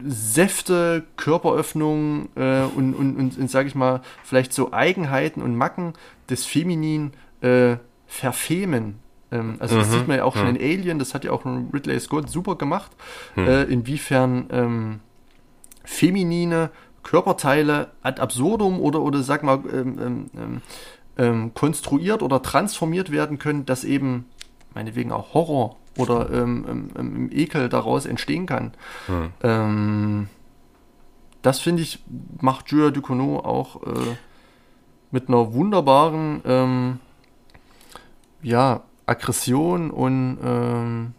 Säfte, Körperöffnungen äh, und, und, und, und sage ich mal, vielleicht so Eigenheiten und Macken des Feminin äh, verfemen ähm, also das mhm, sieht man ja auch schon in Alien, das hat ja auch Ridley Scott super gemacht, mhm. äh, inwiefern ähm, feminine Körperteile ad absurdum oder, oder sag mal, ähm, ähm, ähm, konstruiert oder transformiert werden können, dass eben meinetwegen auch Horror oder ähm, ähm, Ekel daraus entstehen kann. Hm. Ähm, das finde ich, macht Julia Ducournau auch äh, mit einer wunderbaren ja, Aggression und ähm,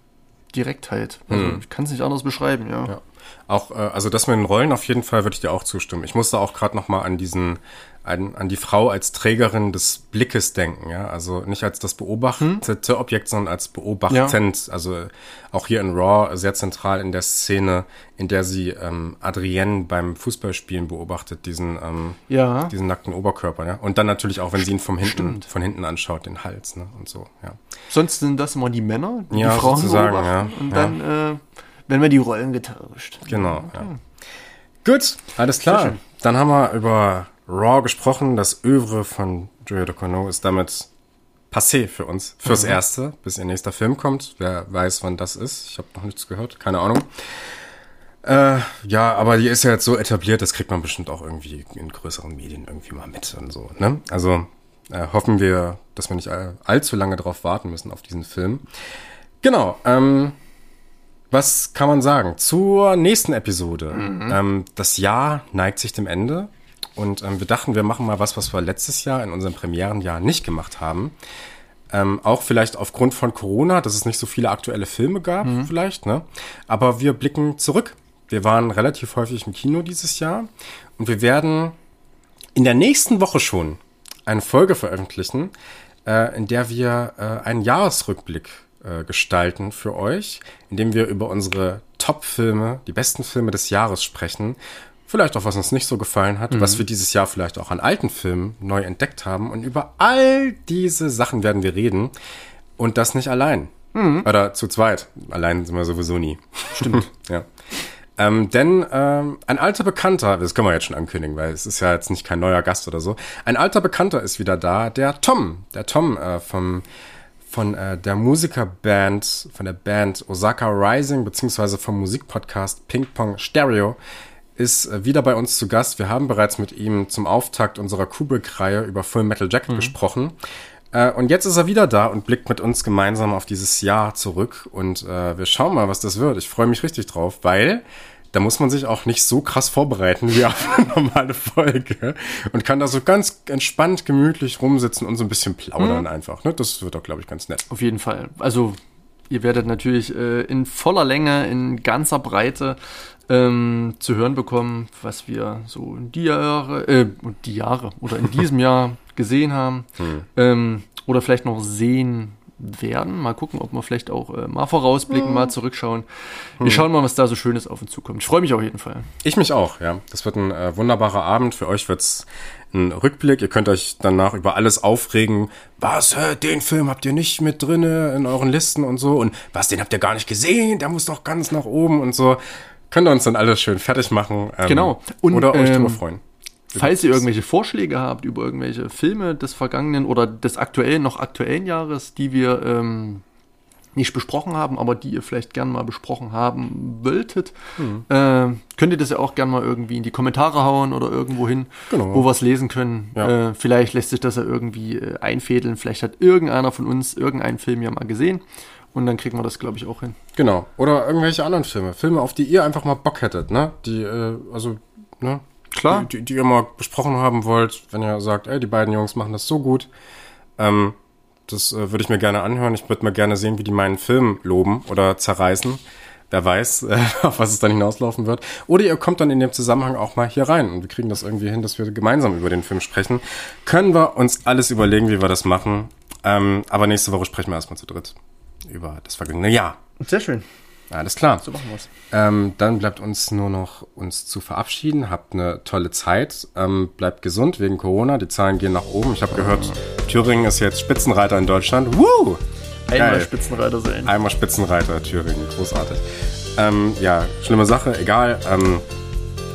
Direktheit. Also hm. ich kann es nicht anders beschreiben, ja. ja. Auch, äh, also das mit den Rollen auf jeden Fall würde ich dir auch zustimmen. Ich musste auch gerade noch mal an diesen an, an die Frau als Trägerin des Blickes denken, ja. Also nicht als das beobachtete hm? Objekt, sondern als beobachtend. Ja. Also auch hier in Raw sehr zentral in der Szene, in der sie ähm, Adrienne beim Fußballspielen beobachtet, diesen, ähm, ja. diesen nackten Oberkörper, ja. Und dann natürlich auch, wenn sie ihn vom hinten, Stimmt. von hinten anschaut, den Hals, ne? Und so, ja. Sonst sind das immer die Männer, die, ja, die Frauen sozusagen, beobachten. Ja. Und dann äh, werden wir die Rollen getauscht. Genau, okay. ja. Gut, alles klar. Dann haben wir über Raw gesprochen. Das Övre von Julia Ducournau ist damit passé für uns. Fürs mhm. Erste, bis ihr nächster Film kommt. Wer weiß, wann das ist. Ich habe noch nichts gehört. Keine Ahnung. Äh, ja, aber die ist ja jetzt so etabliert, das kriegt man bestimmt auch irgendwie in größeren Medien irgendwie mal mit und so. Ne? Also äh, hoffen wir, dass wir nicht all, allzu lange darauf warten müssen auf diesen Film. Genau. Ähm, was kann man sagen? Zur nächsten Episode. Mhm. Ähm, das Jahr neigt sich dem Ende. Und ähm, wir dachten, wir machen mal was, was wir letztes Jahr in unserem Premierenjahr nicht gemacht haben. Ähm, auch vielleicht aufgrund von Corona, dass es nicht so viele aktuelle Filme gab, mhm. vielleicht, ne? Aber wir blicken zurück. Wir waren relativ häufig im Kino dieses Jahr und wir werden in der nächsten Woche schon eine Folge veröffentlichen, äh, in der wir äh, einen Jahresrückblick äh, gestalten für euch, indem wir über unsere Top-Filme, die besten Filme des Jahres sprechen vielleicht auch was uns nicht so gefallen hat, mhm. was wir dieses Jahr vielleicht auch an alten Filmen neu entdeckt haben. Und über all diese Sachen werden wir reden. Und das nicht allein. Mhm. Oder zu zweit. Allein sind wir sowieso nie. Stimmt. [LAUGHS] ja. Ähm, denn ähm, ein alter Bekannter, das können wir jetzt schon ankündigen, weil es ist ja jetzt nicht kein neuer Gast oder so. Ein alter Bekannter ist wieder da, der Tom. Der Tom äh, vom von äh, der Musikerband, von der Band Osaka Rising, beziehungsweise vom Musikpodcast Ping Pong Stereo ist äh, wieder bei uns zu Gast. Wir haben bereits mit ihm zum Auftakt unserer Kubrick-Reihe über Full Metal Jacket mhm. gesprochen. Äh, und jetzt ist er wieder da und blickt mit uns gemeinsam auf dieses Jahr zurück. Und äh, wir schauen mal, was das wird. Ich freue mich richtig drauf, weil da muss man sich auch nicht so krass vorbereiten wie auf eine [LAUGHS] normale Folge und kann da so ganz entspannt, gemütlich rumsitzen und so ein bisschen plaudern mhm. einfach. Ne? Das wird doch, glaube ich, ganz nett. Auf jeden Fall. Also ihr werdet natürlich äh, in voller Länge, in ganzer Breite ähm, zu hören bekommen, was wir so in die Jahre, äh, die Jahre oder in diesem [LAUGHS] Jahr gesehen haben hm. ähm, oder vielleicht noch sehen werden. Mal gucken, ob wir vielleicht auch äh, mal vorausblicken, hm. mal zurückschauen. Wir hm. schauen mal, was da so Schönes auf uns zukommt. Ich freue mich auf jeden Fall. Ich mich auch, ja. Das wird ein äh, wunderbarer Abend. Für euch wird's ein Rückblick. Ihr könnt euch danach über alles aufregen. Was, hä, den Film habt ihr nicht mit drinne in euren Listen und so. Und was, den habt ihr gar nicht gesehen? Der muss doch ganz nach oben und so. Könnt ihr uns dann alles schön fertig machen. Ähm, genau. Und, oder euch ähm, drüber freuen. Falls ihr irgendwelche Vorschläge habt über irgendwelche Filme des vergangenen oder des aktuellen, noch aktuellen Jahres, die wir ähm, nicht besprochen haben, aber die ihr vielleicht gern mal besprochen haben wolltet, hm. äh, könnt ihr das ja auch gern mal irgendwie in die Kommentare hauen oder irgendwo hin, genau. wo wir es lesen können. Ja. Äh, vielleicht lässt sich das ja irgendwie äh, einfädeln. Vielleicht hat irgendeiner von uns irgendeinen Film ja mal gesehen und dann kriegen wir das, glaube ich, auch hin. Genau. Oder irgendwelche anderen Filme. Filme, auf die ihr einfach mal Bock hättet, ne? Die, äh, also, ne? Klar. Die, die, ihr mal besprochen haben wollt, wenn ihr sagt, ey, die beiden Jungs machen das so gut. Ähm, das äh, würde ich mir gerne anhören. Ich würde mal gerne sehen, wie die meinen Film loben oder zerreißen. Wer weiß, [LAUGHS] äh, auf was es dann hinauslaufen wird. Oder ihr kommt dann in dem Zusammenhang auch mal hier rein und wir kriegen das irgendwie hin, dass wir gemeinsam über den Film sprechen. Können wir uns alles überlegen, wie wir das machen. Ähm, aber nächste Woche sprechen wir erstmal zu dritt über das vergangene Jahr. Sehr schön. Alles klar. So machen wir's. Ähm, dann bleibt uns nur noch uns zu verabschieden. Habt eine tolle Zeit. Ähm, bleibt gesund wegen Corona. Die Zahlen gehen nach oben. Ich habe gehört, Thüringen ist jetzt Spitzenreiter in Deutschland. Woo! Einmal Geil. Spitzenreiter sein. Einmal Spitzenreiter Thüringen. Großartig. Ähm, ja, schlimme Sache. Egal. Ähm,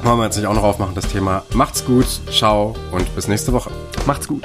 wollen wir jetzt nicht auch noch aufmachen, das Thema. Macht's gut. Ciao und bis nächste Woche. Macht's gut.